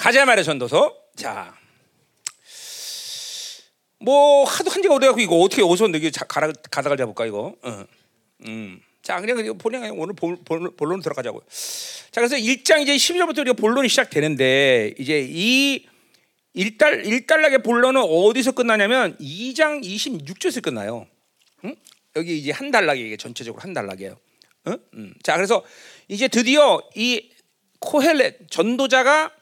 가자 말이야 전도서. 자, 뭐 하도 한 지가 오래갖고 이거 어떻게 어디서 내게 가라 가닥을 잡을까 이거. 어. 음. 자, 그냥 그냥 그냥 오늘 본, 본, 본론 들어가자고요. 자, 그래서 1장 이제 12절부터 우리가 본론이 시작되는데 이제 이 일달 일달락의 본론은 어디서 끝나냐면 2장 26절에서 끝나요. 응? 여기 이제 한 달락이 이게 전체적으로 한 달락이에요. 응? 음. 자, 그래서 이제 드디어 이 코헬렛 전도자가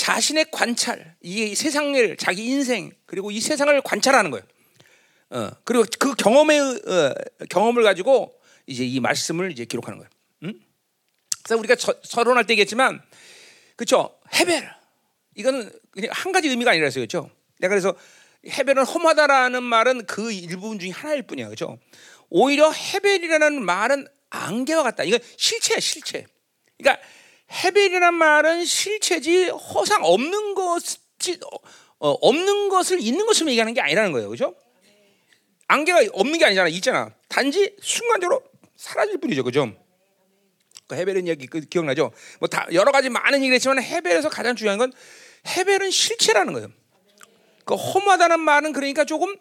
자신의 관찰, 이 세상을 자기 인생 그리고 이 세상을 관찰하는 거예요. 어, 그리고 그 경험의 어, 경험을 가지고 이제 이 말씀을 이제 기록하는 거예요. 음? 그래서 우리가 저, 서론할 때 얘기했지만, 그렇죠? 헤벨 이거는 그냥 한 가지 의미가 아니라서 그렇죠. 내가 그래서 헤벨은 험하다라는 말은 그 일부분 중에 하나일 뿐이야, 그렇죠? 오히려 헤벨이라는 말은 안개와 같다. 이건 실체야, 실체. 그러니까 헤벨이라는 말은 실체지 허상 없는 것이 어, 없는 것을 있는 것으로 얘기하는 게 아니라는 거예요, 그렇죠? 안개가 없는 게 아니잖아, 있잖아. 단지 순간적으로 사라질 뿐이죠, 그죠? 그 헤벨은 얘기 그 기억나죠? 뭐 다 여러 가지 많은 얘기를 했지만 헤벨에서 가장 중요한 건 헤벨은 실체라는 거예요. 그 험하다는 말은 그러니까 조금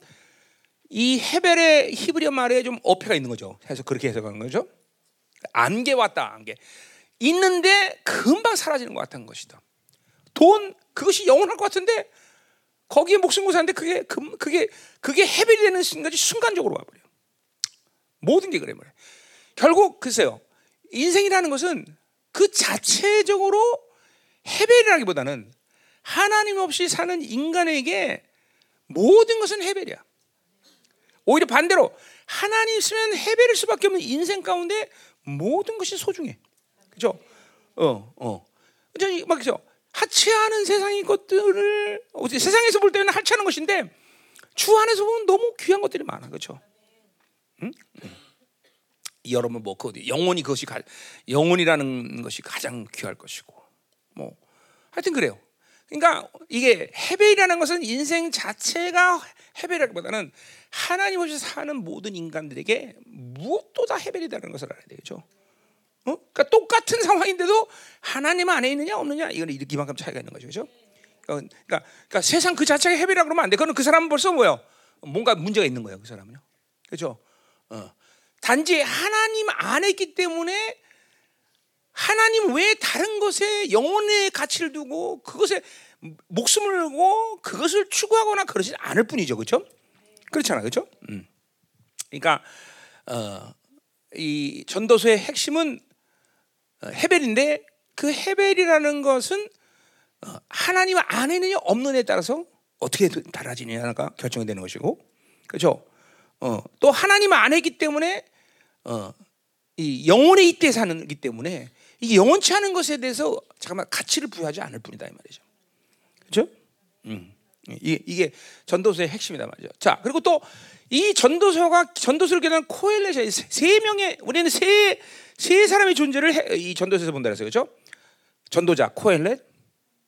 이 헤벨의 히브리어 말에 좀 어폐가 있는 거죠. 해서 그렇게 해석하는 거죠. 안개 왔다, 안개. 있는데 금방 사라지는 것 같은 것이다. 돈 그것이 영원할 것 같은데 거기에 목숨 고사는데 그게 그게 그게 헤벨이 되는 순간이 순간적으로 와버려. 모든 게 그래 말이야. 결국 글쎄요. 인생이라는 것은 그 자체적으로 헤벨이라기보다는 하나님 없이 사는 인간에게 모든 것은 헤벨이야. 오히려 반대로 하나님 있으면 헤벨일 수밖에 없는 인생 가운데 모든 것이 소중해. 그죠? 어, 어. 막 그죠? 하찮은 세상의 것들을 세상에서 볼 때는 하찮은 것인데 주 안에서 보면 너무 귀한 것들이 많아. 그렇죠? 응? 응. 여러분 뭐 그 영혼이 그것이 가, 영혼이라는 것이 가장 귀할 것이고 뭐 하여튼 그래요. 그러니까 이게 헤벨이라는 것은 인생 자체가 헤벨이라기보다는 하나님 없이 사는 모든 인간들에게 무엇도 다 헤벨이라는 것을 알아야 되죠. 어? 그러니까 똑같은 상황인데도 하나님 안에 있느냐 없느냐 이건 이만큼 차이가 있는 거죠, 그렇죠? 그러니까, 그러니까, 세상 그 자체가 헤벨이라 그러면 안 돼. 그건 그 사람은 벌써 뭐요? 뭔가 문제가 있는 거예요, 그 사람은요. 그렇죠? 어. 단지 하나님 안에 있기 때문에 하나님 외에 다른 것에 영혼의 가치를 두고 그것에 목숨을 걸고 그것을 추구하거나 그러지 않을 뿐이죠, 그렇죠? 그렇잖아, 그렇죠? 음. 그러니까 어, 이 전도서의 핵심은 어, 헤벨인데 그 헤벨이라는 것은 어, 하나님 안에 있느냐 없느냐에 따라서 어떻게 달라지느냐가 결정이 되는 것이고, 그렇죠? 어, 또 하나님 안에 있기 때문에 어, 이 영혼의 이때 사는기 때문에 이 영원치 않은 것에 대해서 잠깐만 가치를 부여하지 않을 뿐이다 이 말이죠. 그렇죠? 음. 이게, 이게 전도서의 핵심이다 말이죠. 자, 그리고 또 이 전도서가 전도서를 기록한 코엘렛이 세 명의 우리는 세 세 사람의 존재를 해, 이 전도서에서 본다 그랬어요. 그렇죠? 전도자 코엘렛,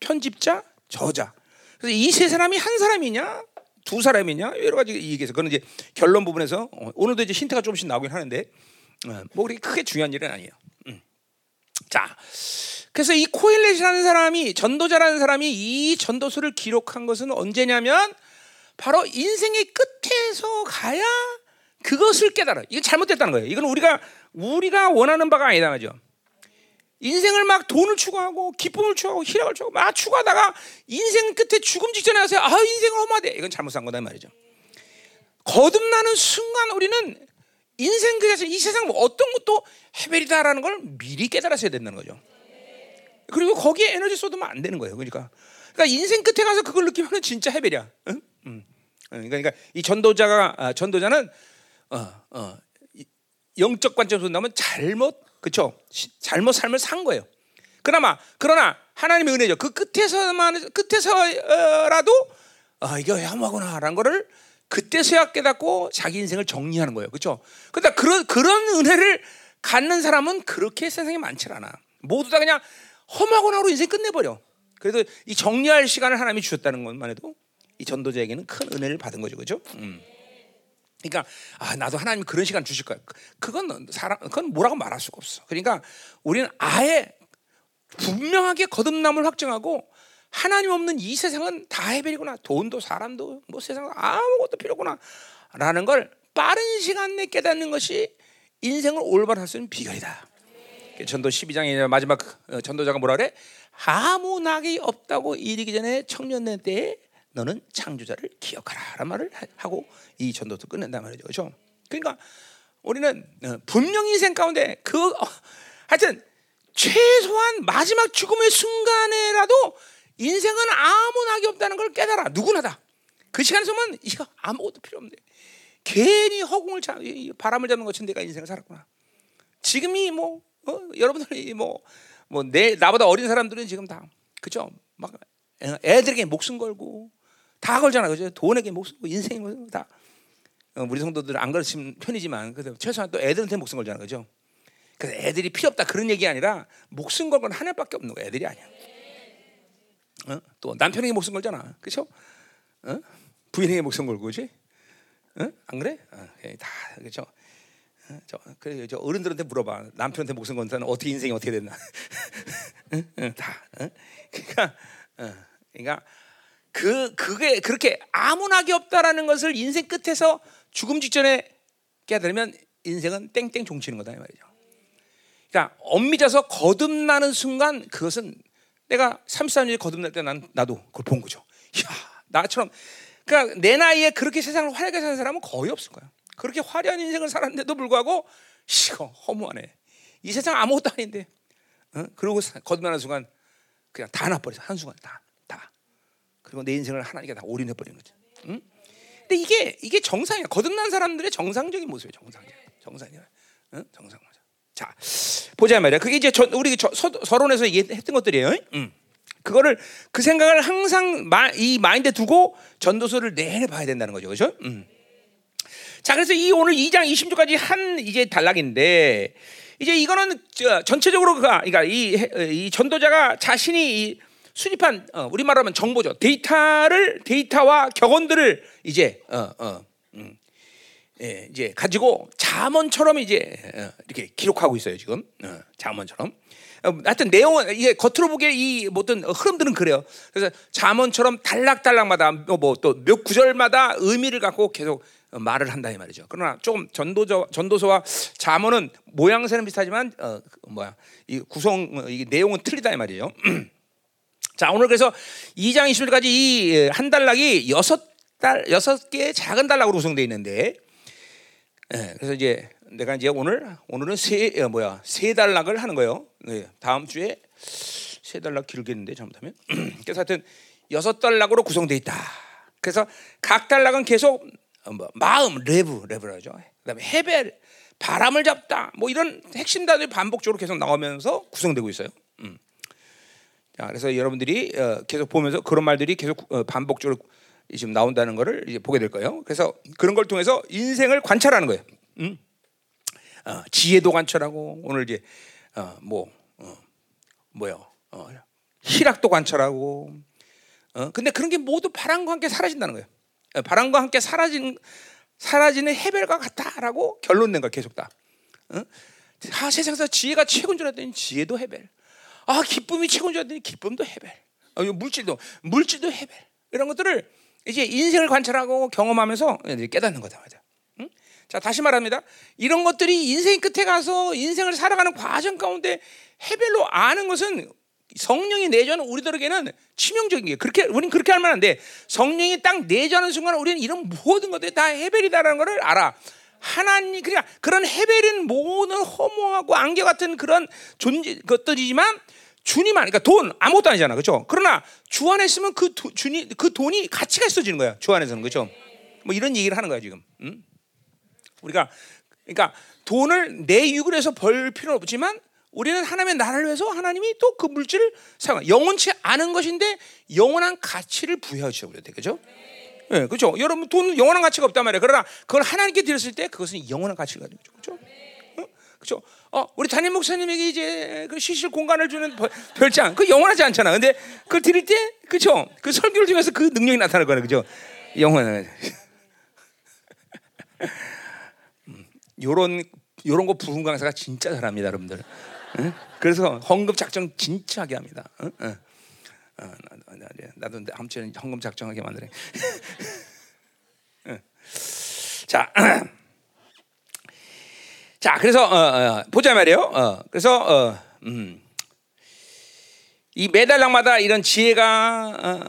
편집자, 저자. 그래서 이 세 사람이 한 사람이냐, 두 사람이냐 여러 가지 얘기해서 그건 이제 결론 부분에서 어, 오늘도 이제 힌트가 조금씩 나오긴 하는데 어, 뭐 그렇게 크게 중요한 일은 아니에요. 음. 자, 그래서 이 코일렛이라는 사람이 전도자라는 사람이 이 전도서를 기록한 것은 언제냐면 바로 인생의 끝에서 가야 그것을 깨달아. 이건 잘못됐다는 거예요. 이건 우리가 우리가 원하는 바가 아니다 말이죠. 인생을 막 돈을 추구하고 기쁨을 추구하고 희락을 추구하고 막 추구하다가 인생 끝에 죽음 직전에 가서 아 인생을 험하대 이건 잘못 산 거다 말이죠. 거듭나는 순간 우리는 인생 그 자체 이 세상 뭐 어떤 것도 헤벨이다라는 걸 미리 깨달았어야 된다는 거죠. 그리고 거기에 에너지 쏟으면 안 되는 거예요. 그러니까 그러니까 인생 끝에 가서 그걸 느끼면 진짜 헤벨이야. 응? 응. 그러니까, 그러니까 이 전도자가 아, 전도자는 어, 어, 영적 관점에서 본다면 잘못 그렇죠? 잘못 삶을 산 거예요. 그나마 그러나 하나님의 은혜죠. 그 끝에서만 끝에서라도 아 이게 왜하구나라는 거를 그때서야 깨닫고 자기 인생을 정리하는 거예요. 그렇죠? 근데 그런 그런 은혜를 갖는 사람은 그렇게 세상에 많지 않아. 모두 다 그냥 험하고나로 인생 끝내버려. 그래도 이 정리할 시간을 하나님이 주셨다는 것만 해도 이 전도자에게는 큰 은혜를 받은 거죠, 그렇죠? 음. 그러니까 아 나도 하나님 그런 시간 주실 거야. 그건 사람 그건 뭐라고 말할 수가 없어. 그러니까 우리는 아예 분명하게 거듭남을 확정하고 하나님 없는 이 세상은 다 해벨이구나. 돈도 사람도 뭐 세상 아무것도 필요구나. 라는 걸 빠른 시간 내에 깨닫는 것이 인생을 올바로 할 수 있는 비결이다. 전도 12장의 마지막 어, 전도자가 뭐라 그래? 아무 낙이 없다고 이르기 전에 청년년 때에 너는 창조자를 기억하라라는 말을 하고 이 전도도 끝낸단 말이죠. 그렇죠? 그러니까 우리는 어, 분명히 인생 가운데 그 어, 하여튼 최소한 마지막 죽음의 순간에라도 인생은 아무 낙이 없다는 걸 깨달아 누구나 다. 그 시간 에 서면 이거 아무것도 필요 없는데 괜히 허공을 잡, 바람을 잡는 것처럼 내가 인생을 살았구나. 지금이 뭐 어? 여러분들이 뭐뭐 내 나보다 어린 사람들은 지금 다 그죠? 막 애들에게 목숨 걸고 다 걸잖아, 그죠? 돈에게 목숨, 인생에 다. 어, 우리 성도들은 안 그렇신 편이지만 그래도 최소한 또 애들한테 목숨 걸잖아, 그죠? 그래서 애들이 필요 없다 그런 얘기 아니라 목숨 걸 건 하나밖에 없는 거야, 애들이 아니야. 어? 또 남편에게 목숨 걸잖아, 그렇죠? 어? 부인에게 목숨 걸고, 그렇지? 어? 안 그래? 어, 다 그렇죠. 저, 그래 저 어른들한테 물어봐. 남편한테 목숨 건 사람 어떻게 인생이 어떻게 됐나? 응? 응, 다. 응? 그러니까, 어, 그러니까 그 그게 그렇게 아무나게 없다라는 것을 인생 끝에서 죽음 직전에 깨달으면 인생은 땡땡 종치는 거다 이 말이죠. 그러니까 엄밀해서 거듭나는 순간 그것은 내가 33년에 거듭날 때 난 나도 그걸 본 거죠. 야 나처럼 그러니까 내 나이에 그렇게 세상을 활약해 사는 사람은 거의 없을 거야. 그렇게 화려한 인생을 살았는데도 불구하고 이거 허무하네. 이 세상 아무것도 아닌데. 어? 그리고 거듭나는 순간 그냥 다 나버려서 한 순간 다 다. 그리고 내 인생을 하나님께 다 올인해 버리는 거지. 응? 근데 이게 이게 정상이야. 거듭난 사람들의 정상적인 모습이야. 정상이야. 정상이야. 응? 정상 맞아. 자 보자 말이야. 그게 이제 저, 우리 저, 서, 서론에서 얘기했던 것들이에요. 응. 그거를 그 생각을 항상 마, 이 마인드에 두고 전도서를 내내 봐야 된다는 거죠. 그렇죠? 음. 자, 그래서 이 오늘 2장 20절까지 한 이제 단락인데 이제 이거는 전체적으로 그러니까 이, 이 전도자가 자신이 수집한 어, 우리 말하면 정보죠. 데이터를 데이터와 격언들을 이제 어, 어, 음, 예, 이제 가지고 자문처럼 이제 어, 이렇게 기록하고 있어요 지금 어, 자문처럼. 어, 하여튼 내용은 이게 겉으로 보기에 이 모든 흐름들은 그래요. 그래서 자문처럼 단락단락마다 뭐 또 몇 구절마다 의미를 갖고 계속 말을 한다 이 말이죠. 그러나 조금 전도저 전도서와 자문은 모양새는 비슷하지만 어, 뭐야 이 구성 이 내용은 틀리다 이 말이에요. 자 오늘 그래서 2장 20절까지 이한 단락이 여섯 달 여섯 개의 작은 단락으로 구성되어 있는데, 예, 그래서 이제 내가 이제 오늘 오늘은 세 어, 뭐야 세 단락을 하는 거예요. 네, 다음 주에 세 단락 길겠는데 잘못하면 그래서 하여튼 여섯 단락으로 구성되어 있다. 그래서 각 단락은 계속 어, 뭐 마음 레브 레브라죠. 그다음에 헤벨 바람을 잡다 뭐 이런 핵심 단어들이 반복적으로 계속 나오면서 구성되고 있어요. 음. 자, 그래서 여러분들이 어, 계속 보면서 그런 말들이 계속 어, 반복적으로 지금 나온다는 것을 보게 될 거예요. 그래서 그런 걸 통해서 인생을 관찰하는 거예요. 음? 어, 지혜도 관찰하고 오늘 이제 어, 뭐 어, 뭐요? 어, 희락도 관찰하고. 어, 근데 그런 게 모두 바람과 함께 사라진다는 거예요. 어, 바람과 함께 사라진 사라지는 해별과 같다라고 결론 낸 거야 계속 다. 어? 아 세상에서 지혜가 최고인 줄 알았더니 지혜도 해별. 아 기쁨이 최고인 줄 기쁨도 해별. 아, 물질도 물질도 해별. 이런 것들을 이제 인생을 관찰하고 경험하면서 깨닫는 거다 말이야. 응? 자 다시 말합니다. 이런 것들이 인생 끝에 가서 인생을 살아가는 과정 가운데 해별로 아는 것은 성령이 내주하는 우리들에게는 치명적인 게 그렇게 우리는 그렇게 안 돼. 성령이 딱 내주하는 순간 우리는 이런 모든 것들이 다 해별이다라는 것을 알아. 하나님 그러니까 그런 해별은 모든 허무하고 안개 같은 그런 존재 것들이지만 주님 안, 그러니까 돈 아무것도 아니잖아, 그렇죠? 그러나 주 안에 있으면 그 도, 주님 그 돈이 가치가 있어지는 거야, 주 안에서는 그렇죠? 뭐 이런 얘기를 하는 거야 지금. 응? 우리가 그러니까 돈을 내 유익을 해서 벌 필요는 없지만 우리는 하나님의 나라를 위해서 하나님이 또 그 물질을 사용. 영원치 않은 것인데 영원한 가치를 그래야 돼, 그렇죠? 예, 네, 그렇죠. 여러분 돈 영원한 가치가 없단 말이에요. 그러나 그걸 하나님께 드렸을 때 그것은 영원한 가치가 되는 거죠, 그렇죠? 어? 그렇죠. 어, 우리 담임 목사님에게 이제 그 쉬실 공간을 주는 별장, 그 영원하지 않잖아. 근데 그걸 드릴 때, 그렇죠. 그 설교를 통해서 그 능력이 나타날 거야, 그렇죠? 영원한. 음, 요런 요런 거 부흥 강사가 진짜 잘합니다, 여러분들. 응? 그래서 헌금 작정 진짜 하게 합니다. 응? 응. 어, 나도 아무튼 헌금 작정하게 만드네. 자, 자, 그래서 어, 어, 보자 말이에요. 어, 그래서 어, 음, 이 매달랑마다 이런 지혜가 어,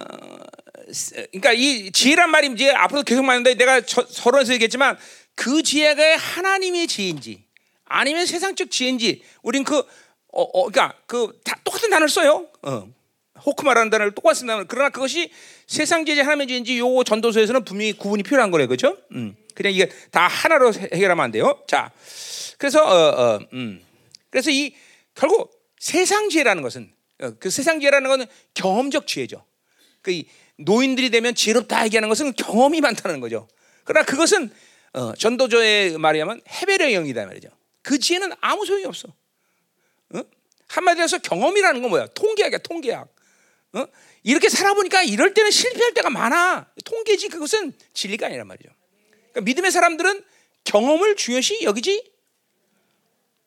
그러니까 이 지혜란 말이 이제 앞으로 계속 말하는데 내가 서론에서 얘기했지만 그 지혜가 하나님의 지혜인지 아니면 세상적 지혜인지 우린 그 어, 어, 그러니까 그 다 똑같은 단어를 써요. 어. 호크마라는 단어를 똑같이 쓴다면 그러나 그것이 세상 지혜 하나님의 지혜인지 요 전도서에서는 분명히 구분이 필요한 거래요, 그렇죠? 음. 그냥 이게 다 하나로 해결하면 안 돼요. 자, 그래서 어, 어, 음. 그래서 이 결국 세상 지혜라는 것은 어, 그 세상 지혜라는 것은 경험적 지혜죠. 그 노인들이 되면 지혜롭다 얘기하는 것은 경험이 많다는 거죠. 그러나 그것은 어, 전도조의 말이야면 해배의 영이다 말이죠. 그 지혜는 아무 소용이 없어. 어? 한마디로 해서 경험이라는 건 뭐야? 통계학이야, 통계학. 어? 이렇게 살아보니까 이럴 때는 실패할 때가 많아. 통계지 그것은 진리가 아니란 말이죠. 그러니까 믿음의 사람들은 경험을 중요시 여기지.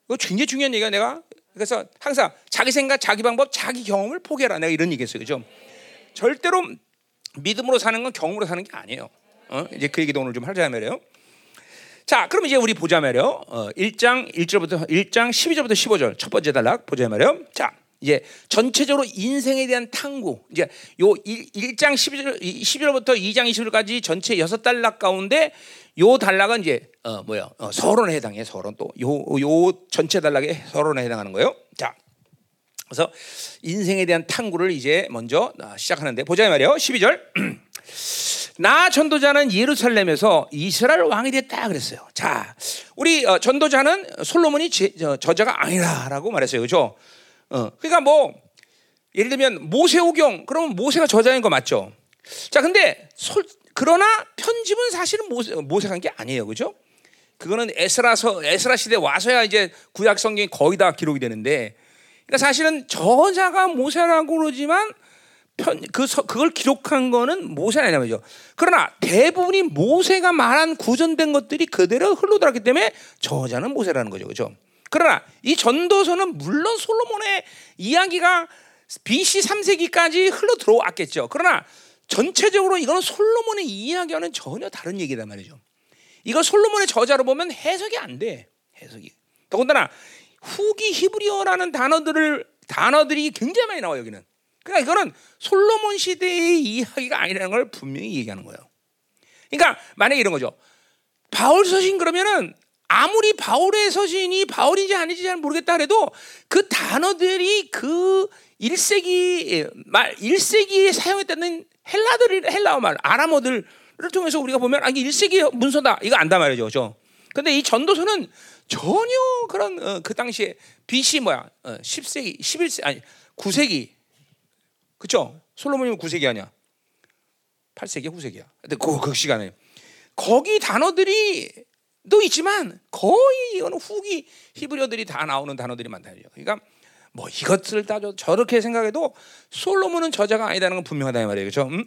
그거 굉장히 중요한 얘기야 내가. 그래서 항상 자기 생각, 자기 방법, 자기 경험을 포기해라. 내가 이런 얘기했어요. 그죠? 절대로 믿음으로 사는 건 경험으로 사는 게 아니에요. 어? 이제 그 얘기도 오늘 좀 하자 말이에요. 자, 그럼 이제 우리 보자 말이에요. 어, 1장 1절부터 1장 12절부터 15절 첫 번째 단락 보자 말이에요. 자, 이제 전체적으로 인생에 대한 탕구. 이제 요 1, 장 12절 12절부터 2장 20절까지 전체 여섯 단락 가운데 요 단락은 이제 어 뭐야? 어, 서론에 해당해. 서론 또 요 요 전체 단락에 서론에 해당하는 거예요. 자. 그래서 인생에 대한 탐구를 이제 먼저 아, 시작하는데 보자 말이에요. 12절. 나 전도자는 예루살렘에서 이스라엘 왕이 됐다 그랬어요. 자, 우리 어, 전도자는 솔로몬이 저자가 아니라라고 말했어요. 그죠? 어, 그러니까 뭐 예를 들면 모세오경 그러면 모세가 저자인 거 맞죠? 자, 근데 솔, 그러나 편집은 사실은 모세, 모세가 한 게 아니에요. 그죠? 그거는 에스라서 에스라 시대 와서야 이제 구약 성경이 거의 다 기록이 되는데 그러니까 사실은 저자가 모세라고 그러지만 편, 그, 그걸 기록한 거는 모세는 아니란 말이죠. 그러나 대부분이 모세가 말한 구전된 것들이 그대로 흘러들었기 때문에 저자는 모세라는 거죠. 그죠? 그러나 이 전도서는 물론 솔로몬의 이야기가 BC 3세기까지 흘러 들어왔겠죠. 그러나 전체적으로 이거는 솔로몬의 이야기와는 전혀 다른 얘기단 말이죠. 이거 솔로몬의 저자로 보면 해석이 안 돼. 해석이. 더군다나 후기 히브리어라는 단어들을 단어들이 굉장히 많이 나와 여기는. 그러니까 이거는 솔로몬 시대의 이야기가 아니라는 걸 분명히 얘기하는 거예요. 그러니까 만약에 이런 거죠. 바울 서신 그러면은 아무리 바울의 서신이 바울인지 아닌지 잘 모르겠다 그래도 그 단어들이 그 1세기 말 1세기에 사용했다는 헬라들이 헬라어 말 아람어들을 통해서 우리가 보면 아 이게 1세기 문서다. 이거 안다 말이죠. 그죠? 근데 이 전도서는 전혀 그런 어, 그 당시에 BC 뭐야? 어, 10세기, 11세 아니 9세기. 그렇죠? 솔로몬이면 9세기 아니야. 8세기 후세기야. 근데 그, 그 시간에 거기 단어들이 또 있지만 거의 이거는 후기 히브리어들이 다 나오는 단어들이 많다죠. 그러니까 뭐 이것을 따져 저렇게 생각해도 솔로몬은 저자가 아니다는 건 분명하다 이 말이에요. 그렇죠? 음?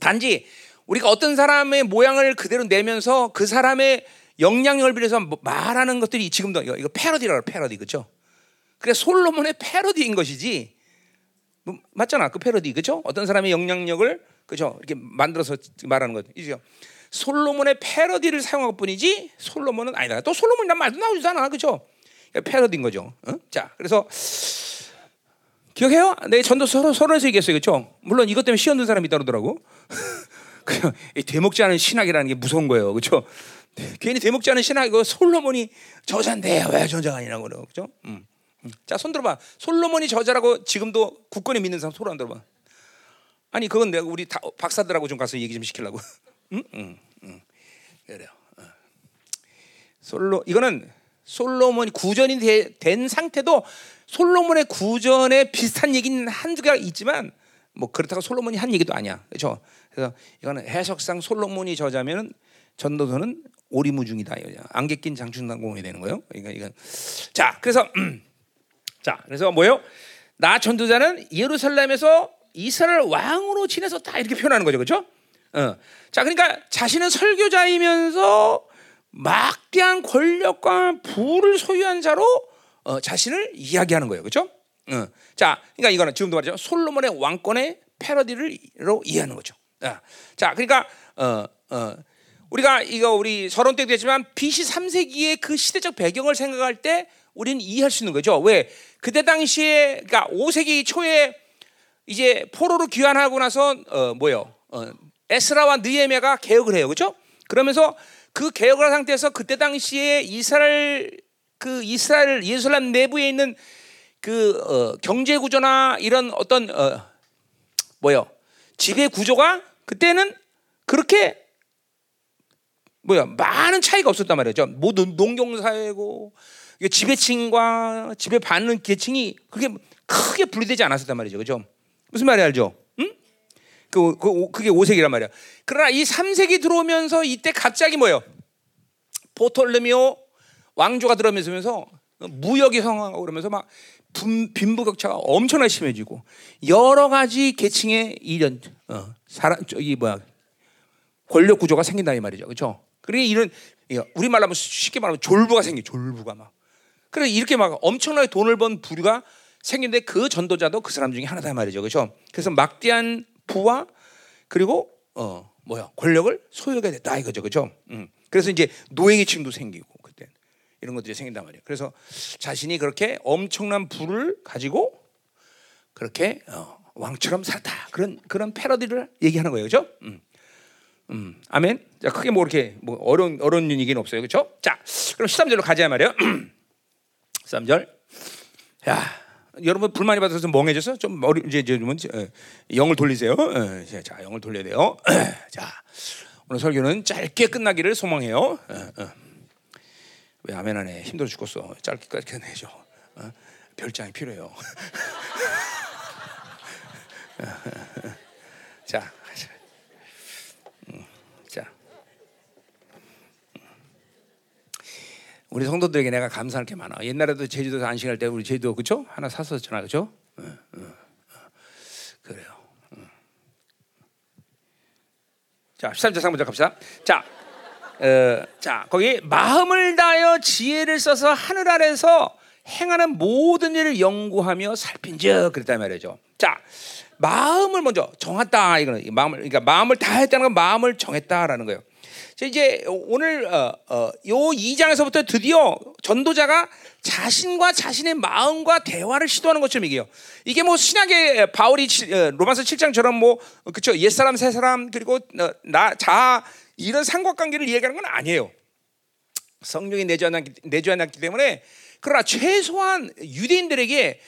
단지 우리가 어떤 사람의 모양을 그대로 내면서 그 사람의 영향력을 빌려서 뭐 말하는 것들이 지금도 이거, 이거 패러디라고 패러디 그죠? 그래 솔로몬의 패러디인 것이지 뭐, 맞잖아 그 패러디 그죠? 어떤 사람의 영향력을 그죠? 이렇게 만들어서 말하는 거죠. 솔로몬의 패러디를 사용한 뿐이지 솔로몬은 아니다. 또 솔로몬이란 말도 나오잖아 그죠? 패러디인 거죠. 어? 자 그래서 기억해요? 내 전도 서로 서로에서 얘기했어요, 그렇죠? 물론 이것 때문에 시험 든 사람이 있다 그러더라고. 그 대먹지 않은 신학이라는 게 무서운 거예요, 그렇죠? 괜히 대먹지 않은 신학 이거 솔로몬이 저자인데 왜 저자가 아니라고 그래요, 그렇죠? 음. 음. 자, 손 들어봐. 솔로몬이 저자라고 지금도 굳건히 믿는 사람 손안 들어봐. 아니 그건 내가 우리 다, 박사들하고 좀 가서 얘기 좀 시키려고. 응, 응, 응. 어. 솔로 이거는 솔로몬이 구전이 되, 된 상태도 솔로몬의 구전에 비슷한 얘기는 한두 개가 있지만 뭐 그렇다고 솔로몬이 한 얘기도 아니야. 그렇죠? 그래서 이거는 해석상 솔로몬이 저자면 전도서는 오리무중이다. 안개 낀 장충당공이 되는 거예요. 그러니까 이건 자, 그래서 자, 그래서 뭐예요? 나 전도자는 예루살렘에서 이스라엘 왕으로 지내서 다 이렇게 표현하는 거죠. 그렇죠? 어. 자, 그러니까 자신은 설교자이면서 막대한 권력과 부를 소유한 자로 어, 자신을 이야기하는 거예요. 그렇죠? 어. 자, 그러니까 이거는 지금도 말이죠. 솔로몬의 왕권의 패러디를로 이해하는 거죠. 아. 자, 그러니까 어, 어, 우리가 이거 우리 서론 때도 했지만 BC 3세기의 그 시대적 배경을 생각할 때 우리는 이해할 수 있는 거죠. 왜 그때 당시에 그러니까 5세기 초에 이제 포로로 귀환하고 나서 어 뭐요? 어, 에스라와 느헤미야가 개혁을 해요. 그렇죠? 그러면서 그 개혁을 한 상태에서 그때 당시에 이스라엘 그 이스라엘 예루살렘 내부에 있는 그 어, 경제 구조나 이런 어떤 어, 뭐요? 지배 구조가 그때는 그렇게 뭐야 많은 차이가 없었단 말이죠. 모든 농경 사회고 지배층과 지배 받는 계층이 그게 크게 분리되지 않았었단 말이죠. 그죠? 무슨 말이 알죠? 응? 그, 그 그게 5세기란 말이야. 그러나 이 3세기 들어오면서 이때 갑자기 뭐예요? 포톨레미오 왕조가 들어오면서 무역이 성황하고 그러면서 막 빈부격차가 엄청나게 심해지고 여러 가지 계층의 이런 어, 사람 이 뭐야 권력 구조가 생긴다 이 말이죠, 그렇죠? 그러니 이런 우리 말로 하면 쉽게 말하면 졸부가 생겨, 졸부가 막. 그래 이렇게 막 엄청나게 돈을 번 부류가 생긴데 그 전도자도 그 사람 중에 하나다 말이죠, 그렇죠? 그래서 막대한 부와 그리고 어 뭐야 권력을 소유하게 됐다 이거죠, 그렇죠? 음. 그래서 이제 노예 계층도 생기고 그때 이런 것들이 생긴단 말이에요. 그래서 자신이 그렇게 엄청난 부를 가지고 그렇게 어, 왕처럼 살다 그런 그런 패러디를 얘기하는 거예요, 그렇죠? 음. 음, 아멘. 자, 크게 뭐 이렇게 뭐 어려운 어려운 얘기는 없어요, 그렇죠? 자, 그럼 13절로 가자 말이에요. 13절. 야, 여러분 불만이 받아서 멍해져서 좀 머리 이제 좀 어, 영을 돌리세요. 어, 자, 영을 돌려야 돼요. 자, 오늘 설교는 짧게 끝나기를 소망해요. 어, 왜 아멘 안에 힘들어 죽겠어. 짧게까지 끝내죠. 별장이 필요해요. 자, 우리 성도들에게 내가 감사할 게 많아. 옛날에도 제주도에서 안식할 때 우리 제주도 그죠? 하나 샀었잖아, 그죠? 어, 어, 어. 그래요. 자, 13절 상부터 갑시다. 자, 어, 자, 거기 마음을 다하여 지혜를 써서 하늘 아래서 행하는 모든 일을 연구하며 살핀즉 그랬단 말이죠. 자, 마음을 먼저 정했다 이거는 마음을 그러니까 마음을 다했다는 건 마음을 정했다라는 거예요. 이제 오늘 어, 어, 요 2장에서부터 드디어 전도자가 자신과 자신의 마음과 대화를 시도하는 것처럼 이게요. 이게 뭐 신약의 바울이 어, 로마서 7장처럼 뭐 그쵸 옛사람 새사람 그리고 어, 나자 이런 삼각관계를 얘기하는 건 아니에요. 성령이 내주하놨기, 내주하놨기 때문에 그러나 최소한 유대인들에게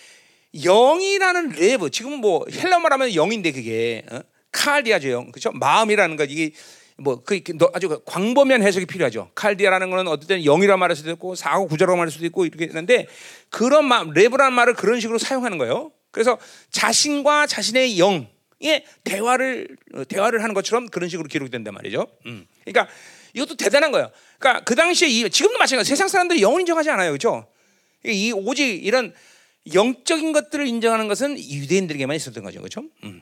영이라는 레브 지금 뭐 헬라 말하면 영인데 그게 어? 칼디아죠 영 그렇죠 마음이라는 거 이게 뭐그 아주 그 광범위한 해석이 필요하죠. 칼디아라는 것은 때는 영이라 말할 수도 있고 사고 구조라고 말할 수도 있고 이렇게 있는데 그런 마 레브라는 말을 그런 식으로 사용하는 거예요. 그래서 자신과 자신의 영의 대화를 어, 대화를 하는 것처럼 그런 식으로 기록된단 말이죠. 음. 그러니까 이것도 대단한 거예요. 그러니까 그 당시에 이, 지금도 마찬가지. 세상 사람들이 영을 인정하지 않아요, 그렇죠? 이 오직 이런 영적인 것들을 인정하는 것은 유대인들에게만 있었던 거죠, 그렇죠? 음.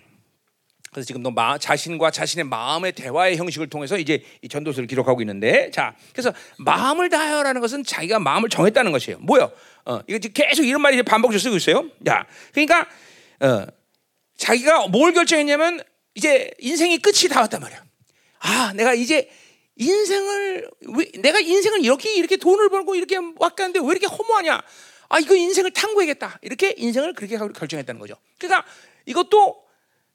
그래서 지금도 마, 자신과 자신의 마음의 대화의 형식을 통해서 이제 이 전도서를 기록하고 있는데, 자, 그래서 마음을 다하여라는 것은 자기가 마음을 정했다는 것이에요. 뭐요? 어, 이거 계속 이런 말이 반복적으로 쓰고 있어요. 야, 그러니까 어, 자기가 뭘 결정했냐면 이제 인생이 끝이 다 왔단 말이야. 아, 내가 이제 인생을 왜, 내가 인생을 이렇게 이렇게 돈을 벌고 이렇게 왔겠는데 왜 이렇게 허무하냐? 아, 이거 인생을 탐구해야겠다. 이렇게 인생을 그렇게 결정했다는 거죠. 그러니까 이것도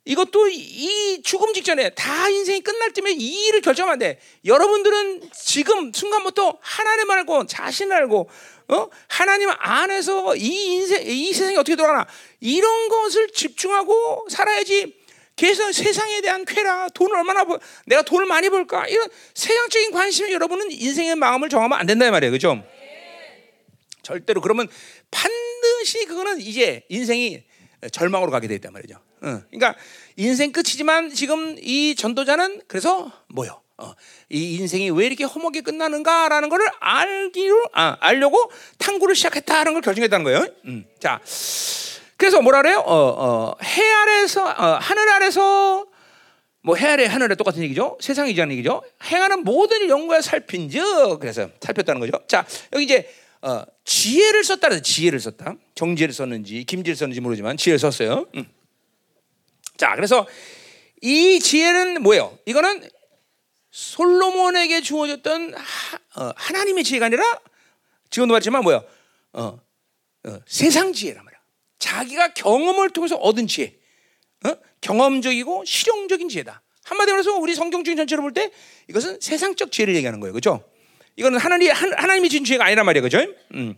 이것도 이 죽음 직전에 다 인생이 끝날 때면 이 일을 결정하면 안 돼. 여러분들은 지금 순간부터 하나님 알고 자신 알고 어? 하나님 안에서 이 인생 이 세상이 어떻게 돌아가나 이런 것을 집중하고 살아야지. 그래서 세상에 대한 쾌락, 돈을 얼마나 벌, 내가 돈을 많이 벌까 이런 세상적인 관심에 여러분은 인생의 마음을 정하면 안 된다 말이에요, 그죠? 절대로 그러면 반드시 그거는 이제 인생이 절망으로 가게 되단 말이죠. 어, 그러니까 인생 끝이지만 지금 이 전도자는 그래서 뭐요? 어, 이 인생이 왜 이렇게 허무하게 끝나는가라는 것을 알기로 아, 알려고 탐구를 시작했다는 걸 결정했다는 거예요. 음, 자, 그래서 뭐라 그래요? 어, 어, 해 아래서 어, 하늘 아래서 뭐해 아래 하늘에 똑같은 얘기죠. 세상이라는 얘기죠. 행하는 모든 연구에 살핀즉 그래서 살폈다는 거죠. 자, 여기 이제 어, 지혜를 썼다 그래서 지혜를 썼다. 정지를 썼는지 김지를 썼는지 모르지만 지혜를 썼어요. 음. 자, 그래서 이 지혜는 뭐예요? 이거는 솔로몬에게 주어졌던 하, 어, 하나님의 지혜가 아니라 지금도 말했지만 뭐야? 어, 어, 세상 지혜란 말이야. 자기가 경험을 통해서 얻은 지혜, 어? 경험적이고 실용적인 지혜다. 한마디로 해서 우리 성경 중 전체로 볼 때 이것은 세상적 지혜를 얘기하는 거예요, 그렇죠? 이거는 하나님 하나님이 준 지혜가 아니란 말이야, 그렇죠? 음.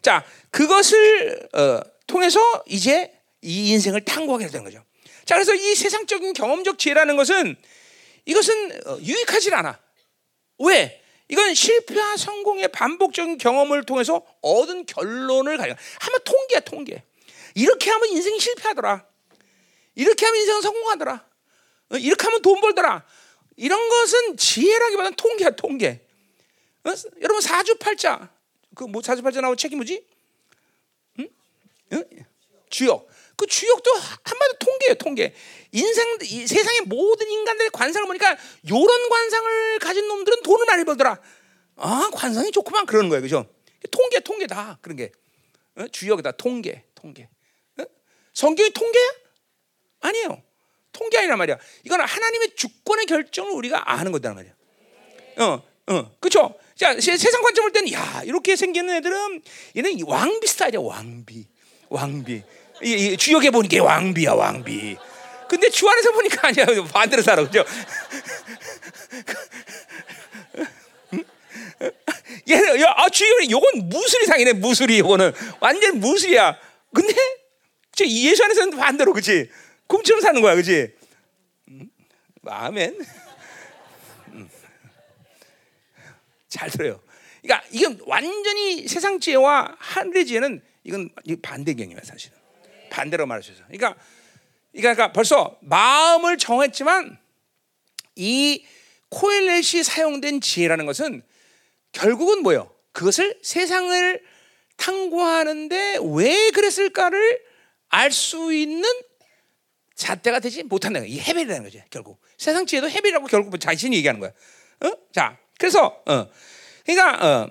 자, 그것을 어, 통해서 이제 이 인생을 탐구하게 되는 거죠. 자, 그래서 이 세상적인 경험적 지혜라는 것은 이것은 어, 유익하지 않아. 왜? 이건 실패와 성공의 반복적인 경험을 통해서 얻은 결론을 가져. 하면 통계야, 통계. 이렇게 하면 인생이 실패하더라. 이렇게 하면 인생은 성공하더라. 어, 이렇게 하면 돈 벌더라. 이런 것은 지혜라기보다는 통계야, 통계. 어? 여러분 사주팔자 그뭐 사주팔자 나온 책이 뭐지? 응? 응? 주역. 그 주역도 한마디 통계예요, 통계. 인생 이 세상의 모든 인간들의 관상을 보니까 요런 관상을 가진 놈들은 돈을 많이 벌더라. 아, 관상이 좋구만 그러는 거예요. 그죠? 통계 통계 다 그런 게. 어? 주역이다. 통계. 통계. 어? 성경이 통계야? 아니에요. 통계 아니란 말이야. 이건 하나님의 주권의 결정을 우리가 아는 거단 말이야. 어, 어, 그렇죠. 자, 세 상 관점 볼 때는 야 이렇게 생기는 애들은 얘는 왕비 스타일이야, 왕비, 왕비. 이, 이 주역에 보니까 왕비야, 왕비. 근데 주 안에서 보니까 아니야, 반대로 살아, 그죠? 얘는 야, 아, 주역이 요건 무술이 상이네, 무술이 요거는 완전 무술이야. 근데 예수 안에서는 반대로, 그렇지? 꿈처럼 사는 거야, 그렇지? 음? 아멘. 음. 잘 들어요. 그러니까 이건 완전히 세상 지혜와 하늘의 지혜는 이건 반대 개념이야 사실은. 반대로 수 있어. 그러니까, 그러니까 벌써 마음을 정했지만 이 코엘렛이 사용된 지혜라는 것은 결국은 뭐예요? 그것을 세상을 탐구하는데 왜 그랬을까를 알 수 있는 잣대가 되지 못한다는 거야. 이 헤벨이라는 거죠. 결국 세상 지혜도 헤벨이라고 결국 자신이 얘기하는 거야. 어? 자, 그래서 어, 그러니까 어,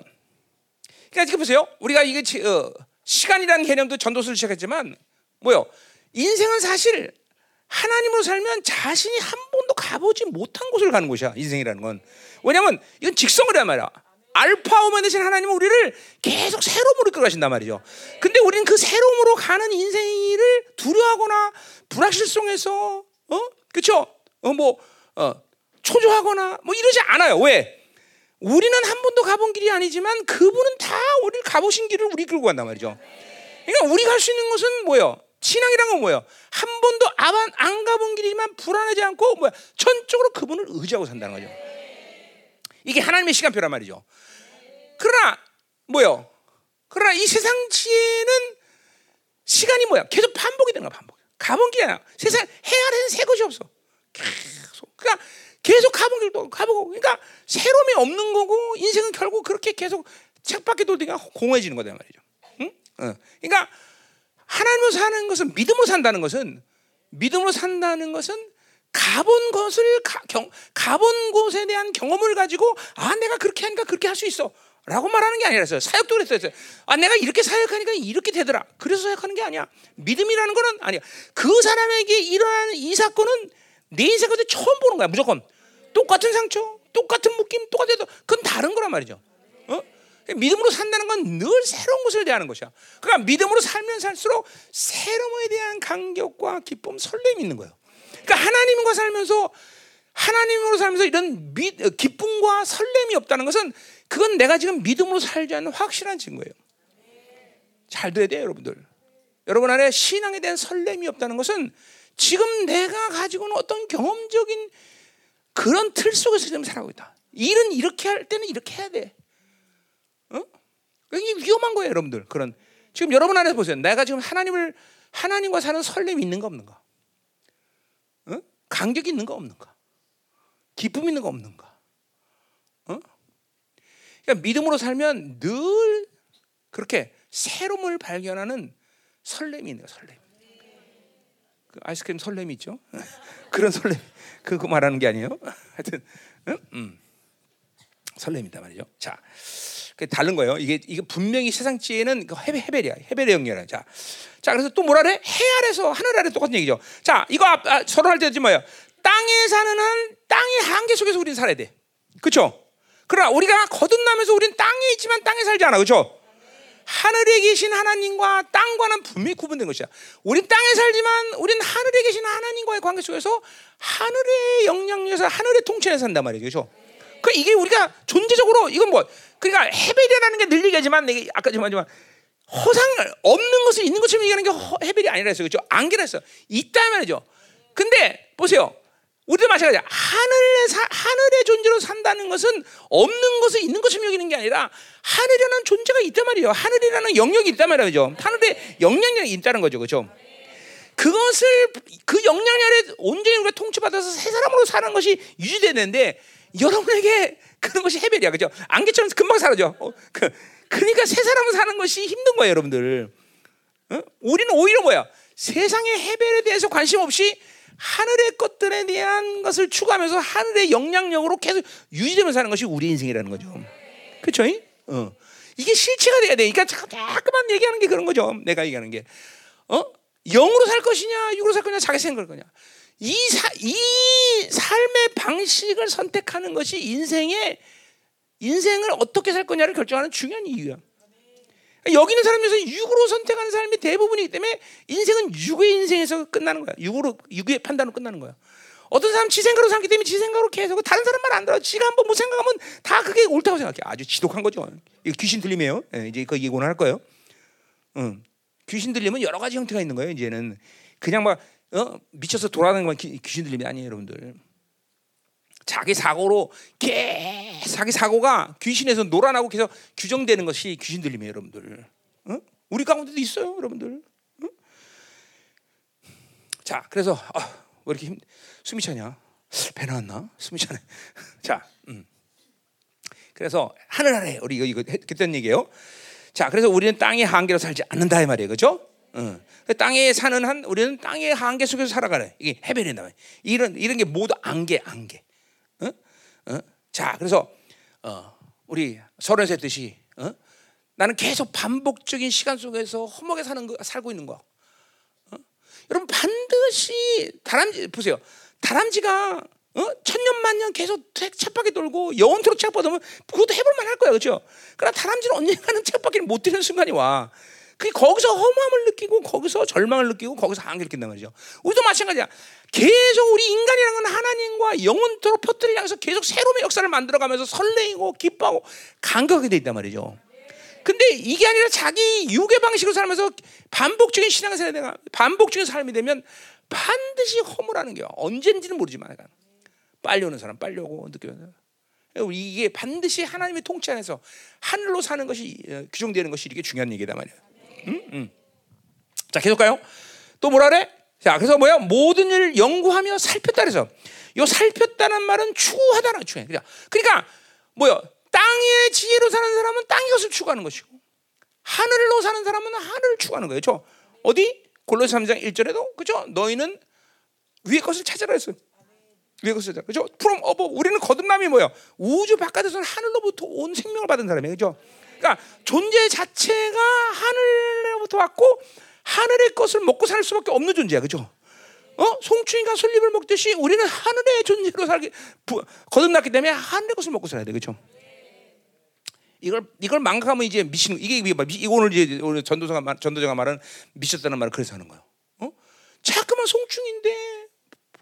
그러니까 지금 보세요. 우리가 이게 어, 시간이라는 개념도 전도서를 시작했지만 뭐요? 인생은 사실 하나님으로 살면 자신이 한 번도 가보지 못한 곳을 가는 곳이야. 인생이라는 건. 왜냐면 이건 직성이란 말이야. 알파 오메 되신 하나님은 우리를 계속 새로움으로 이끌어가신단 말이죠. 근데 우리는 그 새로움으로 가는 인생을 두려워하거나 불확실성에서 어? 그쵸? 어, 뭐, 어, 초조하거나 뭐 이러지 않아요. 왜? 우리는 한 번도 가본 길이 아니지만 그분은 다 우리를 가보신 길을 우리 끌고 간단 말이죠. 그러니까 우리가 할수 있는 것은 뭐예요? 신앙이란 건 뭐예요? 한 번도 안 가본 길이지만 불안하지 않고 뭐야? 전적으로 그분을 의지하고 산다는 거죠. 이게 하나님의 시간표란 말이죠. 그러나 뭐요? 그러나 이 세상 지혜는 시간이 뭐야? 계속 반복이 되는 거야, 반복. 가본 게 아니야. 세상 해아래는 새 것이 없어. 계속. 그러니까 계속 가본 길도 가보고. 그러니까 새로움이 없는 거고 인생은 결국 그렇게 계속 책밖에 돌다가 공허해지는 거단 말이죠. 응? 어. 그러니까 하나님으로 사는 것은 믿음으로 산다는 것은 믿음으로 산다는 것은 가본 것을 가, 경, 가본 곳에 대한 경험을 가지고 아 내가 그렇게 하니까 그렇게 할 수 있어. 라고 말하는 게 아니라서요. 사역도 그랬어요. 아, 내가 이렇게 사역하니까 이렇게 되더라. 그래서 사역하는 게 아니야. 믿음이라는 거는 아니야. 그 사람에게 일어나는 이 사건은 내 인생 가운데 처음 보는 거야. 무조건. 똑같은 상처, 똑같은 묶임, 똑같은, 그건 다른 거란 말이죠. 어? 믿음으로 산다는 건 늘 새로운 것을 대하는 것이야. 그러니까 믿음으로 살면 살수록 새로움에 대한 감격과 기쁨, 설렘이 있는 거예요. 그러니까 하나님과 살면서 하나님으로 살면서 이런 미, 어, 기쁨과 설렘이 없다는 것은 그건 내가 지금 믿음으로 살지 않는 확실한 증거예요. 잘 돼야 돼요, 여러분들. 여러분 안에 신앙에 대한 설렘이 없다는 것은 지금 내가 가지고 있는 어떤 경험적인 그런 틀 속에서 지금 살아가고 있다. 일은 이렇게 할 때는 이렇게 해야 돼. 어? 이게 위험한 거예요, 여러분들. 그런 지금 여러분 안에서 보세요. 내가 지금 하나님을 하나님과 사는 설렘이 있는가 없는가? 어? 간격이 있는가 없는가? 기쁨 있는가 없는가? 어? 그러니까 믿음으로 살면 늘 그렇게 새로움을 발견하는 설렘이 있는 거예요, 설렘. 그 아이스크림 설렘이 있죠? 그런 설렘. 그거 말하는 게 아니에요. 하여튼, 응? 음. 설렘이다 말이죠. 자, 그 다른 거예요. 이게 이게 분명히 세상 지혜는 그 헤벨, 헤벨이야. 헤벨의 영역이야. 자, 자 그래서 또 뭐라 그래? 해 아래서 하늘 아래 똑같은 얘기죠. 자, 이거 앞, 아, 서로 할 때지 뭐예요? 땅에 사는 한 땅의 한계 속에서 우리는 살아야 돼. 그렇죠? 그러나 우리가 거듭나면서 우리는 땅에 있지만 땅에 살지 않아. 그렇죠? 하늘에 계신 하나님과 땅과는 분명히 구분된 것이야. 우린 땅에 살지만 우린 하늘에 계신 하나님과의 관계 속에서 하늘의 영향력에서 하늘의 통치에 산단 말이죠. 그렇죠? 그 이게 우리가 존재적으로 이건 뭐 그러니까 헤벨이라는 게 늘 얘기하지만 내가 아까 좀 하지만 허상 없는 것을 있는 것처럼 얘기하는 게 허- 헤벨이 아니라 했어요. 그렇죠? 안개라 했어. 있다 말이죠. 근데 보세요. 우리도 마찬가지야. 하늘의 사, 하늘의 존재로 산다는 것은 없는 것을 있는 것처럼 여기는 게 아니라 하늘이라는 존재가 있단 말이에요. 하늘이라는 영역이 있단 말이죠. 하늘에 영향력이 있다는 거죠. 그렇죠? 그것을 그 영향력 아래 온전히 우리가 통치받아서 새 사람으로 사는 것이 유지되는데 여러분에게 그런 것이 해벨이야. 그죠? 안개처럼 금방 사라져. 어, 그, 그러니까 새 사람으로 사는 것이 힘든 거예요, 여러분들. 어? 우리는 오히려 뭐야? 세상의 해벨에 대해서 관심 없이 하늘의 것들에 대한 것을 추구하면서 하늘의 영향력으로 계속 유지되면서 사는 것이 우리 인생이라는 거죠. 그렇죠? 어. 이게 실체가 돼야 돼. 그러니까 자꾸만 얘기하는 게 그런 거죠. 내가 얘기하는 게. 어? 영으로 살 것이냐, 육으로 살 거냐, 자기 생각할 거냐. 이, 사, 이 삶의 방식을 선택하는 것이 인생의 인생을 어떻게 살 거냐를 결정하는 중요한 이유야. 여기 있는 사람 중에서 육으로 선택하는 사람이 대부분이기 때문에 인생은 육의 인생에서 끝나는 거야. 육으로 육의 판단으로 끝나는 거야. 어떤 사람 지 생각으로 살기 때문에 지 생각으로 계속 다른 사람 말 안 들어. 지가 한번 뭐 생각하면 다 그게 옳다고 생각해. 아주 지독한 거죠. 이거 귀신 들림이에요. 예, 이제 그 예고는 할 거예요. 응. 귀신 들리면 여러 가지 형태가 있는 거예요. 이제는 그냥 막 어? 미쳐서 돌아다니는 건 귀- 귀신 들림이 아니에요, 여러분들. 자기 사고로 계속 자기 사고가 귀신에서 놀아나고 계속 규정되는 것이 귀신 들림이에요, 여러분들. 어? 우리 가운데도 있어요, 여러분들. 어? 자, 그래서 아, 왜 이렇게 힘, 숨이 차냐? 배 나왔나? 숨이 차네. 자, 음. 그래서 하늘 아래 우리 이거 이거 했던 얘기예요. 자, 그래서 우리는 땅의 한계로 살지 않는다 이 말이에요, 그렇죠? 응. 그 땅에 사는 한 우리는 땅의 한계 속에서 살아가래. 이게 해변이다. 이런 이런 게 모두 안개, 안개. 어? 어? 자, 그래서 어, 우리 서른세 뜻이 어? 나는 계속 반복적인 시간 속에서 허무하게 사는 거 살고 있는 거. 어? 여러분 반드시 다람쥐 보세요. 다람쥐가 어? 천년만년 계속 책- 쳇바퀴 돌고 영원토록 쳇바퀴 돌면 그것도 해볼 만 할 거야, 그렇죠? 그러나 다람쥐는 언젠가는 쳇바퀴를 못 뛰는 순간이 와. 그 거기서 허무함을 느끼고 거기서 절망을 느끼고 거기서 한계를 느낀단 말이죠. 우리도 마찬가지야. 계속 우리 인간이라는 건 하나님과 영원토록 표틀을 향해서 계속 새로운 역사를 만들어가면서 설레이고 기뻐하고 감격하게 돼 있단 말이죠. 근데 이게 아니라 자기 육의 방식으로 살면서 반복적인 신앙생활이 내가 반복적인 삶이 되면 반드시 허물하는 게 언제인지는 모르지만 빨리 오는 사람 빨리 오고 늦게 오는. 이게 반드시 하나님의 통치 안에서 하늘로 사는 것이 어, 규정되는 것이 이게 중요한 얘기다 말이야. 음? 음. 자 계속 가요. 또 뭐라 그래? 자 그래서 뭐야 모든 일 연구하며 살폈다 그래서 요 살폈다는 말은 추구하다는 추구해. 그러니까 그러니까 뭐야 땅의 지혜로 사는 사람은 땅의 것을 추구하는 것이고 하늘로 사는 사람은 하늘을 추구하는 거예요. 저 어디 골로새 3장 1절에도 그죠? 너희는 위의 것을 찾아라 했어요. 위의 것을 찾아라. 그죠? 그럼 어, 뭐 우리는 거듭남이 뭐야? 우주 바깥에서는 하늘로부터 온 생명을 받은 사람이에요. 그죠? 그러니까 존재 자체가 하늘로부터 왔고 하늘의 것을 먹고 살 수밖에 없는 존재야. 그죠? 어? 송충이가 솔잎을 먹듯이 우리는 하늘의 존재로 살기 부- 거듭났기 때문에 하늘의 것을 먹고 살아야 돼. 그죠? 이걸 이걸 망각하면 이제 미치는 이게 이게 오늘 이제 오늘 전도사가 말- 전도자가 말은 미쳤다는 말을 그래서 하는 거예요. 어? 자꾸만 송충인데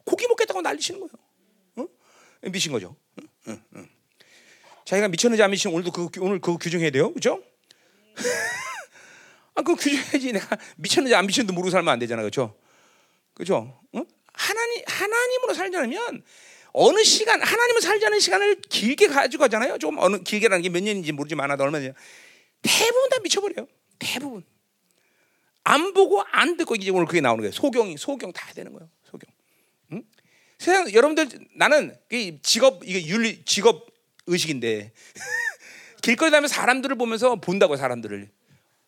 고기 먹겠다고 난리치는 거예요. 어? 미친 거죠. 응? 응, 응. 자기가 미쳤는지 안 미쳤는지 오늘도 그 오늘 그거 규정해야 돼요, 그렇죠? 아, 그거 규정해야지. 내가 미쳤는지 안 미쳤는지 모르고 살면 안 되잖아, 그렇죠? 그죠? 어? 하나님 하나님으로 살자면 어느 시간 하나님을 살자는 시간을 길게 가지고 가잖아요. 좀 어느 길게라는 게 몇 년인지 모르지만 하다 얼마냐. 대부분 다 미쳐버려요. 대부분 안 보고 안 듣고 이제 오늘 그게 나오는 거예요. 소경이 소경 다 되는 거예요. 소경. 응? 세상 여러분들 나는 이 직업 이게 윤리 직업 의식인데 길거리 다니면 사람들을 보면서 본다고 요 사람들을.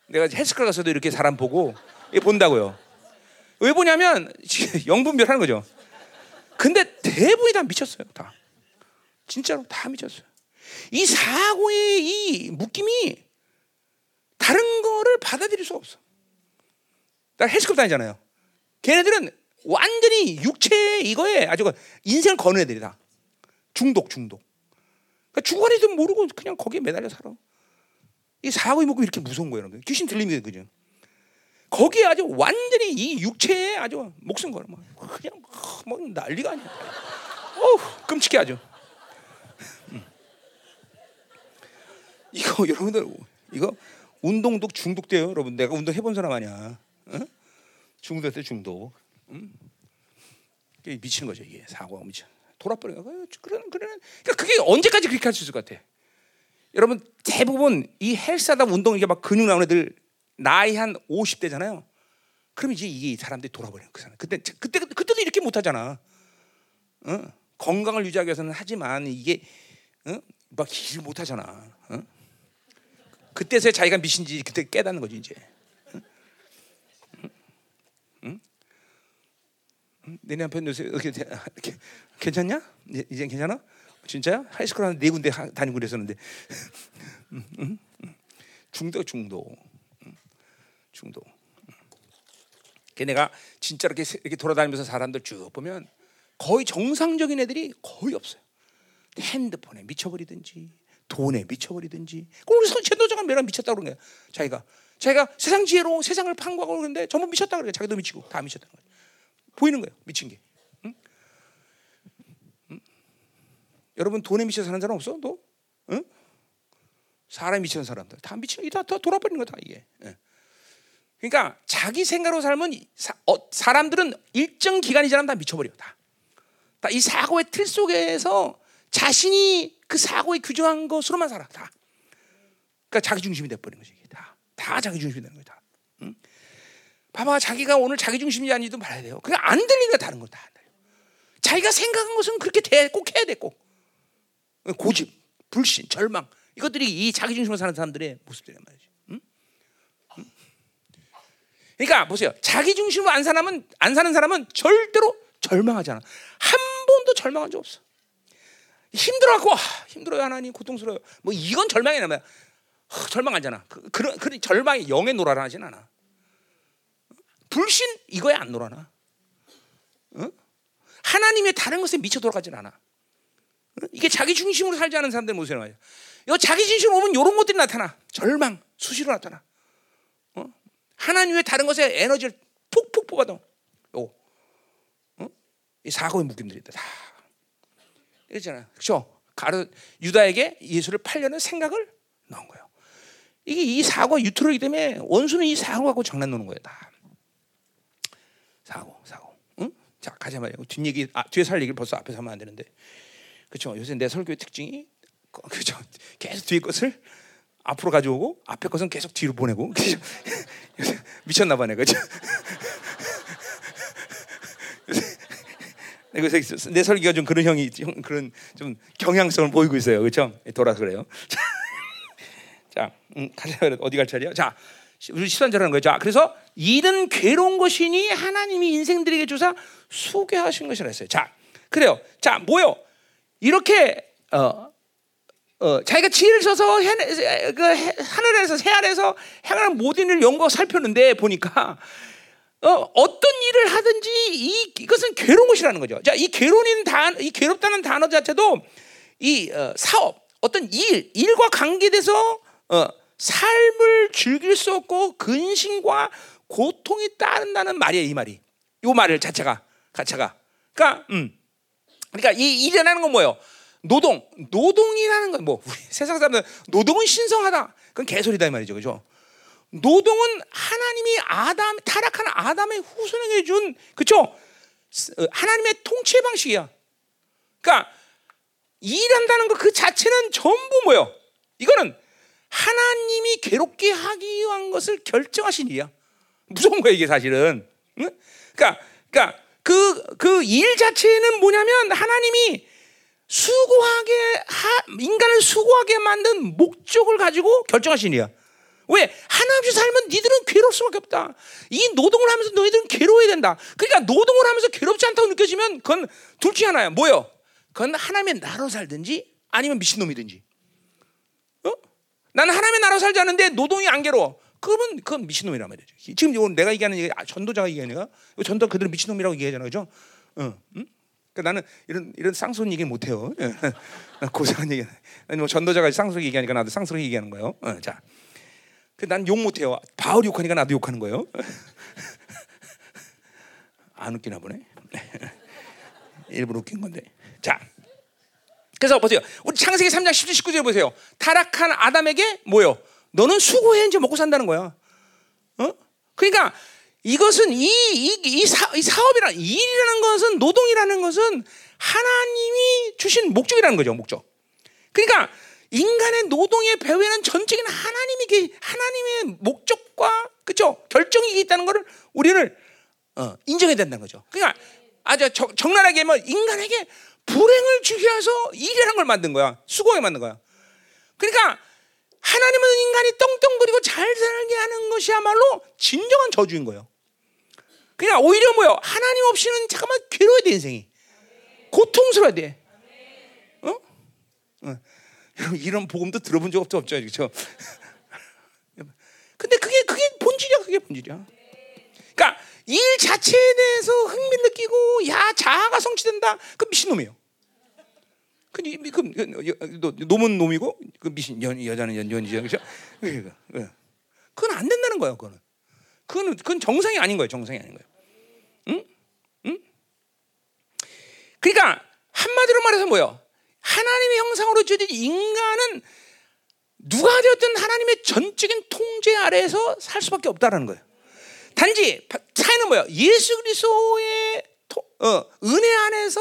내가 헬스클 가서도 이렇게 사람 보고 본다고요. 왜 보냐면 영분별 하는 거죠. 근데 대부분이 다 미쳤어요. 다 진짜로 다 미쳤어요. 이 사고의 이 묶임이 다른 거를 받아들일 수가 없어. 나 헬스클럽 다니잖아요. 걔네들은 완전히 육체 이거에 아주 그 인생을 거는 애들이다. 중독, 중독. 그러니까 죽어리도 모르고 그냥 거기에 매달려 살아. 이 사고의 묶음 이렇게 무서운 거예요, 여러분. 귀신 들리면 그죠? 거기에 아주 완전히 이 육체에 아주 목숨 걸어. 뭐 그냥 뭐 난리가 아니야. 어우, 끔찍해 아주. 음. 이거 여러분들 이거 운동도 중독돼요, 여러분. 내가 운동 해본 사람 아니야. 어? 중독돼 중독. 음? 미치는 거죠, 이게 사고가 미쳐. 돌아버리가 그러는 그러는 그러니까 그게 언제까지 그렇게 할 수 있을 것 같아? 여러분 대부분 이 헬스하다 운동 이게 막 근육 나오는 애들 나이 한 50대잖아요. 그럼 이제 이게 사람들이 돌아버려요. 그 사람. 그때 그때 그때도 이렇게 못 하잖아. 어? 건강을 유지하기 위해서는 하지만 이게 어? 막 일을 못 하잖아. 어? 그때서야 자기가 미친지 그때 깨닫는 거지 이제. 내 남편 요새 이렇게 괜찮냐? 이제 괜찮아? 진짜야? high school 한 네 군데 다니고 그랬었는데 중도 중도 중도. 걔네가 진짜 이렇게 이렇게 돌아다니면서 사람들 쭉 보면 거의 정상적인 애들이 거의 없어요. 핸드폰에 미쳐버리든지 돈에 미쳐버리든지. 그래서 최도자가 매일 미쳤다 그런 거야. 자기가 자기가 세상 지혜로 세상을 판구하고 그러는데 전부 미쳤다 그래. 자기도 미치고 다 미쳤다는 거야. 보이는 거예요. 미친 게. 응? 응? 여러분 돈에 미쳐 사는 사람 없어? 너? 응? 사람이 미치는 사람들 다 미치는 다, 다 돌아버리는 거다 이게. 예. 그러니까 자기 생각으로 살면 사, 어, 사람들은 일정 기간이 지나면 다 미쳐버려 다. 다 이 사고의 틀 속에서 자신이 그 사고에 규정한 것으로만 살아 다. 그러니까 자기 중심이 돼버린 거지 이게 다. 다 자기 중심이 되는 거야 다. 응? 봐봐 자기가 오늘 자기 중심이 아니도 말해야 돼요. 그냥 안 들리니까 다른 거다. 자기가 생각한 것은 그렇게 돼, 꼭 해야 돼 꼭. 고집, 불신, 절망 이것들이 이 자기 중심으로 사는 사람들의 모습들이란 말이지. 응? 응? 그러니까 보세요. 자기 중심으로 안 사람은 안 사는 사람은 절대로 절망하지 않아. 한 번도 절망한 적 없어. 힘들어갖고 아, 힘들어요 하나님 고통스러워요. 뭐 이건 절망이 아니야. 절망하잖아. 그, 그런 그 절망이 영의 노라라 하진 않아. 불신 이거에 안 놀아나. 어? 하나님의 다른 것에 미쳐 돌아가진 않아. 어? 이게 자기 중심으로 살지 않은 사람들 모습이. 이 자기 중심으로 오면 이런 것들이 나타나. 절망, 수시로 나타나. 어? 하나님의 다른 것에 에너지를 푹푹 뽑아도 요, 어? 이 사고의 묶임들이다. 다. 이랬잖아. 그렇죠? 가르 유다에게 예수를 팔려는 생각을 넣은 거예요. 이게 이 사고가 유튜브이기 때문에 원수는 이 사고 갖고 장난 노는 거예요. 다. 사고, 사고. 응? 자, 가자 말이야. 뒷 얘기, 아, 뒤에 살 얘기를 벌써 앞에서 하면 안 되는데. 그렇죠. 요새 내 설교의 특징이 그렇죠. 계속 뒤에 것을 앞으로 가져오고 앞에 것은 계속 뒤로 보내고. 그렇죠? 미쳤나 봐네. 그래서 내 설교가 좀 그런 형이 형 그런 좀 경향성을 보이고 있어요. 그렇죠? 돌아서 그래요. 자, 음, 가자 어디 갈 차례야? 자, 우리 13절하는 거죠. 자, 그래서 일은 괴로운 것이니 하나님이 인생들에게 주사 소개하신 것이라 했어요. 자, 그래요. 자, 뭐요? 이렇게 어, 어, 자기가 지혜를 써서 해, 그 하늘에서 새 아래에서 행하는 모든 일을 연구하고 살폈는데 보니까 어, 어떤 일을 하든지 이, 이것은 괴로운 것이라는 거죠. 자, 이 괴로운 단, 이 괴롭다는 단어 자체도 이 어, 사업, 어떤 일, 일과 관계돼서 어, 삶을 즐길 수 없고 근심과 고통이 따른다는 말이에요, 이 말이. 이 말을 자체가 자체가. 그러니까 음. 그러니까 이 일이라는 건 뭐예요? 노동. 노동이라는 건 뭐 세상 사람들 노동은 신성하다. 그건 개소리다 이 말이죠. 그죠? 노동은 하나님이 아담 타락한 아담의 후손에게 준 그렇죠? 어, 하나님의 통치 방식이야. 그러니까 일한다는 것 그 자체는 전부 뭐요? 이거는 하나님이 괴롭게 하기 위한 것을 결정하신 일이야. 무서운 거야 이게 사실은. 응? 그러니까, 그러니까 그 그 일 자체는 뭐냐면 하나님이 수고하게 하, 인간을 수고하게 만든 목적을 가지고 결정하신 일이야. 왜 하나 없이 살면 니들은 괴로울 수밖에 없다. 이 노동을 하면서 너희들은 괴로워야 된다. 그러니까 노동을 하면서 괴롭지 않다고 느껴지면 그건 둘 중에 하나야. 뭐요? 그건 하나님의 나로 살든지 아니면 미친놈이든지. 나는 하나님의 나라 살자는데 노동이 안 괴로워. 그러면 그건 미친놈이란 말이죠. 지금 이건 내가 얘기하는 얘기 아, 전도자가 얘기하는 거야. 전도 그들은 미친놈이라고 얘기하잖아, 그죠? 어, 응? 그러니까 나는 이런 이런 쌍손 얘기 못 해요. 예. 고상한 얘기. 아니 뭐 전도자가 쌍손 얘기하니까 나도 쌍손 얘기하는 거예요. 어, 자, 그난욕 못 해요. 바울 욕하니까 나도 욕하는 거예요. 안 웃기나 보네. 일부러 웃긴 건데. 자. 그래서 보세요. 우리 창세기 3장 10절 19절 보세요. 타락한 아담에게 뭐요? 너는 수고해 이제 먹고 산다는 거야. 어? 그러니까 이것은 이, 이, 이, 사, 이 사업이란 일이라는 것은 노동이라는 것은 하나님이 주신 목적이라는 거죠. 목적. 그러니까 인간의 노동의 배후에는 전적인 하나님이 하나님의 목적과 그죠 결정이 있다는 것을 우리는 어, 인정해야 된다는 거죠. 그러니까 아주 적, 적나라하게 뭐 인간에게 불행을 주기 위해서 일이라는 걸 만든 거야. 수고하게 만든 거야. 그러니까 하나님은 인간이 떵떵거리고 잘 살게 하는 것이야말로 진정한 저주인 거예요. 그러니까 오히려 뭐요? 하나님 없이는 잠깐만 괴로워야 돼 인생이. 고통스러워야 돼. 어? 어. 이런 복음도 들어본 적 없죠, 없죠, 그렇죠? 근데 그게 그게 본질이야, 그게 본질이야. 그러니까 일 자체에 대해서 흥미 느끼고 야 자아가 성취된다, 그 미친 놈이에요. 그, 그, 그, 놈은 놈이고 그 미신 연, 여자는 연, 연이죠, 그렇죠? 그건 안 된다는 거예요, 그거는. 그건 그건 정상이 아닌 거예요, 정상이 아닌 거예요. 응? 응? 그러니까 한마디로 말해서 뭐요? 하나님의 형상으로 지어진 인간은 누가 되었든 하나님의 전적인 통제 아래에서 살 수밖에 없다라는 거예요. 단지 차이는 뭐예요? 예수 그리스도의 어, 은혜 안에서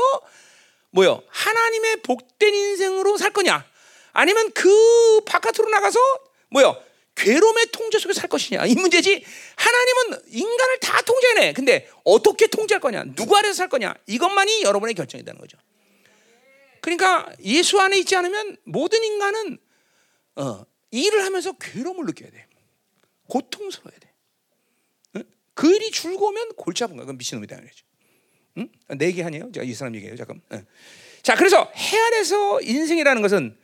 뭐요? 하나님의 복된 인생으로 살 거냐? 아니면 그 바깥으로 나가서 뭐요? 괴로움의 통제 속에 살 것이냐? 이 문제지. 하나님은 인간을 다 통제해. 근데 어떻게 통제할 거냐? 누구 아래서 살 거냐? 이것만이 여러분의 결정이 되는 거죠. 그러니까 예수 안에 있지 않으면 모든 인간은 어, 일을 하면서 괴로움을 느껴야 돼. 고통스러워야 돼. 일이 즐거우면 골치 아픈 거야. 그건 미친놈이다. 응? 내 얘기 아니에요? 이 사람 얘기예요. 잠깐. 응. 자, 그래서 해 아래서 인생이라는 것은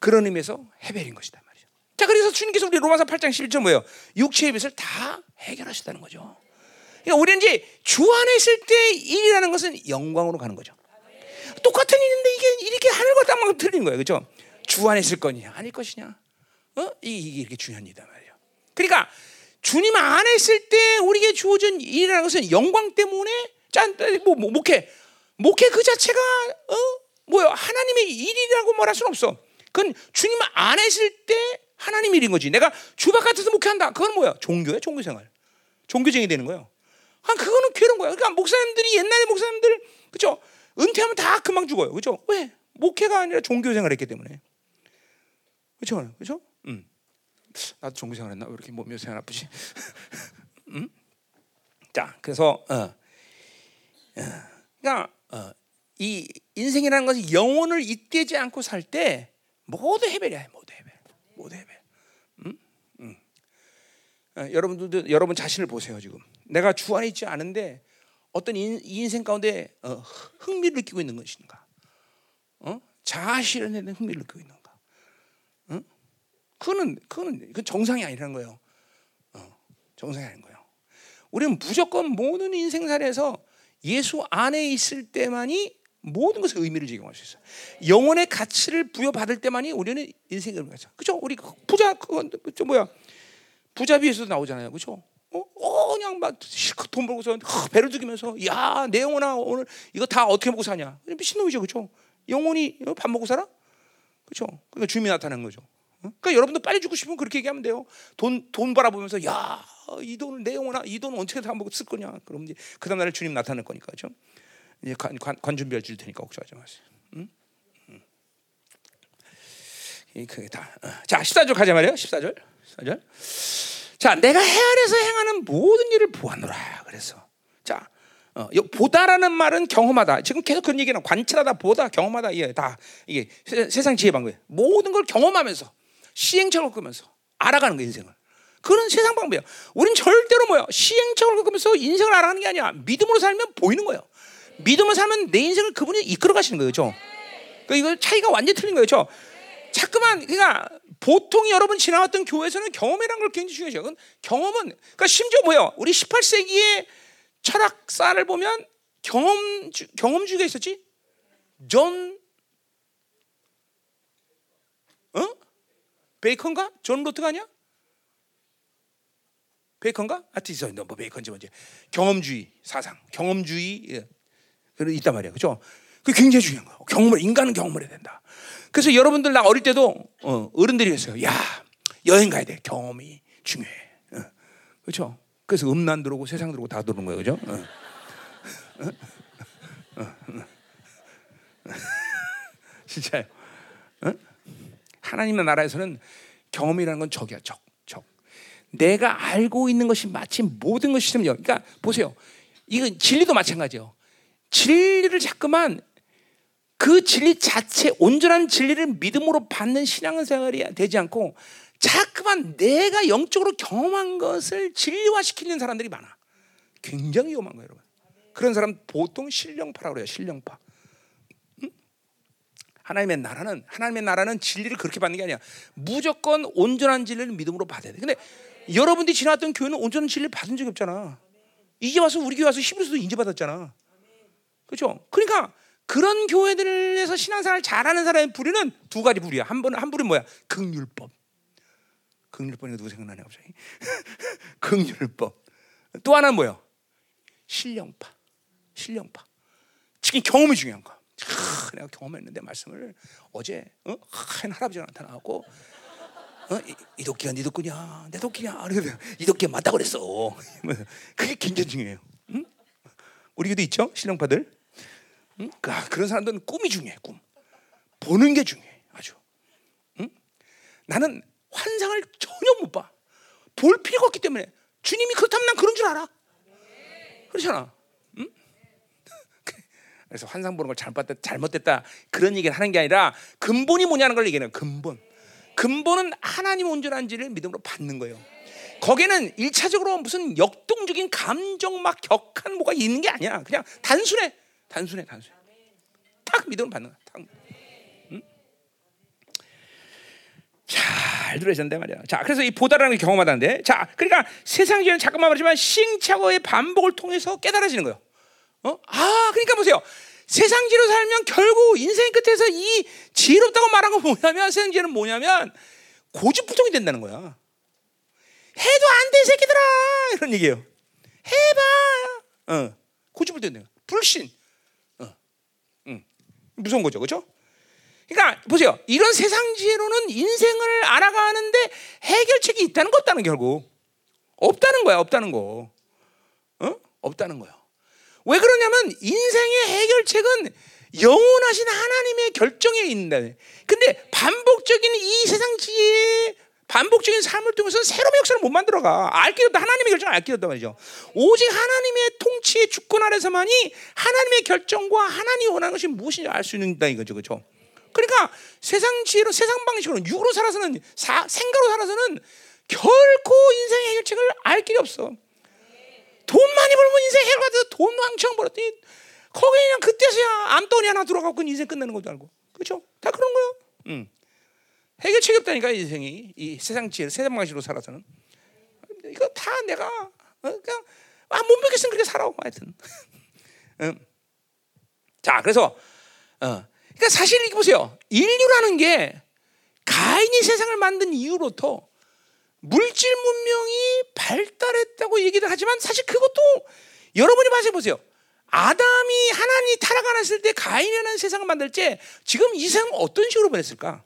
그런 의미에서 해벨인 것이다 말이죠. 자, 그래서 주님께서 우리 로마서 8장 11절 뭐예요? 육체의 빚을 다 해결하셨다는 거죠. 그러니까 우리는 이제 주 안에 있을 때 일이라는 것은 영광으로 가는 거죠. 똑같은 일인데 이게 이렇게 하늘과 땅만 틀린 거예요. 그렇죠? 주 안에 있을 거냐 아닐 것이냐? 어? 이게 이렇게 중요한 일이다 말이에요. 그러니까 주님 안에 있을 때 우리에게 주어진 일이라는 것은 영광 때문에 짠, 뭐, 뭐 목회, 목회 그 자체가 어 뭐야 하나님의 일이라고 말할 수는 없어. 그건 주님 안에 있을 때 하나님 일인 거지. 내가 주 바깥에서 목회한다. 그건 뭐야? 종교야, 종교 생활. 종교쟁이 되는 거예요. 아, 그거는 괴로운 거야. 그러니까 목사님들이 옛날에 목사님들 그죠? 은퇴하면 다 금방 죽어요. 그죠? 왜? 목회가 아니라 종교 생활을 했기 때문에. 그죠? 그죠? 음. 나도 종교 생활 했나? 왜 이렇게 몸이 생활 아프지? 음? 자, 그래서 어. 어. 그러니까 어. 이 인생이라는 것은 영혼을 잇대지 않고 살 때 모두 해벨이야. 모두 해벨. 모두 해벨. 음? 음. 어, 여러분들도 여러분 자신을 보세요, 지금. 내가 주 안에 있지 않은데 어떤 인, 인생 가운데 어, 흥미를 느끼고 있는 것인가? 어? 자아 실현에 대한 흥미를 느끼고 있는가? 어? 그거는 그거는 그 정상이 아니라는 거예요. 어, 정상이 아닌 거예요. 우리는 무조건 모든 인생살에서 예수 안에 있을 때만이 모든 것에 의미를 제공할 수 있어요. 영혼의 가치를 부여받을 때만이 우리는 인생의 의미가 있어. 그죠? 우리 부자 그건 저 뭐야? 부자 비에서도 나오잖아요. 그죠? 어, 어 그냥 막 실컷 돈 벌고서 배를 두기면서 야, 내 영혼아 오늘 이거 다 어떻게 먹고 사냐? 미친놈이죠, 그렇죠? 영혼이 어, 밥 먹고 살아? 그렇죠? 그러니까 주님이 나타나는 거죠. 어? 그러니까 여러분도 빨리 죽고 싶으면 그렇게 얘기하면 돼요. 돈, 돈 바라보면서 야, 이 돈을 내 영혼아, 이 돈은 어떻게 다 먹고 쓸 거냐? 그럼 이제 그 다음 날에 주님 나타날 거니까, 그렇죠? 이제 관, 관, 관 준비해 줄 테니까 걱정하지 마세요. 응? 응. 그게 다. 어. 자, 14절 가자 말이에요. 14절. 14절. 자, 내가 해 아래서 행하는 모든 일을 보았노라. 그래서 자, 어, 보다라는 말은 경험하다. 지금 계속 그런 얘기는 관찰하다, 보다, 경험하다. 이게 다 이게 세상 지혜 방법이에요. 모든 걸 경험하면서 시행착오를 겪으면서 알아가는 거 인생을. 그런 세상 방법이에요. 우린 절대로 뭐야 시행착오를 겪으면서 인생을 알아가는 게 아니야. 믿음으로 살면 보이는 거예요. 믿음으로 살면 내 인생을 그분이 이끌어 가시는 거예요. 그렇죠? 그러니까 이거 차이가 완전히 틀린 거예요. 그렇죠? 자꾸만 그러니까 보통 여러분 지나왔던 교회에서는 경험이라는 걸 굉장히 중요해요. 경험은 그러니까 심지어 뭐야? 우리 18세기의 철학사를 보면 경험 경험주의가 있었지. 존 어? 베이컨가? 존 로크가 아니야? 베이컨가? 있어. 뭐 베이컨지 뭔지. 경험주의 사상, 경험주의 예. 있단 말이야. 그죠? 그게 굉장히 중요한 거야. 경험을 인간은 경험을 해야 된다. 그래서 여러분들 나 어릴 때도 어, 어른들이 했어요. 야 여행 가야 돼. 경험이 중요해. 어. 그렇죠? 그래서 음란 들어오고 세상 들어오고 다 들어오는 거예요. 그죠? 어. 어, 어, 진짜요. 하나님의 나라에서는 경험이라는 건 적이야, 적, 적. 내가 알고 있는 것이 마치 모든 것이 시요 그러니까 보세요. 이건 진리도 마찬가지예요. 진리를 자꾸만 그 진리 자체 온전한 진리를 믿음으로 받는 신앙생활이 되지 않고 자꾸만 내가 영적으로 경험한 것을 진리화시키는 사람들이 많아. 굉장히 위험한 거예요, 여러분. 그런 사람 보통 신령파라고 그래요. 신령파. 하나님의 나라는 하나님의 나라는 진리를 그렇게 받는 게 아니야. 무조건 온전한 진리를 믿음으로 받아야 돼. 근데 여러분들이 지나왔던 교회는 온전한 진리를 받은 적이 없잖아. 이제 와서 우리 교회 와서 히브리서도 인정받았잖아. 그렇죠? 그러니까 그런 교회들에서 신앙생활 잘하는 사람의 부류는 두 가지 부류야. 한 번은 한 부류는 뭐야? 극률법. 극률법이 누구 생각나냐 갑자기? 극률법. 또 하나는 뭐야? 신령파. 신령파. 특히 경험이 중요한 거. 아, 내가 경험했는데 말씀을 어제 어? 한 할아버지가 나타나고 어? 이, 도끼가 네 도끼냐 내 도끼냐 이 도끼가 맞다 그랬어. 그게 중요해요. 응? 우리 교도 있죠? 신령파들? 응? 그, 아, 그런 사람들은 꿈이 중요해 꿈. 보는 게 중요해 아주. 응? 나는 환상을 전혀 못 봐 볼 필요가 없기 때문에 주님이 그렇다면 난 그런 줄 알아. 그렇잖아 그래서 환상 보는 걸 잘못됐다, 잘못됐다 그런 얘기를 하는 게 아니라 근본이 뭐냐는 걸 얘기해요. 근본. 근본은 하나님 온전한지를 믿음으로 받는 거예요. 거기는 일차적으로 무슨 역동적인 감정 막 격한 뭐가 있는 게 아니야. 그냥 단순해, 단순해, 단순해. 딱 믿음을 받는 거야. 딱. 응? 잘 된다 말이야. 자, 그래서 이 보다라는 게 경험하다는데, 자, 그러니까 세상에는 잠깐만 말하지만 시행착오의 반복을 통해서 깨달아지는 거예요. 어? 아, 그러니까 보세요. 세상지로 살면 결국 인생 끝에서 이 지혜롭다고 말한 건 뭐냐면 세상지는 뭐냐면 고집불통이 된다는 거야. 해도 안 돼, 새끼들아! 이런 얘기예요. 해봐! 어, 고집불통이 불신. 어, 응. 무서운 거죠, 그죠? 그러니까 보세요. 이런 세상 지혜로는 인생을 알아가는데 해결책이 있다는 거 없다는 결국 없다는 거야, 없다는 거. 어? 없다는 거야. 왜 그러냐면 인생의 해결책은 영원하신 하나님의 결정에 있는다. 근데 반복적인 이 세상 지혜 반복적인 삶을 통해서 새로운 역사를 못 만들어가. 알게 없다. 하나님의 결정을 알게 없다 말이죠. 오직 하나님의 통치의 주권 아래서만이 하나님의 결정과 하나님이 원하는 것이 무엇인지 알 수 있는 다 이거죠. 그렇죠? 그러니까 세상 지혜로 세상 방식으로 육으로 살아서는 사, 생가로 살아서는 결코 인생의 해결책을 알 길이 없어. 돈 많이 벌면 인생 해가지고 돈 왕창 벌었더니 거기 그냥 그때서야 암돈이 하나 들어가고 인생 끝나는 것도 알고 그렇죠? 다 그런 거예요. 음. 해결책이 없다니까 인생이 이 세상 지혜 세상 방식으로 살아서는 이거 다 내가 어, 그냥 아, 못 믿겠으면 그렇게 살아 하여튼. 음. 자 그래서 어. 그러니까 사실 이거 보세요 인류라는 게 가인이 세상을 만든 이후로부터 물질 문명이 발달했다고 얘기를 하지만 사실 그것도 여러분이 봐서 보세요. 아담이 하나님이 타락하았을 때 가인이라는 세상을 만들 때 지금 이 세상은 어떤 식으로 변했을까?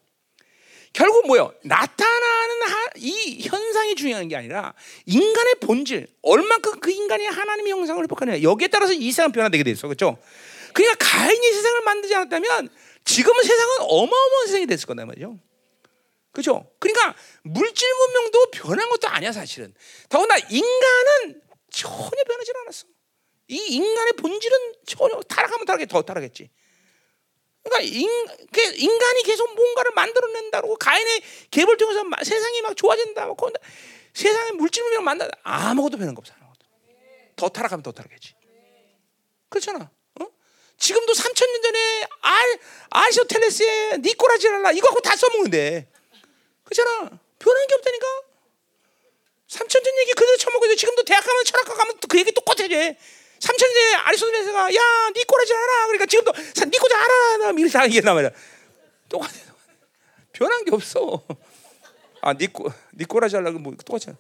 결국 뭐요? 나타나는 이 현상이 중요한 게 아니라 인간의 본질, 얼만큼 그 인간이 하나님의 형상을 회복하느냐 여기에 따라서 이 세상 변화되게 돼 있어, 그렇죠? 그러니까 가인이 세상을 만들지 않았다면 지금은 세상은 어마어마한 세상이 됐을 거다 말이죠. 그죠? 그러니까 물질 문명도 변한 것도 아니야 사실은. 더구나 인간은 전혀 변하지 않았어. 이 인간의 본질은 전혀 타락하면 타락해 더 타락했지. 그러니까 인, 인간이 계속 뭔가를 만들어낸다고 가인의 개발 통해서 세상이 막 좋아진다고 세상의 물질 문명 만나 아무것도 변한 거 없어. 더 타락하면 더 타락했지. 그렇잖아. 어? 지금도 3천 년 전에 알 아리스토텔레스의 니코라 지랄라 이거 갖고 다 써먹는데 그렇잖아. 변한 게 없다니까. 삼천년 얘기 그대로 처먹고 있는데 지금도 대학 가면 철학과 가면 그 얘기 똑같아 지 삼천년에 아리스토텔레스가 야, 니 꼬라지 알아. 그러니까 지금도 니 꼬라지 알아. 미리 다 얘기했단 말이야. 똑같아. 변한 게 없어. 아, 니 꼬, 니 꼬라지 하려고 뭐 똑같잖아.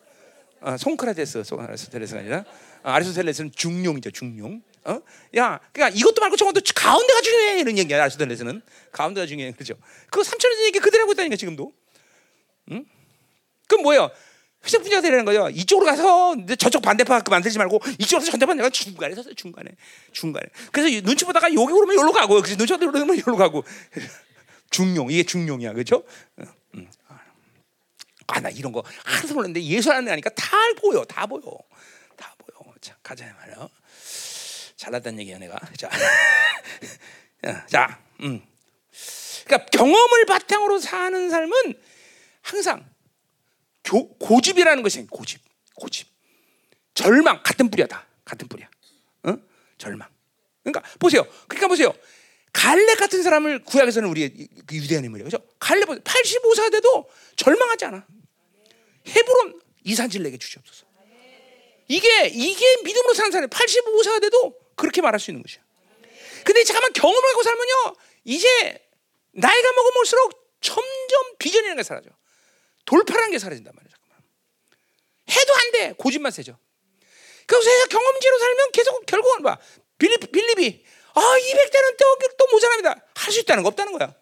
아, 송크라테스, 아리스토텔레스가 아니라 아, 아리스토텔레스는 중용이죠, 중용. 어? 야, 그러니까 이것도 말고 저것도 가운데가 중요해 이런 얘기야. 아리스토텔레스는 가운데가 중요해, 그렇죠? 그 삼천년 얘기 그대로 하고 있다니까 지금도. 응? 그럼 뭐예요? 회색 분야가 되는 거죠. 이쪽으로 가서 저쪽 반대파 만들지 말고 이쪽으로 가서 전대판 내가 중간에 섰어요. 중간에 중간에. 그래서 눈치 보다가 여기 오르면 여기로 가고, 그래서 눈치 보다 오르면 여기로 가고. 중용 이게 중용이야, 그렇죠? 음. 아, 나 이런 거 하나도 몰랐는데 안에 하니까 다 보여, 다 보여, 다 보여. 자, 가자 말이야. 잘났다는 얘기야, 내가. 자, 자, 음. 그러니까 경험을 바탕으로 사는 삶은 항상 교, 고집이라는 것이 고집, 고집, 절망 같은 뿌리다, 같은 뿌리야. 어? 절망. 그러니까 보세요. 그러니까 보세요. 갈렙 같은 사람을 구약에서는 우리 그 유대한 인물이에요. 그죠? 갈렙 85사 돼도 절망하지 않아. 헤브론 이산질 내게 주시옵소서. 이게 이게 믿음으로 사는 사람 85사 돼도 그렇게 말할 수 있는 것이야. 근데 잠깐만 경험을 하고 살면요. 이제 나이가 먹으면올수록 점점 비전이라는 게 사라져. 돌파라는 게 사라진단 말이야. 잠깐만. 해도 안 돼. 고집만 세죠. 그래서 경험지로 살면 계속 결국은 봐. 빌립, 빌립이 아 200대는 또, 또 모자랍니다. 할 수 있다는 거 없다는 거야.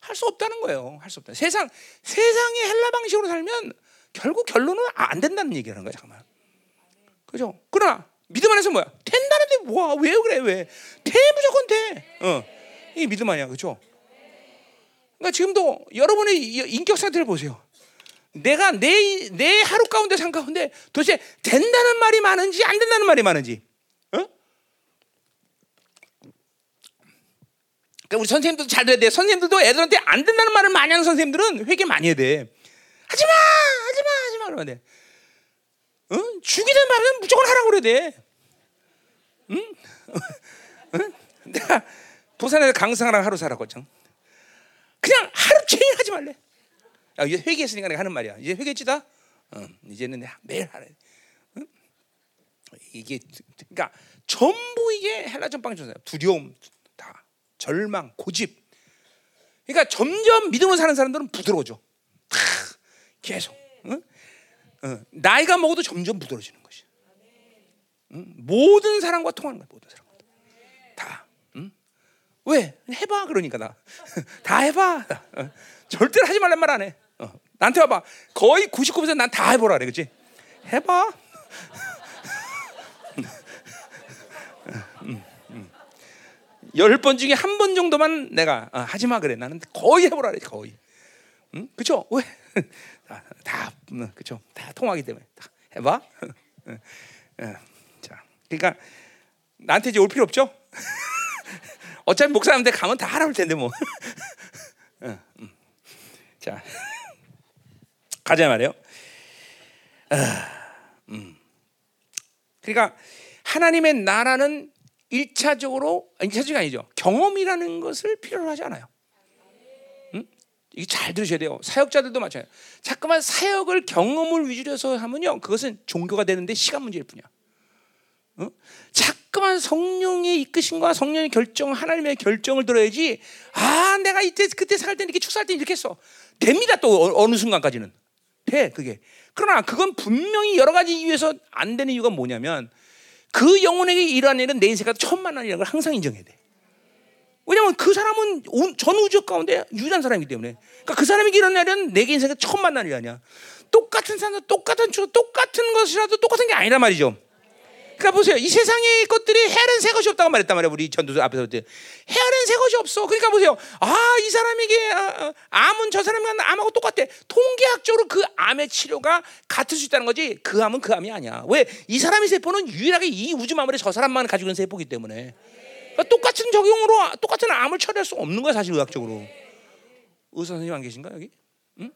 할 수 없다는 거예요. 할 수 없다. 세상 세상의 헬라 방식으로 살면 결국 결론은 안 된다는 얘기라는 거야. 잠깐만. 그죠? 그러나 믿음 안에서 뭐야? 된다는데 뭐야? 왜 그래? 왜? 돼 무조건 돼. 어. 이 믿음 아니야. 그죠? 그러니까 지금도 여러분의 인격 상태를 보세요. 내가 내, 내 하루 가운데 산 가운데 도대체 된다는 말이 많은지 안 된다는 말이 많은지. 어? 우리 선생님들도 잘 돼야 돼. 선생님들도 애들한테 안 된다는 말을 많이 하는 선생님들은 회개 많이 해야 돼. 하지 마! 하지 마! 하지 마! 그러면 돼. 어? 죽이는 말은 무조건 하라고 그래야 돼. 응? 응? 내가 부산에서 강승하랑 하루 살았거든. 그냥 하루 종일 하지 말래. 야, 이제 회개했으니까 내가 하는 말이야. 이제 회개했지다. 어, 이제는 매일 하래. 응? 이게 그러니까 전부 이게 헬라 전 빵전이야. 두려움, 다 절망, 고집. 그러니까 점점 믿음으로 사는 사람들은 부드러워져. 다 계속. 응? 어, 나이가 먹어도 점점 부드러워지는 것이. 응? 모든 사람과 통하는 거야. 모든 사람과. 다. 왜? 해봐 그러니까 나. 다 해봐. 어. 절대로 하지 말란 말 안 해. 어. 나한테 와봐. 거의 99%난 다 해보라 그래, 그렇지? 해봐. 열번 중에 한 번 정도만 내가 어, 하지 마 그래. 나는 거의 해보라 그래, 거의. 응? 그죠? 왜? 다, 다 그죠? 다 통하기 때문에 다 해봐. 자, 그러니까 나한테 이제 올 필요 없죠? 어차피 목사님한테 가면 다 알아볼 텐데 뭐. 자, 가자 말이에요. 아, 음. 그러니까 하나님의 나라는 일차적으로 일차적이 아니죠. 경험이라는 것을 필요로 하지 않아요. 음? 이게 잘 들으셔야 돼요. 사역자들도 마찬가지. 자꾸만 사역을 경험을 위주로 해서 하면요, 그것은 종교가 되는데 시간 문제일 뿐이야. 어? 자꾸만 성령의 이끄심과 성령의 결정, 하나님의 결정을 들어야지. 아, 내가 이때 그때 살때 이렇게 축사할 때 이렇게 했어. 됩니다. 또 어, 어느 순간까지는 돼 그게. 그러나 그건 분명히 여러 가지 이유에서 안 되는 이유가 뭐냐면 그 영혼에게 이러한 일은 내 인생과 처음 만난 일이라는 걸 항상 인정해야 돼. 왜냐하면 그 사람은 전 우주 가운데 유일한 사람이기 때문에. 그러니까 그 사람에게 일어난 일은 내 인생에 처음 만난 일이 아니야. 똑같은 사람, 똑같은 주, 똑같은 것이라도 똑같은 게 아니란 말이죠. 그러니까 보세요. 이 세상의 것들이 헤아른 새 것이 없다고 말했단 말이야. 우리 전도서 앞에서 때 헤아른 새 것이 없어. 그러니까 보세요. 아, 이 사람에게 아, 아, 암은 저 사람이 암하고 똑같아. 통계학적으로 그 암의 치료가 같을 수 있다는 거지. 그 암은 그 암이 아니야. 왜? 이 사람의 세포는 유일하게 이 우주 만물에 저 사람만 가지고 있는 세포기 때문에. 그러니까 똑같은 적용으로 똑같은 암을 처리할 수 없는 거야, 사실 의학적으로. 의사 선생님 안 계신가 여기? 응?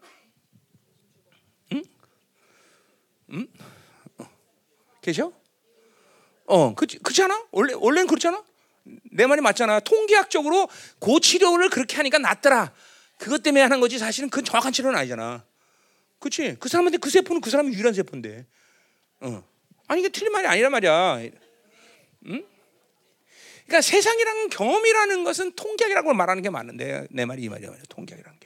응? 응? 어. 계셔? 어, 그렇지, 그렇지 않아? 원래 원래는 그렇잖아. 내 말이 맞잖아. 통계학적으로 그 치료를 그렇게 하니까 낫더라. 그것 때문에 하는 거지 사실은 그 정확한 치료는 아니잖아. 그렇지? 그 사람한테 그 세포는 그 사람이 유일한 세포인데. 어. 아니 이게 틀린 말이 아니란 말이야. 응? 그러니까 세상이라는 경험이라는 것은 통계학이라고 말하는 게 맞는데 내 말이 이 말이야. 통계학이라는 게.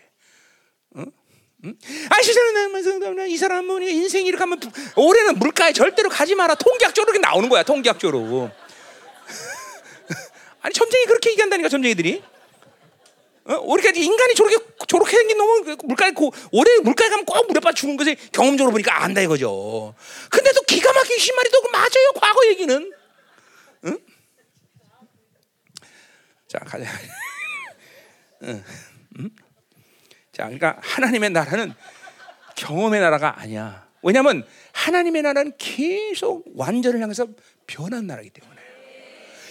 응? 응? 아 시선은 이 사람은 인생이 이렇게 하면 올해는 물가에 절대로 가지 마라. 통계학적으로 이렇게 나오는 거야. 통계학적으로. 아니 점쟁이 그렇게 얘기한다니까 점쟁이들이. 어? 우리까지 인간이 저렇게 저렇게 생긴 놈은 물가에 고, 올해 물가에 가면 꼭 물에 빠져 죽은 것을 경험적으로 보니까 안다 이거죠. 근데도 기가 막히게 신말이 또 맞아요. 과거 얘기는. 응? 자 가자. 응. 응? 자 그러니까 하나님의 나라는 경험의 나라가 아니야. 왜냐하면 하나님의 나라는 계속 완전을 향해서 변한 나라이기 때문에.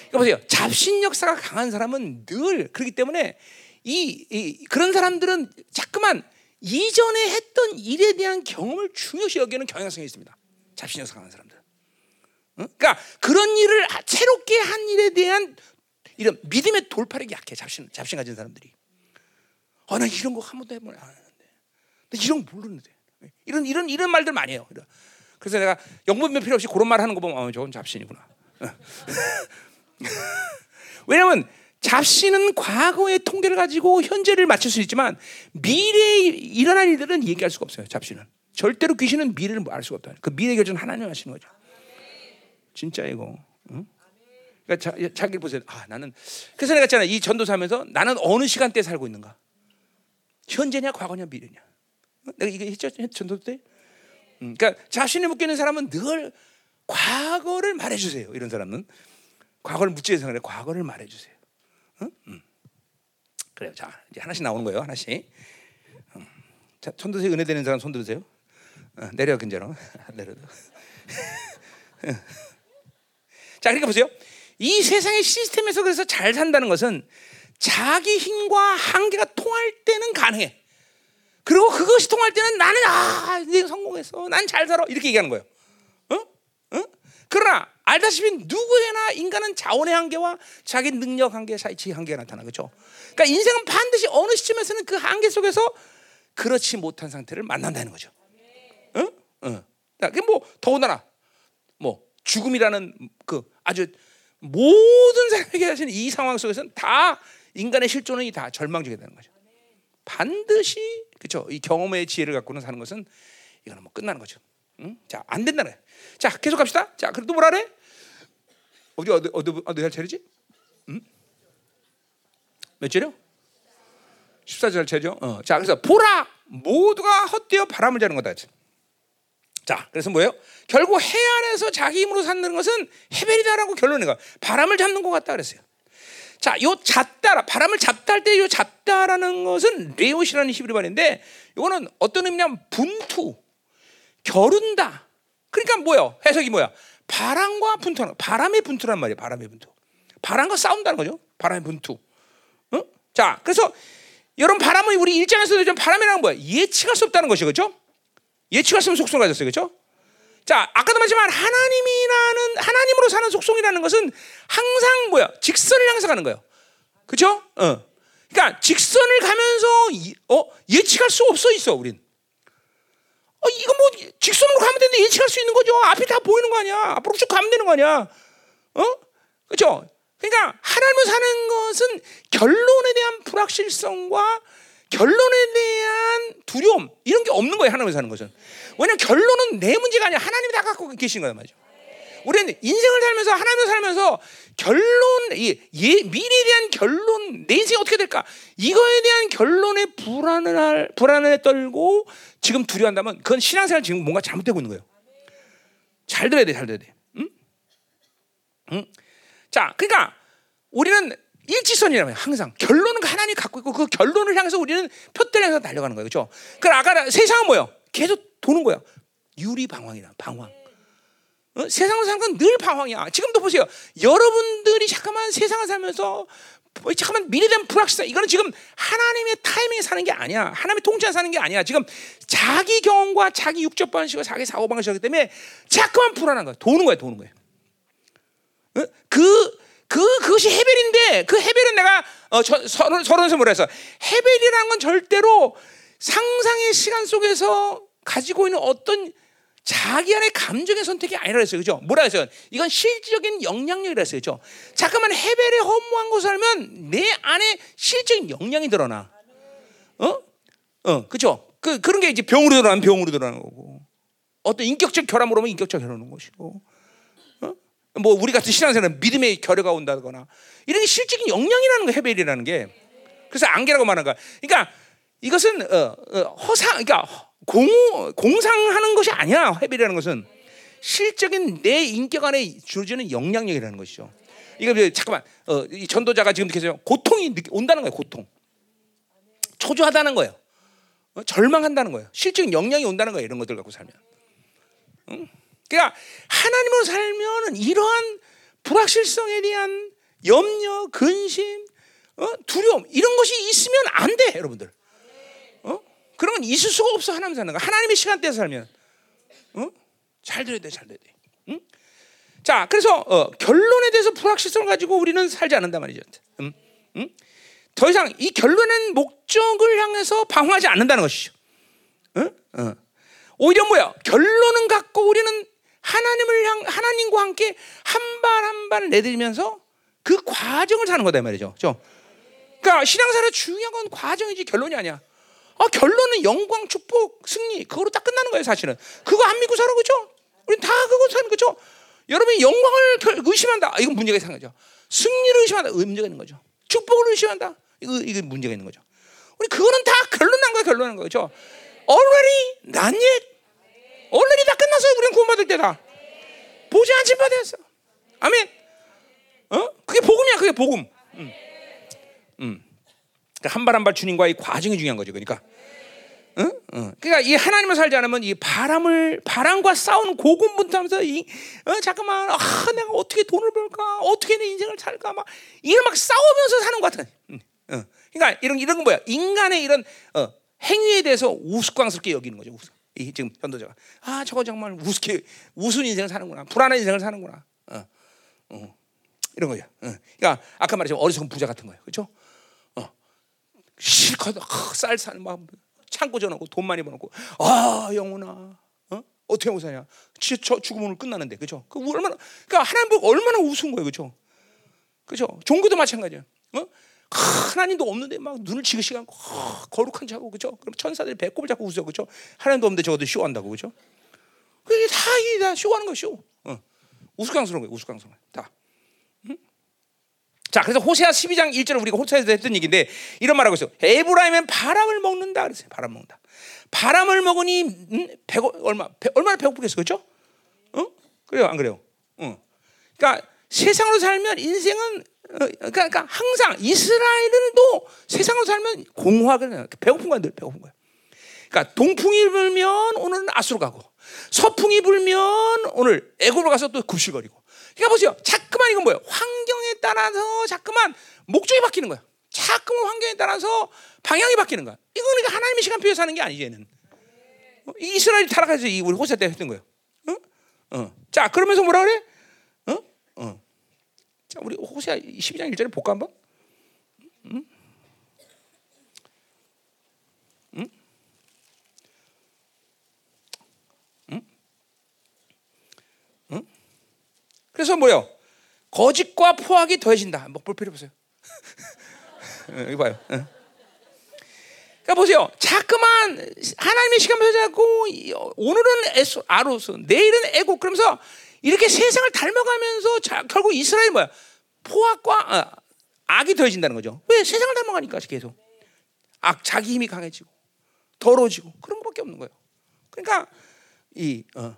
그러니까 보세요. 잡신 역사가 강한 사람은 늘 그렇기 때문에 이, 이, 그런 사람들은 자꾸만 이전에 했던 일에 대한 경험을 중요시 여기는 경향성이 있습니다. 잡신 역사 강한 사람들. 응? 그러니까 그런 일을 새롭게 한 일에 대한 이런 믿음의 돌파력이 약해. 잡신 잡신 가진 사람들이. 아, 나 이런 거 한 번도 해본 안 하는데. 나 이런 거 모르는데. 이런 이런 이런 말들 많이 해요. 그래서 내가 영문면 필요 없이 그런 말 하는 거 보면 어, 저건 잡신이구나. 왜냐면 잡신은 과거의 통계를 가지고 현재를 맞출 수 있지만 미래에 일어날 일들은 얘기할 수가 없어요. 잡신은 절대로 귀신은 미래를 알 수가 없다. 그 미래 결정 하나님 하시는 거죠. 진짜 이거. 응? 그러니까 자, 자기 보세요. 아 나는 그래서 내가 했잖아. 이 전도사하면서 나는 어느 시간대에 살고 있는가? 현재냐 과거냐 미래냐? 내가 이거 했죠 전도 때. 음, 그러니까 자신이 묶이는 사람은 늘 과거를 말해주세요. 이런 사람은 과거를 묻지 그래. 과거를 말해주세요. 응? 음. 그래요. 자 이제 하나씩 나오는 거예요. 하나씩. 음. 자 손 드세요. 은혜 되는 사람 손 들으세요. 어, 내려 근자로 내려도. 자 그러니까 보세요. 이 세상의 시스템에서 그래서 잘 산다는 것은 자기 힘과 한계가 통할 때는 가능해. 그리고 그것이 통할 때는 나는 아, 내가 성공했어. 난 잘 살아. 이렇게 얘기하는 거예요. 어? 어? 그러나 알다시피 누구에나 인간은 자원의 한계와 자기 능력 한계, 사이치 한계가 나타나 그렇죠? 그러니까 인생은 반드시 어느 시점에서는 그 한계 속에서 그렇지 못한 상태를 만난다는 거죠. 응? 응. 그러니까 뭐 더군다나 뭐 죽음이라는 그 아주 모든 사람에게 하시는 이 상황 속에서는 다 인간의 실존은 다 절망적이 되는 거죠. 반드시 그렇죠. 이 경험의 지혜를 갖고는 사는 것은 이거는 뭐 끝나는 거죠. 응? 자, 안 된다는 거예요. 자, 계속 갑시다. 자, 또 뭐라 그래? 어디 어디 어디 어디 할 차례지? 응? 몇 절이요? 14절 차죠. 어. 자, 그래서 보라 모두가 헛되어 바람을 자는 거다. 자, 그래서 뭐예요? 결국 해 안에서 자기 힘으로 사는 것은 해벨이다라고 결론이 가. 바람을 잡는 것 같다 그랬어요. 자, 요 잡다라 바람을 잡다 할 때 요 잡다라는 것은 레오시라는 히브리 말인데 이거는 어떤 의미냐면 분투, 겨룬다. 그러니까 뭐요? 해석이 뭐야? 바람과 분투하는 바람의 분투란 말이에요. 바람의 분투. 바람과 싸운다는 거죠. 바람의 분투. 어? 자, 그래서 여러분 바람은 우리 일장에서도 좀 바람이라는 뭐야? 예측할 수 없다는 것이 그렇죠? 예측할 수 없는 속성을 가졌어요. 그렇죠? 자, 아까도 말했지만 하나님이라는 하나님으로 사는 속성이라는 것은 항상 뭐야? 직선을 가는 거예요. 그렇죠? 어. 그러니까 직선을 가면서 어, 예측할 수 없어 있어, 우린. 어, 이거 뭐 직선으로 가면 되는데 예측할 수 있는 거죠. 앞이 다 보이는 거 아니야. 앞으로 쭉 가면 되는 거 아니야. 어? 그렇죠? 그러니까 하나님을 사는 것은 결론에 대한 불확실성과 결론에 대한 두려움 이런 게 없는 거예요. 하나님을 사는 것은. 왜냐면 결론은 내 문제가 아니라 하나님이 다 갖고 계신 거란 말이죠. 우리는 인생을 살면서 하나님을 살면서 결론 이 예, 미래에 대한 결론 내 인생이 어떻게 될까 이거에 대한 결론에 불안을 불안에 떨고 지금 두려워한다면 그건 신앙생활 지금 뭔가 잘못되고 있는 거예요. 잘 들어야 돼, 잘 들어야 돼. 응? 응? 자, 그러니까 우리는 일지선이라면 항상 결론은 하나님이 갖고 있고 그 결론을 향해서 우리는 표대를 향해서 달려가는 거예요, 그렇죠? 그 아까 세상은 뭐요? 계속 도는 거야. 유리 방황이라 방황. 어? 세상을 사는 건 늘 방황이야. 지금도 보세요. 여러분들이 잠깐만 세상을 살면서 뭐 잠깐만 미래에 대한 불확실성 이거는 지금 하나님의 타이밍에 사는 게 아니야. 하나님의 통제에 사는 게 아니야. 지금 자기 경험과 자기 육적 방식과 자기 사고 방식이기 때문에 자꾸만 불안한 거야. 도는 거야, 도는 거야. 어? 그그 그것이 헤벨인데 그 헤벨은 내가 어, 저, 서론 서론에서 뭐라 해서 헤벨이라는 건 절대로 상상의 시간 속에서 가지고 있는 어떤 자기 안의 감정의 선택이 아니라 했어요. 그죠? 뭐라 했어요? 이건 실질적인 영향력이라 했어요. 그죠? 잠깐만 헤벨에 허무한 것을 하면 내 안에 실질적인 영향이 드러나. 어? 어, 그죠? 그, 그런 게 이제 병으로 드러나면 병으로 드러나는 거고. 어떤 인격적 결함으로 면 인격적 결함인 것이고. 어? 뭐 우리 같은 신앙생활은 믿음의 결여가 온다거나 이런 게 실질적인 영향이라는 거 헤벨이라는 게. 그래서 안개라고 말하는 거야. 그러니까 이것은 어, 어, 허상, 그러니까 공, 공상하는 것이 아니야. 헤벨이라는 것은 실적인 내 인격 안에 주어지는 영향력이라는 것이죠. 이거 잠깐만, 어, 이 전도자가 지금 계속 고통이 온다는 거예요. 고통. 초조하다는 거예요. 어? 절망한다는 거예요. 실적인 영향이 온다는 거예요. 이런 것들 갖고 살면. 응? 그러니까 하나님으로 살면 이러한 불확실성에 대한 염려, 근심, 어? 두려움 이런 것이 있으면 안 돼, 여러분들. 건 있을 수가 없어 하나님 사는 거. 하나님의 시간대에 살면, 어? 잘 들어야 돼, 잘 들어야 돼. 응? 자, 그래서 어, 결론에 대해서 불확실성을 가지고 우리는 살지 않는단 말이죠. 음? 음? 더 이상 이 결론은 목적을 향해서 방황하지 않는다는 것이죠. 어? 어. 오히려 뭐야? 결론은 갖고 우리는 하나님을 향 하나님과 함께 한 발 한 발 내드리면서 그 과정을 사는 거다 말이죠. 그렇죠? 그러니까 신앙생활의 중요한 건 과정이지 결론이 아니야. 아, 결론은 영광, 축복, 승리 그거로 딱 끝나는 거예요, 사실은. 그거 안 믿고 살아 그죠? 우리 다 그거 사는 거죠. 여러분이 영광을 의심한다. 아, 이건 문제가 있는 거죠. 승리를 의심한다. 문제가 있는 거죠. 축복을 의심한다. 이거 이게 문제가 있는 거죠. 우리 그거는 다 결론 난 거야, 결론 난 거죠. already not yet. already 다 끝났어요. 우리는 구원받을 때다. 보지 않지 받았어. 아멘. 어? 그게 복음이야. 그게 복음. 음. 음. 그러니까 한발 한 발 주님과의 과정이 중요한 거죠. 그러니까. 응? 응. 그러니까 이 하나님을 살지 않으면 이 바람을 바람과 싸우는 고군분투하면서 이 어, 잠깐만 아 내가 어떻게 돈을 벌까 어떻게 내 인생을 살까 막 이런 막 싸우면서 사는 것 같은. 응. 응. 그러니까 이런 이런 건 뭐야? 인간의 이런 어, 행위에 대해서 우스꽝스럽게 여기는 거죠. 우스. 이 지금 현도자가 아 저거 정말 우습게 우스운 인생을 사는구나 불안한 인생을 사는구나. 어. 어. 이런 거죠. 어. 그러니까 아까 말했지만 어리석은 부자 같은 거예요. 그렇죠? 실컷 아, 쌀쌀 막 창고 전하고 돈 많이 벌었고 아 영혼아 어? 어떻게 하고 사냐? 진짜 죽으면 끝나는데 그죠? 그 얼마나 그러니까 하나님 보고 얼마나 우스운 거예요 그죠? 그죠? 종교도 마찬가지야 어? 하나님도 없는데 막 눈을 지그시 감고 아, 거룩한 자고 그죠? 그럼 천사들이 배꼽을 잡고 웃어 그죠? 하나님도 없는데 저것도 쇼한다고 그죠? 그게 다이다 쇼하는 거 쇼. 어. 우스꽝스러운 거예요 우스꽝스러운 거예요 다 자, 그래서 호세아 12장 1절을 우리가 호세아에서 했던 얘기인데 이런 말하고 있어요. 에브라임은 바람을 먹는다 그랬어요. 바람 먹는다. 바람을 먹으니 음, 배고, 얼마 배, 얼마나 배고프겠어, 그렇죠? 어? 그래요, 안 그래요? 어. 그러니까 세상으로 살면 인생은 어, 그러니까, 그러니까, 항상 이스라엘도 세상으로 살면 공허하게 배고픈 늘 배고픈 거야. 그러니까 동풍이 불면 오늘은 아수로 가고 서풍이 불면 오늘 애굽으로 가서 또 굽실거리고 그러니까 보세요. 자꾸만 이건 뭐예요? 환경에 따라서 자꾸만 목적이 바뀌는 거야. 자꾸만 환경에 따라서 방향이 바뀌는 거야. 이거 그러니까 하나님의 시간표에 사는 게 아니지 얘는. 어? 이스라엘이 타락해서 이 우리 호세 때 했던 거예요. 어? 어. 자 그러면서 뭐라 그래? 어? 어. 자 우리 호세 12장 1절에 볼까 한번? 그래서 뭐요? 거짓과 포악이 더해진다. 뭐볼 필요 없어요. 여기 봐요. 그러니까 보세요. 자꾸만 하나님의 시간을 자고 오늘은 에소, 아로스, 내일은 에고 그러면서 이렇게 세상을 닮아가면서 자, 결국 이스라엘 뭐야? 포악과 아, 악이 더해진다는 거죠. 왜 세상을 닮아가니까 계속 악 자기 힘이 강해지고 더러워지고 그런 것밖에 없는 거예요. 그러니까 이 어,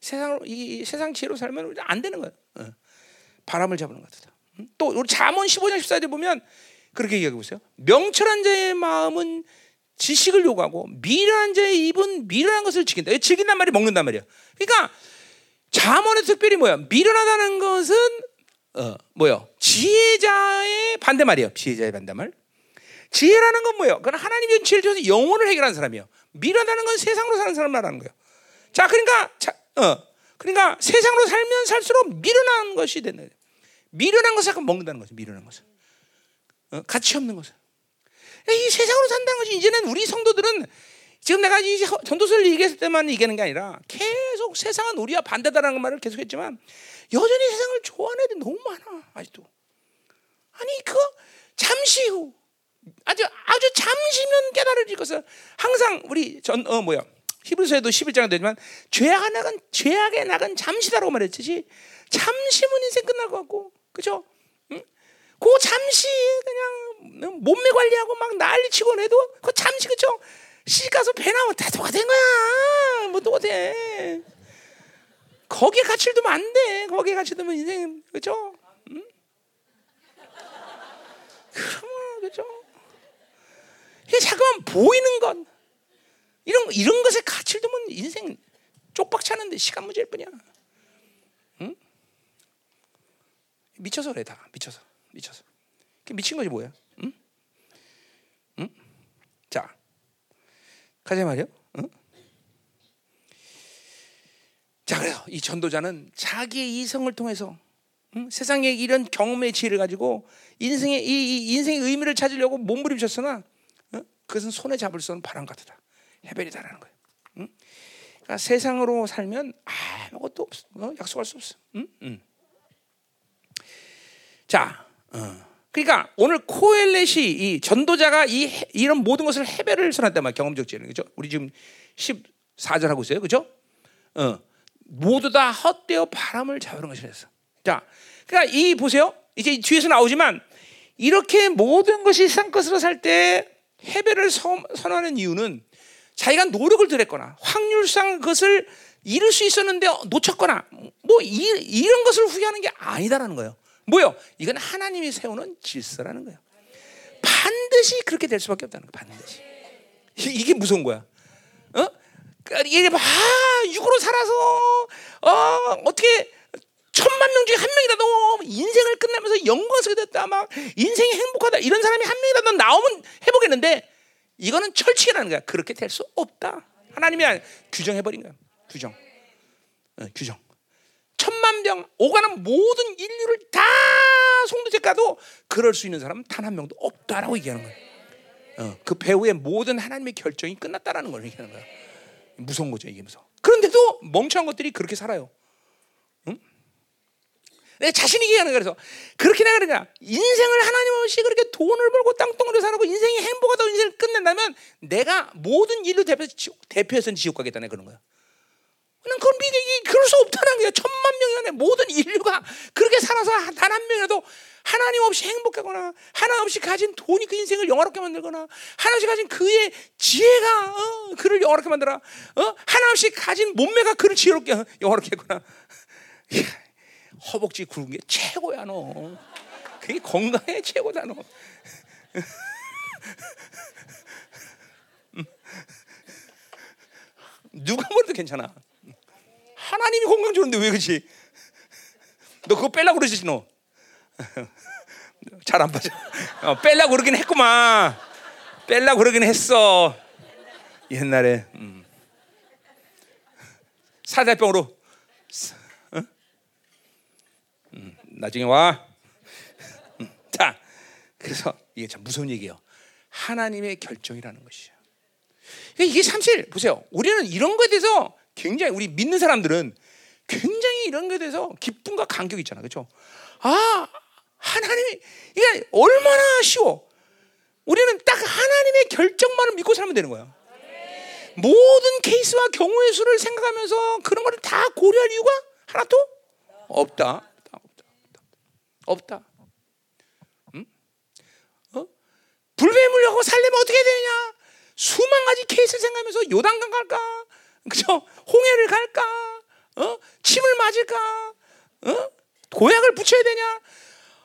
세상으로 이 세상 지혜로 살면 안 되는 거예요. 어. 바람을 잡는 것 같다. 또 우리 잠언 15장 14절에 보면 그렇게 얘기하고 있어요. 명철한 자의 마음은 지식을 요구하고 미련한 자의 입은 미련한 것을 지킨다. 지킨단 말이 먹는단 말이야. 그러니까 잠언의 특별히 뭐야? 미련하다는 것은 어, 뭐요? 지혜자의 반대말이에요. 지혜자의 반대말. 지혜라는 건 뭐예요? 그건 하나님의 지혜를 통해서 영혼을 해결하는 사람이에요. 미련하다는 건 세상으로 사는 사람 말하는 거예요. 자, 그러니까 자, 어, 그러니까 세상으로 살면 살수록 미련한 것이 되는. 미련한 것을 약간 먹는다는 거죠. 미련한 것을. 어, 가치 없는 것을. 이 세상으로 산다는 것이 이제는 우리 성도들은 지금 내가 이 전도서를 얘기했을 때만 얘기하는 게 아니라 계속 세상은 우리와 반대다라는 말을 계속했지만 여전히 세상을 좋아하는 애들이 너무 많아 아직도. 아니 그거 잠시 후 아주 아주 잠시면 깨달을 것을 항상 우리 전 어 뭐야 히브리서에도 11장에 되지만 죄악의 낙은 죄악의 낙은 잠시다라고 말했지 잠시면 인생 끝날 것 같고 그죠? 응? 그 잠시 그냥 몸매 관리하고 막 난리치고 해도 그 잠시 그죠? 시집 가서 배 나오면 다 똑같은 거야. 뭐 똑같아. 거기에 가치를 두면 안 돼. 거기에 가치 두면 인생 그죠? 응? 그러면 그죠? 이게 자꾸만 보이는 것 이런 이런 것에 가치를 두면 인생 쪽박 차는데 시간 문제일 뿐이야. 응? 미쳐서 그래 다 미쳐서 미쳐서. 미친 거지 뭐야? 응? 응? 자. 가자 말이요. 응? 자 그래서 이 전도자는 자기의 이성을 통해서 응? 세상의 이런 경험의 지혜를 가지고 인생의 이, 이 인생의 의미를 찾으려고 몸부림쳤으나 응? 그것은 손에 잡을 수 없는 바람 같다. 해벨이다라는 거예요. 응? 그러니까 세상으로 살면 아무것도 없어. 어? 약속할 수 없어. 응? 응. 자, 어. 그러니까 오늘 코엘렛이 이 전도자가 이 이런 모든 것을 해배를 선한단 말 경험적 지혜는 그죠? 우리 지금 14절 하고 있어요. 그죠? 어. 모두 다 헛되어 바람을 잡으는 것이랬어. 자. 그러니까 이 보세요. 이제 뒤에서 나오지만 이렇게 모든 것이 상 것으로 살때 해배를 선하는 이유는 자기가 노력을 들였거나 확률상 그것을 이룰 수 있었는데 놓쳤거나 뭐 이, 이런 것을 후회하는 게 아니다라는 거예요. 뭐요? 이건 하나님이 세우는 질서라는 거예요. 반드시 그렇게 될 수밖에 없다는 거예요. 반드시. 이게 무서운 거야. 어? 그러니까 이게 막 육으로 살아서 어 어떻게 천만 명 중에 한 명이라도 인생을 끝내면서 영광스럽게 됐다 막 인생이 행복하다 이런 사람이 한 명이라도 나오면 해보겠는데 이거는 철칙이라는 거야. 그렇게 될 수 없다. 하나님이 규정해 버린 거야. 규정. 어, 규정. 천만 명 오가는 모든 인류를 다 송두제 가도 그럴 수 있는 사람은 단 한 명도 없다라고 얘기하는 거예요. 어, 그 배우의 모든 하나님의 결정이 끝났다라는 걸 얘기하는 거야. 무서운 거죠 이게 무서워. 그런데도 멍청한 것들이 그렇게 살아요. 응? 내 자신이 얘기하는. 그래서 그렇게 내가 그러니까 인생을 하나님 없이 그렇게 돈을 벌고 땅덩어리 살고 인생이 행복하다고 인생을 끝낸다면 내가 모든 인류 대표해서 대표해서는 지옥 가겠다네 그런 거야. 그냥 그건 믿기 그럴 수 없다는 거야. 천만 명 안에 모든 인류가 그렇게 살아서 단 한 명이라도 하나님 없이 행복하거나 하나님 없이 가진 돈이 그 인생을 영화롭게 만들거나 하나님 없이 가진 그의 지혜가 어, 그를 영화롭게 만들어 어? 하나님 없이 가진 몸매가 그를 지혜롭게 영화롭게 했거나 허벅지 굵은 게 최고야 너 그게 건강에 최고다 너 누가 뭐래도 괜찮아 하나님이 건강 주는데 왜 그렇지? 너 그거 빼려고 그러지 너. 잘 안 빠져. 어, 빼려고 그러긴 했구만. 빼려고 그러긴 했어. 옛날에 음. 사대병으로. 어? 음, 나중에 와. 음, 자, 그래서 이게 참 무서운 얘기예요. 하나님의 결정이라는 것이죠. 이게 사실 보세요. 우리는 이런 거에 대해서 굉장히 우리 믿는 사람들은 굉장히 이런 것에 대해서 기쁨과 감격이 있잖아. 그렇죠? 아, 하나님이 이게 얼마나 쉬워. 우리는 딱 하나님의 결정만을 믿고 살면 되는 거야. 모든 케이스와 경우의 수를 생각하면서 그런 거를 다 고려할 이유가 하나도 없다. 없다. 응? 어? 불뱀을하고 살려면 어떻게 되냐? 수만 가지 케이스를 생각하면서 요단강 갈까? 그죠? 홍해를 갈까? 어? 침을 맞을까? 어? 고약을 붙여야 되냐?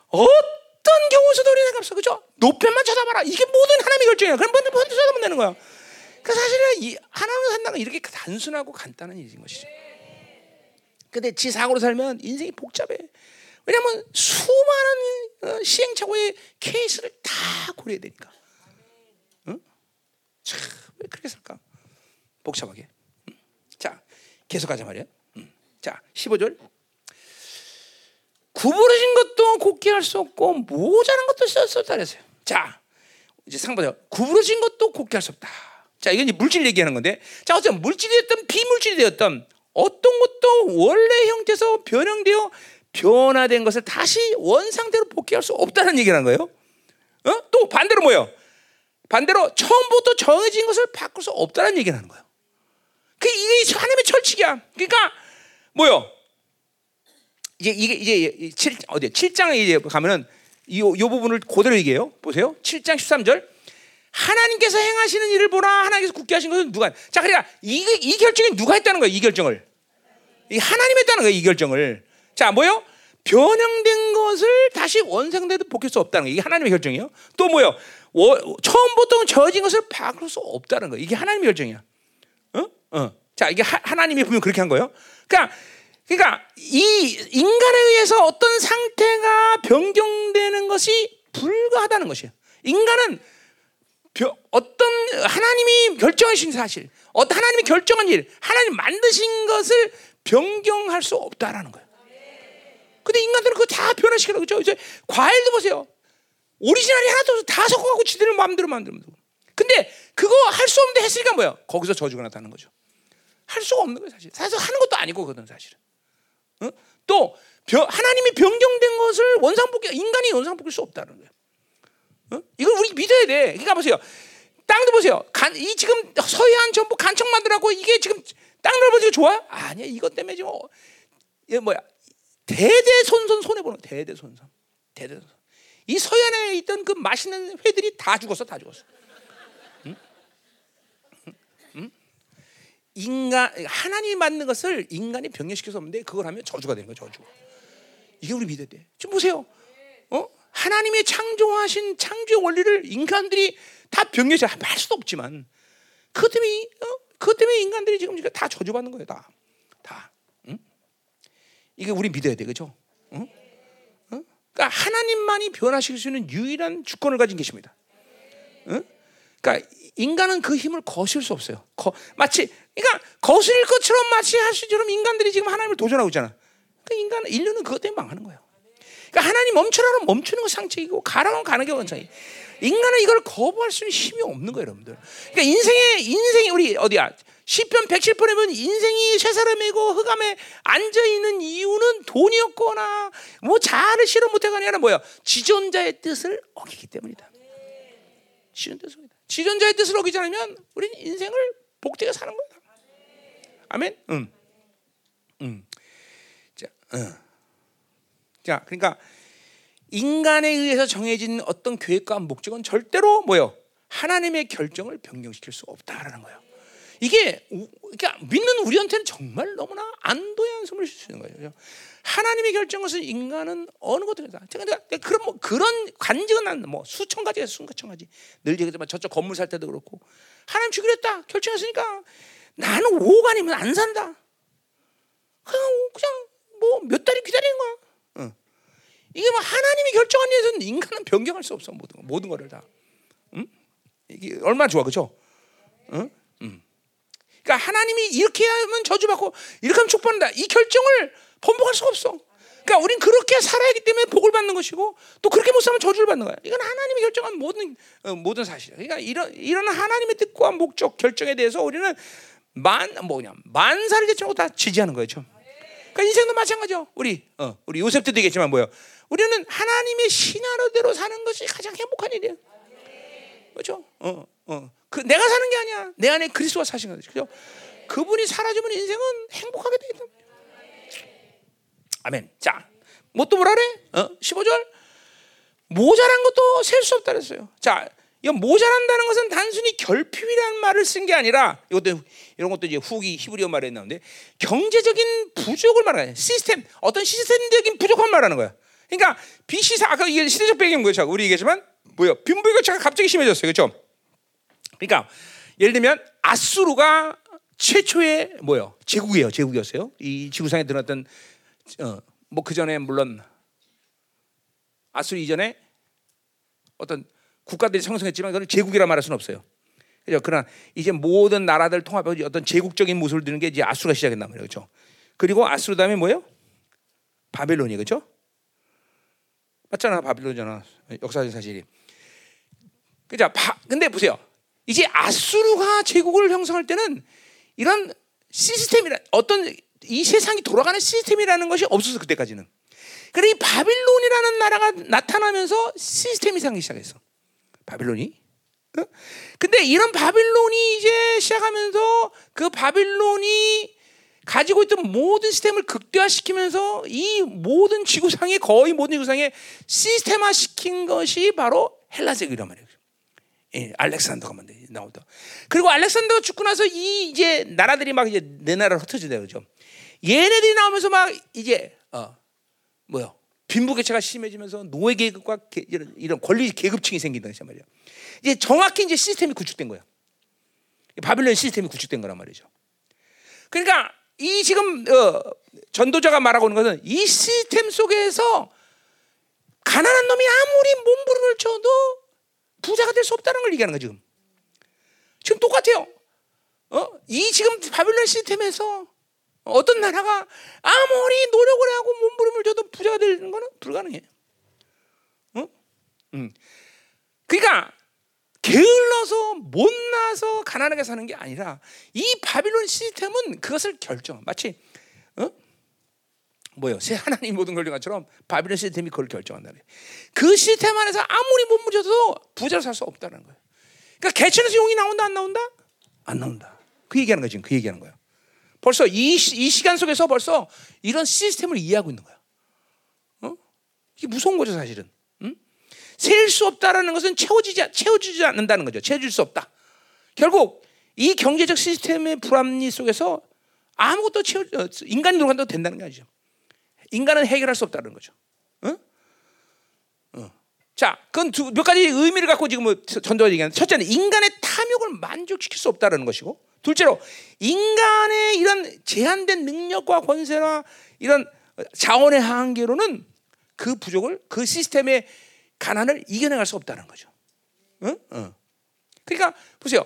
어떤 경우서도 우리 생각 없어. 그죠? 노편만 쳐다봐라. 이게 모든 하나님의 결정이야. 그럼 먼저 먼저 쳐다보면 되는 거야. 그 사실은 이 하나님을 산다는 건 이렇게 단순하고 간단한 일인 것이죠. 근데 지 사고로 살면 인생이 복잡해. 왜냐하면 수많은 어, 시행착오의 케이스를 다 고려해야 되니까. 응? 참, 왜 그렇게 살까? 복잡하게. 계속하자 말이야. 자, 15절. 구부러진 것도 곱게 할 수 없고 모자란 것도 쓸수 없다 그랬어요. 자, 이제 상보세요. 구부러진 것도 곱게 할 수 없다. 자, 이건 이제 물질 얘기하는 건데, 자, 어쨌든 물질이 됐든 비물질이 되었든 어떤 것도 원래 형태에서 변형되어 변화된 것을 다시 원 상태로 복귀할 수 없다는 얘기라는 거예요. 어? 또 반대로 뭐요? 반대로 처음부터 정해진 것을 바꿀 수 없다는 얘기를 하는 거예요. 그 이게 하나님의 철칙이야. 그러니까 뭐요? 이제 이게 이제 7 어디 7장에 이제 가면은 이, 요 부분을 그대로 얘기해요. 보세요. 7장 13절. 하나님께서 행하시는 일을 보라. 하나님께서 굳게 하신 것은 누가? 자, 그러니까 이, 이 결정이 누가 했다는 거예요. 이 결정을. 이 하나님 했다는 거예요. 이 결정을. 자, 뭐요? 변형된 것을 다시 원상대도 복할 수 없다는 거. 이게 하나님의 결정이요. 또 뭐요? 처음부터 저진 것을 바꿀 수 없다는 거. 이게 하나님의 결정이야. 어? 어. 자, 이게 하, 나님이 분명 그렇게 한 거예요. 그러니까 그러니까 이 인간에 의해서 어떤 상태가 변경되는 것이 불가하다는 것이에요. 인간은 어떤 하나님이 결정하신 사실, 어떤 하나님이 결정한 일, 하나님 만드신 것을 변경할 수 없다라는 거예요. 근데 인간들은 그거 다 변화시키려고 그죠? 이제 과일도 보세요. 오리지널이 하나도 없어. 다 섞어갖고 지들은 마음대로 만들면 되고. 근데 그거 할 수 없는데 했으니까 뭐야? 거기서 저주가 나타나는 거죠. 할 수가 없는 거예요, 사실. 사실 하는 것도 아니고, 거든 사실은. 어? 또 하나님이 변경된 것을 원상복귀 인간이 원상복귀할 수 없다는 거예요. 어? 이걸 우리 믿어야 돼. 그러니까 보세요. 땅도 보세요. 간, 이 지금 서해안 전부 간척 만들라고 이게 지금 땅 넓어지고 좋아? 아니야. 이것 때문에 지금 어, 뭐야? 대대손손 손해 보는 대대손손. 대대손손. 이 서해안에 있던 그 맛있는 회들이 다 죽었어. 다 죽었어. 인간 하나님이 만든 것을 인간이 병렬시켜서 없는데 그걸 하면 저주가 되는 거예요. 저주. 이게 우리 믿어야 돼. 지금 보세요. 어? 하나님의 창조하신 창조의 원리를 인간들이 다 병렬시 할 수도 없지만 그것 때문에 어? 그것 때문에 인간들이 지금 다 저주받는 거예요. 다. 다. 응? 이게 우리 믿어야 돼. 그죠? 응? 응? 그러니까 하나님만이 변화시킬 수 있는 유일한 주권을 가진 계십니다. 응? 그러니까 인간은 그 힘을 거실 수 없어요. 거, 마치 그러니까 거슬릴 것처럼 마치 하시처럼 인간들이 지금 하나님을 도전하고 있잖아. 그 인간 인류는 그것 때문에 망하는 거예요. 그러니까 하나님 멈추라면 멈추는 건 상책이고 가라면 가는 게 원칙이. 인간은 이걸 거부할 수 있는 힘이 없는 거예요, 여러분들. 그러니까 인생의 인생이 우리 어디야? 시편 107편에 보면 인생이 쇠사람이고 흑암에 앉아 있는 이유는 돈이 없거나 뭐 자아를 실현 못해가 아니라 뭐야? 지존자의 뜻을 어기기 때문이다. 지존자의 뜻을 지존자의 뜻을 어기지 않으면 우리는 인생을 복되게 사는 거야. 아멘. 응. 응. 자, 응. 자, 그러니까 인간에 의해서 정해진 어떤 계획과 목적은 절대로 뭐요? 하나님의 결정을 변경시킬 수 없다라는 거예요. 이게 그러니까 믿는 우리한테는 정말 너무나 안도의 한숨을 있는 거예요. 하나님의 결정것을 인간은 어느 것도 다. 제가 그런 뭐 그런 간증은 뭐 수천 가지가 수천 가지. 늘 얘기하지만 저쪽 건물 살 때도 그렇고 하나님 주기로 했다 결정했으니까 나는 5억 아니면 안 산다. 그냥, 그냥 뭐 몇 달이 기다리는 거야. 어. 이게 뭐 하나님이 결정한 일에서는 인간은 변경할 수 없어 모든 모든 거를 다. 응? 이게 얼마나 좋아 그죠? 응? 응. 그러니까 하나님이 이렇게 하면 저주받고 이렇게 하면 축복한다. 이 결정을 번복할 수가 없어. 그러니까 우린 그렇게 살아야 하기 때문에 복을 받는 것이고 또 그렇게 못 살면 저주를 받는 거야. 이건 하나님이 결정한 모든 어, 모든 사실이야. 그러니까 이런 이런 하나님의 뜻과 목적 결정에 대해서 우리는 만 뭐냐 만사를 제쳐놓고 다 지지하는 거죠. 그러니까 인생도 마찬가지죠. 우리 어, 우리 요셉 때도 얘기했지만 뭐요? 우리는 하나님의 신하로대로 사는 것이 가장 행복한 일이에요. 그렇죠? 어, 어. 그 내가 사는 게 아니야. 내 안에 그리스도가 사신 거죠. 그죠? 그분이 사라지면 인생은 행복하게 되겠다. 아멘. 자, 뭐또 뭐라 그래? 어? 15절. 모자란 것도 셀 수 없다 그랬어요. 자, 이 모자란다는 것은 단순히 결핍이라는 말을 쓴 게 아니라 이것도 이런 것도 이제 후기 히브리어 말에 나오는데 경제적인 부족을 말하는 시스템 어떤 시스템적인 부족한 말하는 거야. 그러니까 BC4 아까 이게 시대적 배경 뭐죠? 우리 얘기했지만 뭐요? 빈부격차가 갑자기 심해졌어요. 그렇죠? 그러니까 예를 들면 아수르가 최초의 뭐요? 제국이에요. 제국이었어요. 이 지구상에 드러났던 어, 뭐그 전에 물론 아수르 이전에 어떤 국가들이 성성했지만 그건 제국이라 말할 수는 없어요. 그죠? 그러나 이제 모든 나라들 통합해서 어떤 제국적인 모습을 드는 게 이제 아수르가 시작했단 말이에요. 그렇죠? 그리고 아수르 다음에 뭐예요? 바벨론이 그죠? 맞잖아 바빌론이잖아 역사적인 사실이. 그죠? 근데 보세요. 이제 아수르가 제국을 형성할 때는 이런 시스템이라 어떤 이 세상이 돌아가는 시스템이라는 것이 없었어 그때까지는. 그래 이 바빌론이라는 나라가 나타나면서 시스템이 생기기 시작했어. 바빌론이. 어? 근데 이런 바빌론이 이제 시작하면서 그 바빌론이 가지고 있던 모든 시스템을 극대화시키면서 이 모든 지구상의 거의 모든 지구상에 시스템화 시킨 것이 바로 헬라제국이란 말이에요. 예, 알렉산더가 먼저 나오다. 그리고 알렉산더가 죽고 나서 이 이제 나라들이 막 이제 내 나라로 흩어지다 그죠. 얘네들이 나오면서 막 이제 어 뭐요 빈부격차가 심해지면서 노예 계급과 이런, 이런 권리 계급층이 생긴다 그 말이야. 이제 정확히 이제 시스템이 구축된 거야. 바빌론 시스템이 구축된 거란 말이죠. 그러니까 이 지금 어, 전도자가 말하고 있는 것은 이 시스템 속에서 가난한 놈이 아무리 몸부림을 쳐도 부자가 될 수 없다는 걸 얘기하는 거야 지금. 지금 똑같아요. 어? 이 지금 바빌론 시스템에서 어떤 나라가 아무리 노력을 하고 몸부림을 줘도 부자가 되는 거는 불가능해. 어? 음. 그러니까 게을러서 못나서 가난하게 사는 게 아니라 이 바빌론 시스템은 그것을 결정. 마치 어? 뭐요? 새 하나님 모든 걸 것처럼 바빌론 시스템이 그걸 결정한다는 그 시스템 안에서 아무리 몸부림쳐도 부자로 살 수 없다는 거예요. 그러니까 개천에서 용이 나온다 안 나온다? 안 나온다. 그 얘기하는 거지. 그 얘기하는 거야. 벌써 이, 이 시간 속에서 벌써 이런 시스템을 이해하고 있는 거야. 어? 이게 무서운 거죠, 사실은. 응? 셀수 없다라는 것은 채워지지, 채워지지 않는다는 거죠. 채워질 수 없다. 결국 이 경제적 시스템의 불합리 속에서 아무것도 채워, 어, 인간이 들어간다고 된다는 게 아니죠. 인간은 해결할 수 없다는 거죠. 응? 어. 자, 그건 두, 몇 가지 의미를 갖고 지금 뭐 전도가 얘기하는 첫째는 인간의 탐욕을 만족시킬 수 없다는 것이고 둘째로 인간의 이런 제한된 능력과 권세나 이런 자원의 한계로는 그 부족을 그 시스템의 가난을 이겨내갈 수 없다는 거죠. 응? 응. 그러니까 보세요.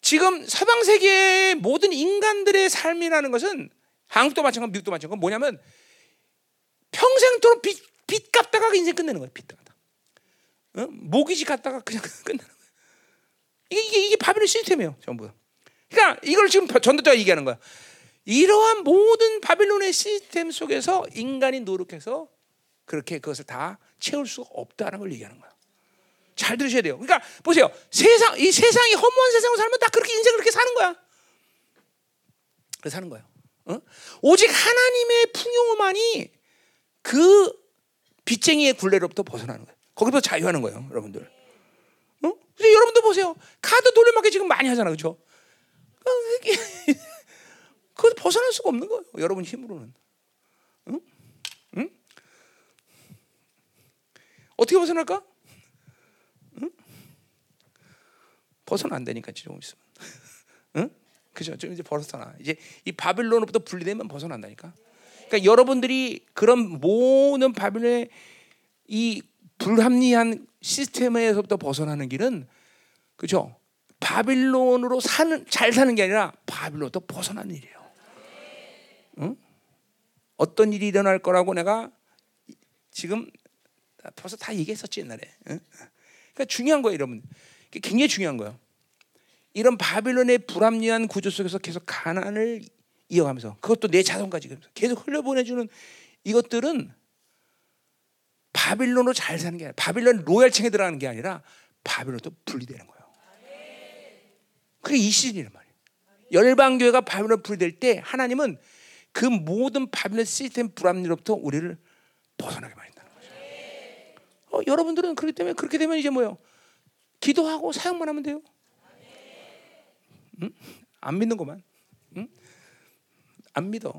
지금 서방 세계의 모든 인간들의 삶이라는 것은 한국도 마찬가지, 미국도 마찬가지. 뭐냐면 평생토록 빚, 빚 갚다가 인생 끝내는 거예요. 빚 갚다. 응? 모기지 갔다가 그냥 끝내는 거예요. 이게 이게, 이게 바빌론 시스템이에요, 전부. 그러니까 이걸 지금 전도자가 얘기하는 거야. 이러한 모든 바빌론의 시스템 속에서 인간이 노력해서 그렇게 그것을 다 채울 수 없다는 걸 얘기하는 거야. 잘 들으셔야 돼요. 그러니까 보세요. 세상 이 세상이 허무한 세상을 살면 다 그렇게 인생 그렇게 사는 거야. 그 사는 거예요. 어? 오직 하나님의 풍요만이 그 빚쟁이의 굴레로부터 벗어나는 거예요. 거기서 자유하는 거예요, 여러분들. 어? 여러분들 보세요. 카드 돌려막기 지금 많이 하잖아, 그렇죠? 그걸 벗어날 수가 없는 거예요. 여러분 힘으로는. 어떻게 벗어날까? 응? 벗어나 안 되니까 좀 있으면. 응? 그죠? 좀 이제 벗어나. 이제 이 바빌론으로부터 분리되면 벗어난다니까. 그러니까 여러분들이 그런 모든 바빌론의 이 불합리한 시스템에서부터 벗어나는 길은 그죠? 바빌론으로 사는 잘 사는 게 아니라 바빌론부터 벗어난 일이에요. 응? 어떤 일이 일어날 거라고 내가 지금 벌써 다 얘기했었지 옛날에. 응? 그러니까 중요한 거예요, 여러분. 굉장히 중요한 거예요. 이런 바빌론의 불합리한 구조 속에서 계속 가난을 이어가면서 그것도 내 자손까지 계속 흘려보내주는 이것들은 바빌론으로 잘 사는 게 아니라 바빌론 로얄층에 들어가는 게 아니라 바빌론도 분리되는 거예요. 그게 이 시즌이란 말이에요. 열방 교회가 바빌론 분리될 때 하나님은 그 모든 바빌론 시스템 불합리로부터 우리를 벗어나게 만든다는 거죠. 어, 여러분들은 그렇기 때문에 그렇게 되면 이제 뭐요? 기도하고 사용만 하면 돼요. 응? 안 믿는구만. 응? 안 믿어.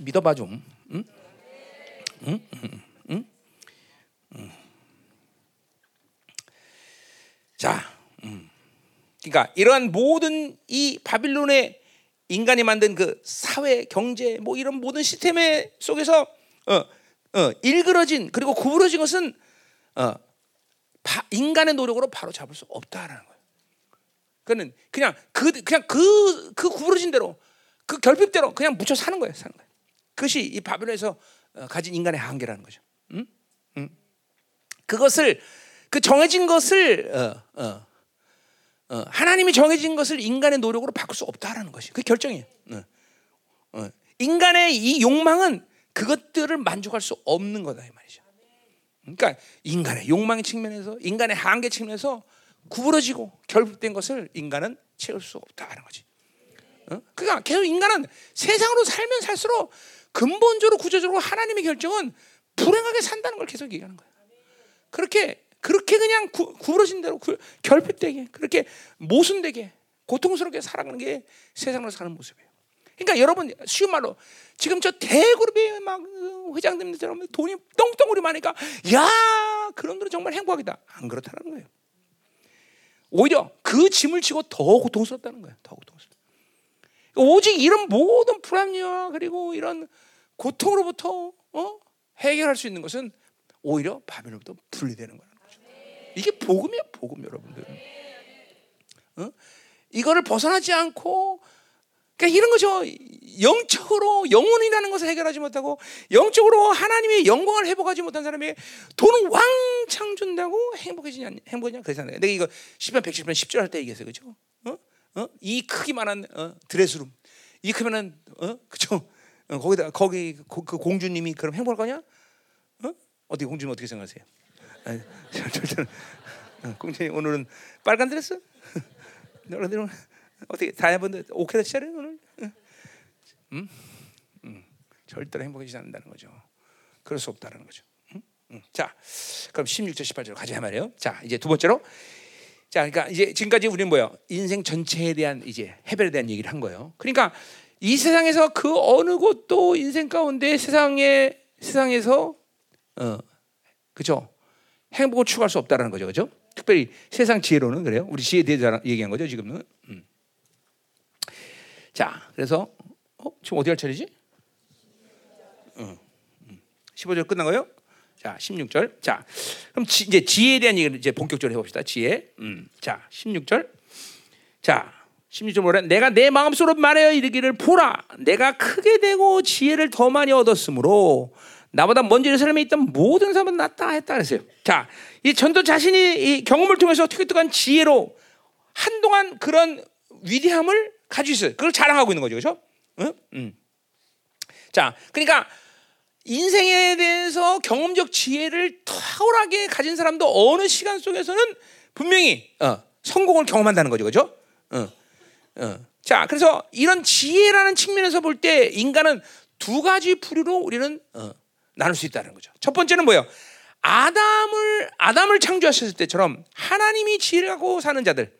믿어봐 좀. 응? 응? 응? 응? 응? 자, 음. 그러니까 이러한 모든 이 바빌론의 인간이 만든 그 사회, 경제, 뭐 이런 모든 시스템의 속에서 어, 어, 일그러진 그리고 구부러진 것은 어, 바, 인간의 노력으로 바로 잡을 수 없다라는 거예요. 그는 그냥 그 그냥 그그 그 구부러진 대로 그 결핍대로 그냥 묻혀 사는 거예요, 사는 거예요. 그것이 이 바빌론에서 어, 가진 인간의 한계라는 거죠. 음? 음. 그것을 그 정해진 것을 어, 어, 어, 하나님이 정해진 것을 인간의 노력으로 바꿀 수 없다라는 것이 그 결정이에요. 어, 어. 인간의 이 욕망은 그것들을 만족할 수 없는 거다 이 말이죠. 그러니까 인간의 욕망의 측면에서 인간의 한계 측면에서 구부러지고 결핍된 것을 인간은 채울 수 없다는 거지. 어? 그러니까 계속 인간은 세상으로 살면 살수록 근본적으로 구조적으로 하나님의 결정은 불행하게 산다는 걸 계속 얘기하는 거야. 그렇게 그렇게 그냥 구, 부러진 대로 구, 결핍되게 그렇게 모순되게 고통스럽게 살아가는 게 세상으로 사는 모습이에요. 그러니까 여러분 쉬운 말로 지금 저 대그룹의 막 회장님들처럼 돈이 똥똥으로 많으니까 야 그런들은 정말 행복하겠다 안 그렇다는 거예요. 오히려 그 짐을 지고 더 고통스럽다는 거예요. 더 고통스럽다. 오직 이런 모든 불합리와 그리고 이런 고통으로부터 어? 해결할 수 있는 것은 오히려 바벨로부터 분리되는 거라는 거죠. 이게 복음이야, 복음 여러분들. 어? 이거를 벗어나지 않고 그러니까 이런 거죠. 영적으로 영혼이라는 것을 해결하지 못하고 영적으로 하나님의 영광을 회복하지 못한 사람에게 돈은 왕창 준다고 행복해지냐 행복이냐 그래서 내가 이거 10편 110편 10절 할 때 얘기했어요. 그죠? 어? 어? 이 크기만한 어? 드레스룸. 이 크면은 어? 그죠? 어, 거기다 거기 고, 그 공주님이 그럼 행복할 거냐? 어? 어떻게 공주님 어떻게 생각하세요? 절대 어, 공주님 오늘은 빨간 드레스? 너희들은 어떻게 다이아몬드 오케다 시작해 오늘? 음? 음. 절대로 행복해지지 않는다는 거죠. 그럴 수 없다는 거죠. 음? 음. 자, 그럼 16절 18절 가자 말이에요. 자, 이제 두 번째로 자, 그러니까 이제 지금까지 우리는 뭐요? 인생 전체에 대한 이제 해별에 대한 얘기를 한 거예요. 그러니까 이 세상에서 그 어느 곳도 인생 가운데 세상에 세상에서 어, 그죠? 행복을 추구할 수 없다라는 거죠, 그죠? 특별히 세상 지혜로는 그래요. 우리 지혜에 대해서 얘기한 거죠, 지금은. 음. 자, 그래서 어? 지금 어디 할 차례지? 어. 15절 음. 끝난 거예요? 자, 16절. 자, 그럼 지, 이제 지혜에 대한 얘기를 이제 본격적으로 해봅시다. 지혜. 음. 자, 16절. 자, 16절 뭐래? 내가 내 마음속으로 말하여 이르기를 보라. 내가 크게 되고 지혜를 더 많이 얻었으므로 나보다 먼저 예루살렘에 있던 모든 사람은 낫다 했다 그랬어요. 자, 이 전도 자신이 이 경험을 통해서 특특한 지혜로 한동안 그런 위대함을 가지고 있어요. 그걸 자랑하고 있는 거죠, 그렇죠? 응? 응. 자, 그러니까 인생에 대해서 경험적 지혜를 탁월하게 가진 사람도 어느 시간 속에서는 분명히 어, 성공을 경험한다는 거죠, 그렇죠? 어, 어. 자, 그래서 이런 지혜라는 측면에서 볼 때 인간은 두 가지 부류로 우리는 어, 나눌 수 있다는 거죠. 첫 번째는 뭐예요? 아담을 아담을 창조하셨을 때처럼 하나님이 지혜를 갖고 사는 자들.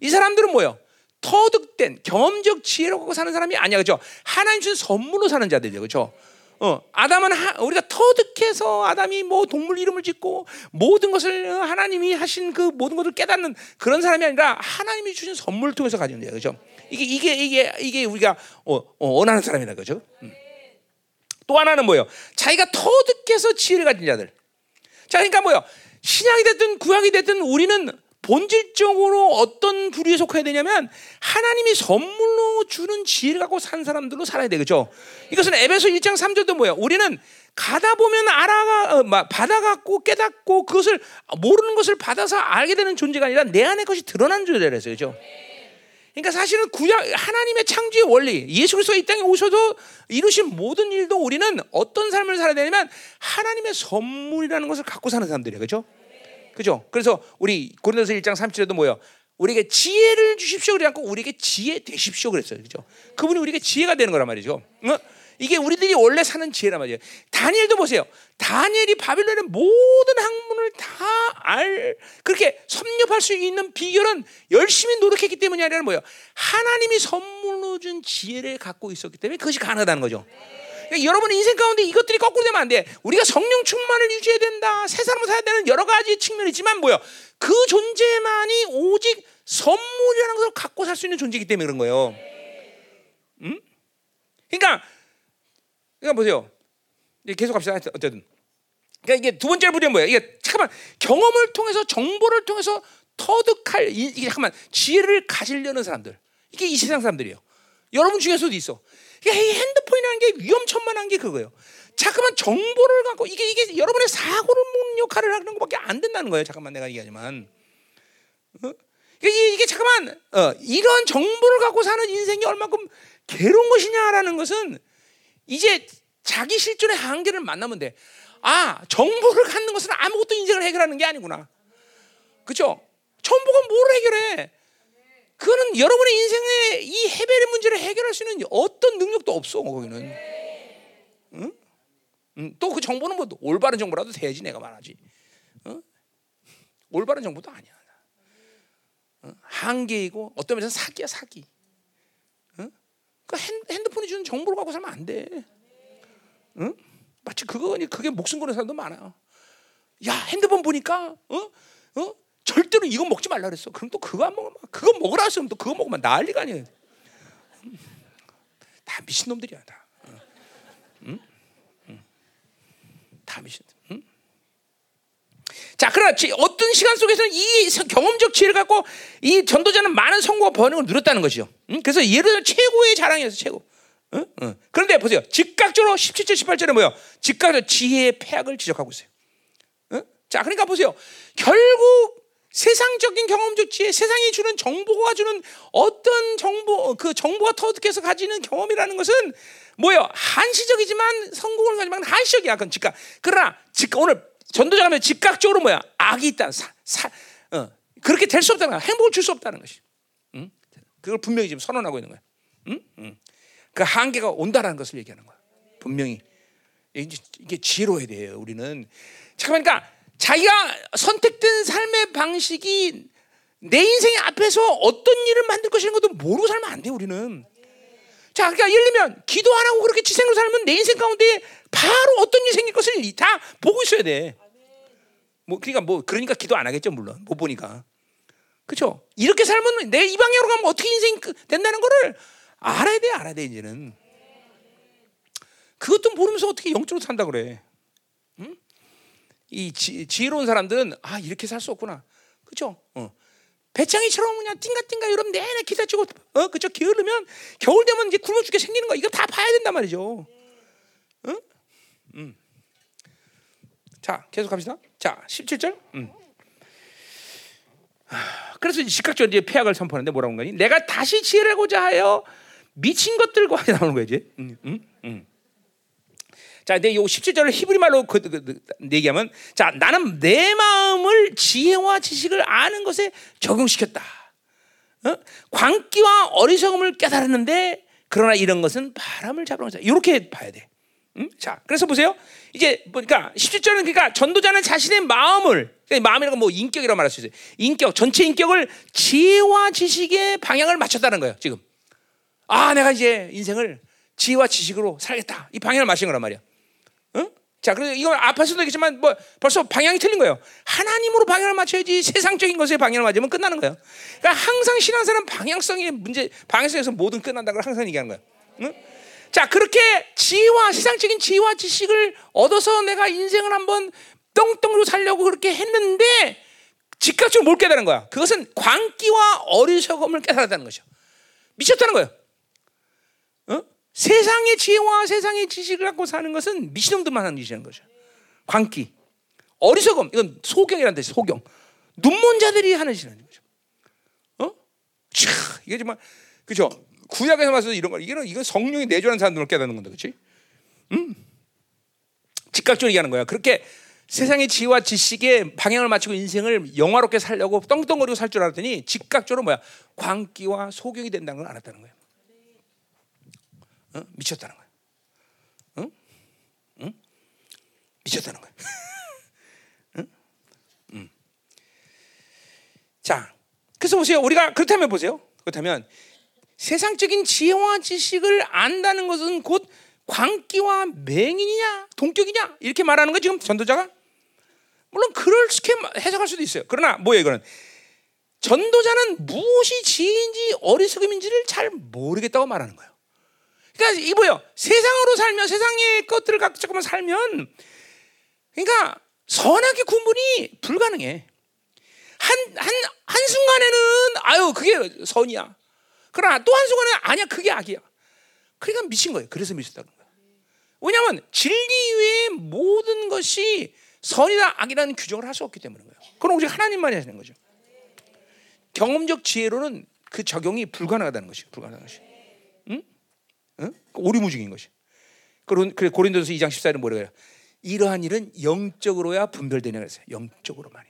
이 사람들은 뭐예요? 터득된 경험적 지혜를 갖고 사는 사람이 아니야, 그죠? 하나님 준 선물로 사는 자들이죠, 그죠? 어, 아담은 하, 우리가 터득해서 아담이 뭐 동물 이름을 짓고 모든 것을 하나님이 하신 그 모든 것을 깨닫는 그런 사람이 아니라 하나님이 주신 선물을 통해서 가지는 거예요, 그죠? 이게 이게 이게 이게 우리가 어, 어, 원하는 사람이다, 그죠? 음. 또 하나는 뭐예요? 자기가 터득해서 지혜를 가진 자들. 자, 그러니까 뭐예요? 신약이 됐든 구약이 됐든 우리는 본질적으로 어떤 부류에 속해야 되냐면 하나님이 선물로 주는 지혜를 갖고 산 사람들로 살아야 되겠죠. 이것은 에베소 1장 3절도 뭐야? 우리는 가다 보면 알아가 어, 받아갖고 깨닫고 그것을 모르는 것을 받아서 알게 되는 존재가 아니라 내 안에 것이 드러난 존재라서 그죠. 그러니까 사실은 구약 하나님의 창조의 원리, 예수 그리스도 이 땅에 오셔도 이루신 모든 일도 우리는 어떤 삶을 살아야 되냐면 하나님의 선물이라는 것을 갖고 사는 사람들이에요. 그렇죠? 그죠? 그래서 우리 고린도서 1장 3절에도 뭐요? 우리에게 지혜를 주십시오 그러지 않고 우리에게 지혜 되십시오 그랬어요. 그죠? 그분이 우리에게 지혜가 되는 거란 말이죠. 어? 이게 우리들이 원래 사는 지혜란 말이에요. 다니엘도 보세요. 다니엘이 바빌론의 모든 학문을 다 알, 그렇게 섭렵할 수 있는 비결은 열심히 노력했기 때문이 아니라 뭐예요? 하나님이 선물로 준 지혜를 갖고 있었기 때문에 그것이 가능하다는 거죠. 그러니까 여러분 인생 가운데 이것들이 거꾸로 되면 안 돼. 우리가 성령 충만을 유지해야 된다. 새 사람을 살아야 되는 여러 가지 측면이 있지만 뭐야? 그 존재만이 오직 선물이라는 것을 갖고 살 수 있는 존재이기 때문에 그런 거예요. 음? 그러니까 그러니까 보세요. 계속 갑시다. 어쨌든. 그러니까 이게 두 번째 부분이 뭐예요? 이게 잠깐만 경험을 통해서 정보를 통해서 터득할 이게 잠깐만 지혜를 가지려는 사람들. 이게 이 세상 사람들이에요. 여러분 중에서도 있어. 핸드폰이라는 게 위험천만한 게 그거예요. 자꾸만 정보를 갖고 이게 이게 여러분의 사고를 먹는 역할을 하는 것밖에 안 된다는 거예요. 잠깐만 내가 얘기하지만 어? 이게, 이게 잠깐만 어, 이런 정보를 갖고 사는 인생이 얼마큼 괴로운 것이냐라는 것은 이제 자기 실존의 한계를 만나면 돼. 아 정보를 갖는 것은 아무것도 인생을 해결하는 게 아니구나. 그렇죠? 정보가 뭘 해결해? 그거는 여러분의 인생의 이 해결의 문제를 해결할 수 있는 어떤 능력도 없어 거기는. 응? 응? 또그 정보는 뭐 올바른 정보라도 돼야지 내가 말하지. 어? 올바른 정보도 아니야. 어? 한계이고 어떤 면에서 사기야 사기. 어? 그 핸드폰이 주는 정보를 갖고 살면 안 돼. 응? 마치 그거 그게 목숨 거는 사람도 많아요. 야 핸드폰 보니까 어? 어? 절대로 이거 먹지 말라 그랬어. 그럼 또 그거 안 먹으면 그거 먹으라 했으면 또 그거 먹으면 난리가 아니에요. 다 미친 놈들이야 다. 다 미친. 응? 자, 그러나 어떤 시간 속에서는 이 경험적 지혜를 갖고 이 전도자는 많은 성공과 번영을 누렸다는 것이죠. 응? 그래서 예를 최고의 자랑이었어, 최고. 응? 응. 그런데 보세요. 즉각적으로 17절, 18절에 뭐요? 즉각적으로 지혜의 폐악을 지적하고 있어요. 자, 그러니까 보세요. 결국 세상적인 경험적 지혜, 세상이 주는 정보가 주는 어떤 정보, 그 정보가 터득해서 가지는 경험이라는 것은 뭐요? 한시적이지만 성공을 가지만 한시적이야. 그건 즉각. 그러나 즉각 오늘 전도자 가면 즉각적으로 뭐야? 악이 있다. 사, 사, 어, 그렇게 될 수 없다는 거야. 행복을 줄 수 없다는 것이. 응? 그걸 분명히 지금 선언하고 있는 거야. 응? 응. 그 한계가 온다라는 것을 얘기하는 거야. 분명히 이게 지혜로워야 돼요. 우리는 잠깐만, 그러니까 자기가 선택된 삶의 방식이 내 인생의 앞에서 어떤 일을 만들 것이라는 것도 모르고 살면 안 돼, 우리는. 자, 그러니까 예를 들면 기도 안 하고 그렇게 지생으로 살면 내 인생 가운데 바로 어떤 일이 생길 것을 다 보고 있어야 돼. 뭐 그러니까 뭐 그러니까 기도 안 하겠죠, 물론 못 보니까. 그렇죠? 이렇게 살면 내 이 방향으로 가면 어떻게 인생 된다는 거를 알아야 돼, 알아야 돼 이제는. 그것도 모르면서 어떻게 영적으로 산다 그래? 응? 이 지, 지혜로운 사람들은 아 이렇게 살 수 없구나. 그죠? 어. 배짱이처럼 그냥 띵가띵가 여러분 내내 기다치고 어 그죠? 게으르면 겨울 되면 이제 굶어 죽게 생기는 거 이거 다 봐야 된단 말이죠. 응? 음. 자 계속 갑시다. 자 17절. 음. 그래서 즉각적으로 이제 폐악을 선포하는데 뭐라고 하니? 내가 다시 지혜라고자 하여 미친 것들과 나오는 거지. 음, 음, 음. 자, 근데 요 17절을 히브리 말로 그, 그, 그, 얘기하면 자, 나는 내 마음을 지혜와 지식을 아는 것에 적용시켰다. 어? 광기와 어리석음을 깨달았는데 그러나 이런 것은 바람을 잡으는 거다. 이렇게 봐야 돼. 음? 자, 그래서 보세요. 이제 보니까 17절은 그러니까 전도자는 자신의 마음을 그러니까 마음이라고 뭐 인격이라고 말할 수 있어요. 인격 전체 인격을 지혜와 지식의 방향을 맞췄다는 거예요. 지금 아 내가 이제 인생을 지혜와 지식으로 살겠다. 이 방향을 맞춘 거란 말이야. 자, 그래서 이거 앞에서도 얘기했지만 뭐 벌써 방향이 틀린 거예요. 하나님으로 방향을 맞춰야지 세상적인 것에 방향을 맞으면 끝나는 거예요. 그러니까 항상 신앙사는 방향성의 문제, 방향성에서 모든 끝난다고 항상 얘기하는 거예요. 응? 자, 그렇게 지혜와 세상적인 지혜와 지식을 얻어서 내가 인생을 한번 똥똥으로 살려고 그렇게 했는데 즉각적으로 뭘 깨달은 거야? 그것은 광기와 어리석음을 깨달았다는 것이죠. 미쳤다는 거예요. 세상의 지혜와 세상의 지식을 갖고 사는 것은 미신놈들만 하는 짓이라는 거죠. 광기, 어리석음, 이건 소경이라는 뜻이 소경. 눈먼 자들이 하는 짓이라는 거죠. 어? 차, 이게 정말 그죠? 구약에서 봐서 이런 거 이거는 이건 성령이 내주하는 사람들을 깨닫는 건데, 그렇지? 음. 즉각적으로 얘기하는 거야. 그렇게 세상의 지혜와 지식에 방향을 맞추고 인생을 영화롭게 살려고 떵떵거리고 살 줄 알았더니 즉각적으로 뭐야? 광기와 소경이 된다는 걸 알았다는 거야. 어? 미쳤다는 거야. 응? 응? 미쳤다는 거야. 응? 응. 자, 그래서 보세요. 우리가 그렇다면 보세요. 그렇다면 세상적인 지혜와 지식을 안다는 것은 곧 광기와 맹인이냐, 동격이냐 이렇게 말하는 거 지금 전도자가 물론 그렇게 해석할 수도 있어요. 그러나 뭐예요, 이거는 전도자는 무엇이 지혜인지 어리석음인지를 잘 모르겠다고 말하는 거예요. 그러니까 이 뭐요? 세상으로 살면 세상의 것들을 갖고 조금만 살면 그러니까 선악의 구분이 불가능해. 한, 한, 한 순간에는 아유, 그게 선이야. 그러나 또 한 순간에 아니야, 그게 악이야. 그러니까 미친 거예요. 그래서 미쳤다는 거야. 왜냐하면 진리 외에 모든 것이 선이다 악이라는 규정을 할 수 없기 때문인 거예요. 그건 오직 하나님만이 하시는 거죠. 경험적 지혜로는 그 적용이 불가능하다는 것이 불가능한 것이. 응? 응? 오리무중인 것이. 그래 고린도서 2장 14절은 뭐래요? 이러한 일은 영적으로야 분별되냐 그랬어요. 영적으로만이.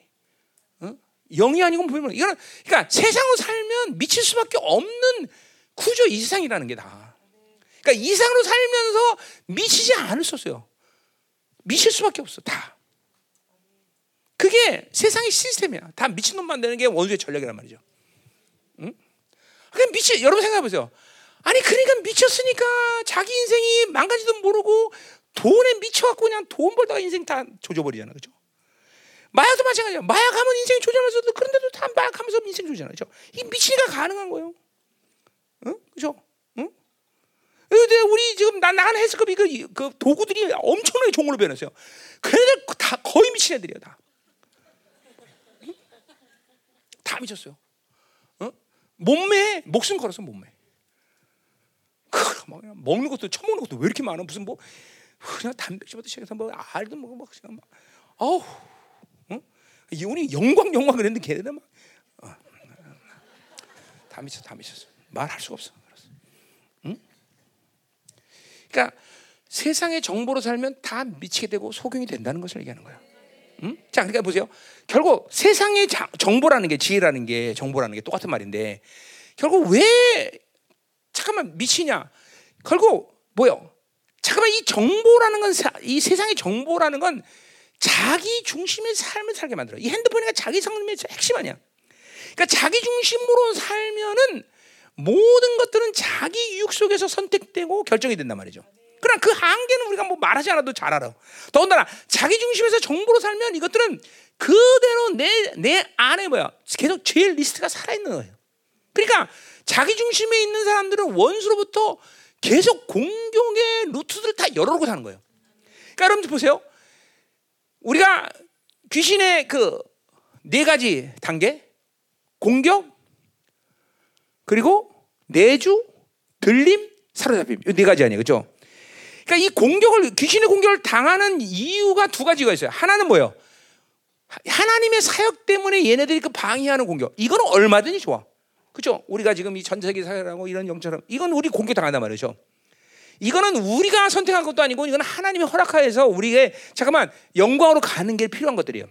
응? 영이 아니고 분별. 이거는 그러니까 세상으로 살면 미칠 수밖에 없는 구조 이 세상이라는 게 다. 그러니까 이상으로 살면서 미치지 않을 수 없어요. 미칠 수밖에 없어 다. 그게 세상의 시스템이야. 다 미친놈 만드는 게 원수의 전략이란 말이죠. 응? 그냥 미치, 여러분 생각해 보세요. 아니, 그러니까 미쳤으니까 자기 인생이 망가지도 모르고 돈에 미쳐갖고 그냥 돈 벌다가 인생 다 조져버리잖아. 그죠? 마약도 마찬가지야. 마약하면 인생이 조져면서도 그런데도 다 마약하면서 인생 조져잖아. 그죠? 이 미치니까 가능한 거예요. 응? 그죠? 응? 근데 우리 지금 나 나간 헬스컵이 그, 그 도구들이 엄청나게 종으로 변했어요. 그애들 다 거의 미친 애들이야 다. 다 미쳤어요. 어? 몸매 목숨 걸어서 몸매. 먹는 것도 처먹는 것도 왜 이렇게 많아? 무슨 뭐 그냥 단백질부터 시작해서 뭐 알도 먹고 막 그냥 막 아우 어? 우리 영광 영광 그랬는데 걔네들 막 어. 다 미쳤어 다 미쳤어 말할 수가 없어. 응? 그러니까 세상의 정보로 살면 다 미치게 되고 소경이 된다는 것을 얘기하는 거야. 음? 자, 그러니까 보세요. 결국 세상의 자, 정보라는 게 지혜라는 게 정보라는 게 똑같은 말인데 결국 왜 잠깐만 미치냐? 결국 뭐요? 잠깐만 이 정보라는 건 이 세상의 정보라는 건 자기 중심의 삶을 살게 만들어. 이 핸드폰이가 자기 성품의 핵심 아니야. 그러니까 자기 중심으로 살면은 모든 것들은 자기 유익 속에서 선택되고 결정이 된단 말이죠. 그러나 그 한계는 우리가 뭐 말하지 않아도 잘 알아. 더군다나 자기 중심에서 정보로 살면 이것들은 그대로 내, 내 안에 뭐야. 계속 제일 리스트가 살아 있는 거예요. 그러니까 자기 중심에 있는 사람들은 원수로부터 계속 공격의 루트들을 다 열어놓고 사는 거예요. 그러니까 여러분들 보세요. 우리가 귀신의 그 네 가지 단계 공격 그리고 내주 들림 사로잡힘 네 가지 아니에요, 그렇죠? 그러니까 이 공격을 귀신의 공격을 당하는 이유가 두 가지가 있어요. 하나는 뭐예요? 하나님의 사역 때문에 얘네들이 그 방해하는 공격. 이거는 얼마든지 좋아. 그죠? 우리가 지금 이 전 세계 사회라고 이런 영처럼 이건 우리 공격 당한단 말이죠. 이거는 우리가 선택한 것도 아니고 이건 하나님의 허락하에서 우리에게 잠깐만 영광으로 가는 게 필요한 것들이에요.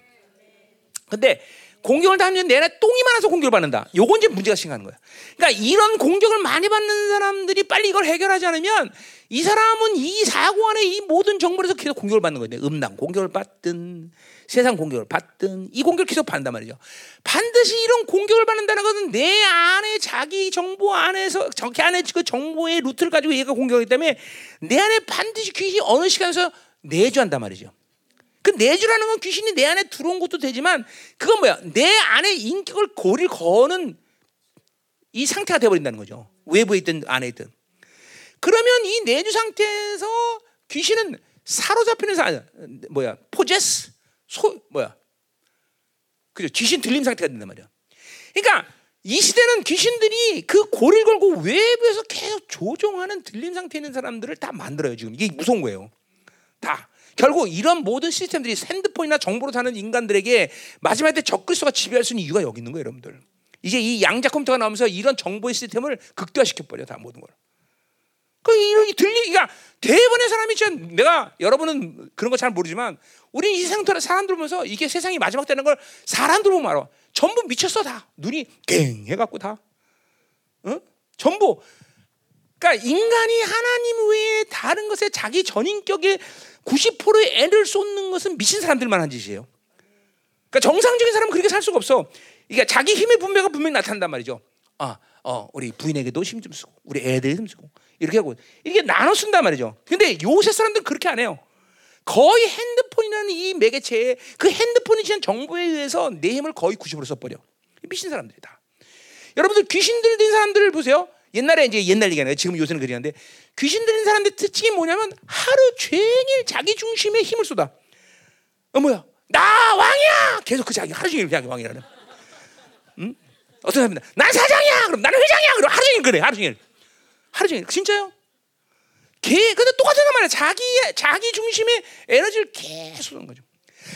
근데 공격을 당하면 내내 똥이 많아서 공격을 받는다. 요건 이제 문제가 생기는 거야. 그러니까 이런 공격을 많이 받는 사람들이 빨리 이걸 해결하지 않으면 이 사람은 이 사고 안에 이 모든 정보에서 계속 공격을 받는 거예요. 음란 공격을 받든 세상 공격을 받든 이 공격을 계속 받는단 말이죠. 반드시 이런 공격을 받는다는 것은 내 안에 자기 정보 안에서 저기 안에 그 정보의 루트를 가지고 얘가 공격하기 때문에 내 안에 반드시 귀신이 어느 시간에서 내주한단 말이죠. 그 내주라는 건 귀신이 내 안에 들어온 것도 되지만 그건 뭐야? 내 안에 인격을 고리를 거는 이 상태가 돼버린다는 거죠. 외부에 있든 안에 있든. 그러면 이 내주 상태에서 귀신은 사로잡히는 사 뭐야? 포제스 소 뭐야? 그죠? 귀신 들림 상태가 된단 말이야. 그러니까 이 시대는 귀신들이 그 고리를 걸고 외부에서 계속 조종하는 들림 상태에 있는 사람들을 다 만들어요. 지금 이게 무서운 거예요. 다. 결국 이런 모든 시스템들이 핸드폰이나 정보로 사는 인간들에게 마지막에 때 적그리스도가 지배할 수 있는 이유가 여기 있는 거예요, 여러분들. 이제 이 양자 컴퓨터가 나오면서 이런 정보의 시스템을 극대화시켜 버려 다 모든 걸. 그 이런 들리기가 대부분의 사람이 진 내가 여러분은 그런 거 잘 모르지만 우리 이 세상 사람들 보면서 이게 세상이 마지막 되는 걸 사람들 보면 알아. 전부 미쳤어 다 눈이 갱 해갖고 다. 어? 전부. 그러니까 인간이 하나님 외에 다른 것에 자기 전인격에 90%의 애를 쏟는 것은 미친 사람들만 한 짓이에요. 그러니까 정상적인 사람은 그렇게 살 수가 없어. 그러니까 자기 힘의 분배가 분명히 나타난단 말이죠. 아, 어, 우리 부인에게도 힘 좀 쓰고, 우리 애들에 좀 쓰고, 이렇게 하고 이게 나눠 쓴단 말이죠. 근데 요새 사람들은 그렇게 안 해요. 거의 핸드폰이라는 이 매개체에 그 핸드폰이 지한 정보에 의해서 내 힘을 거의 90% 써버려. 미친 사람들이다. 여러분들 귀신 들린 사람들을 보세요. 옛날에 이제 옛날 얘기 아니에요. 지금 요새는 그러는데 귀신 들린 사람들 특징이 뭐냐면 하루 종일 자기 중심에 힘을 쏟아. 어 뭐야? 나 왕이야. 계속 그 자기 하루 종일 자기 왕이라는. 응? 어떤 사람들 난 사장이야. 그럼 나는 회장이야. 그럼 하루 종일 그래. 하루 종일. 하루 종일 진짜요? 개, 근데 똑같은 말이야. 자기 자기 중심의 에너지를 계속 쓰는 거죠.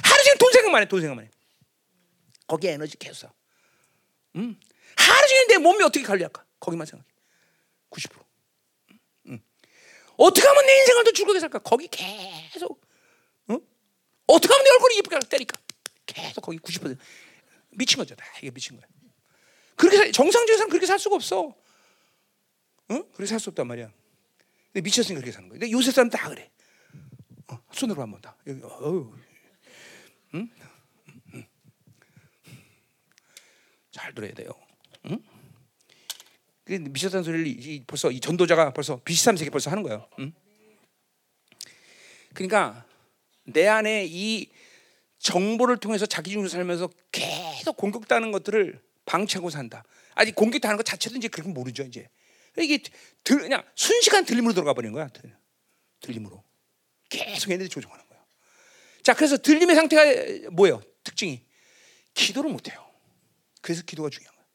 하루 종일 돈 생각만 해, 돈 생각만 해. 거기에 에너지 계속 써. 음. 하루 종일 내 몸이 어떻게 관리할까? 거기만 생각해. 90%. 음. 어떻게 하면 내 인생을 더 즐겁게 살까? 거기 계속. 어? 어떻게 하면 내 얼굴이 예쁘게 때릴까? 계속 거기 90% 미친 거죠. 다 이게 미친 거야. 그렇게 살, 정상적인 사람 그렇게 살 수가 없어. 어? 그렇게 살 수 없단 말이야. 근데 미쳤으니까 그렇게 사는 거야. 근데 요새 사람 다 그래. 어, 손으로 한번 다. 여기, 어우. 응? 응. 잘 들어야 돼요. 응? 미쳤다는 소리를 이, 벌써 이 전도자가 벌써 비시삼세계 벌써 하는 거예요. 응? 그러니까 내 안에 이 정보를 통해서 자기 중으로 살면서 계속 공격당하는 것들을 방치하고 산다. 아직 공격당하는 것 자체도 이제 그렇게 모르죠 이제. 이게 들, 그냥 순식간 들림으로 들어가 버리는 거야. 들림으로 계속 얘네들이 조종하는 거야. 자, 그래서 들림의 상태가 뭐예요? 특징이 기도를 못 해요. 그래서 기도가 중요한 거야.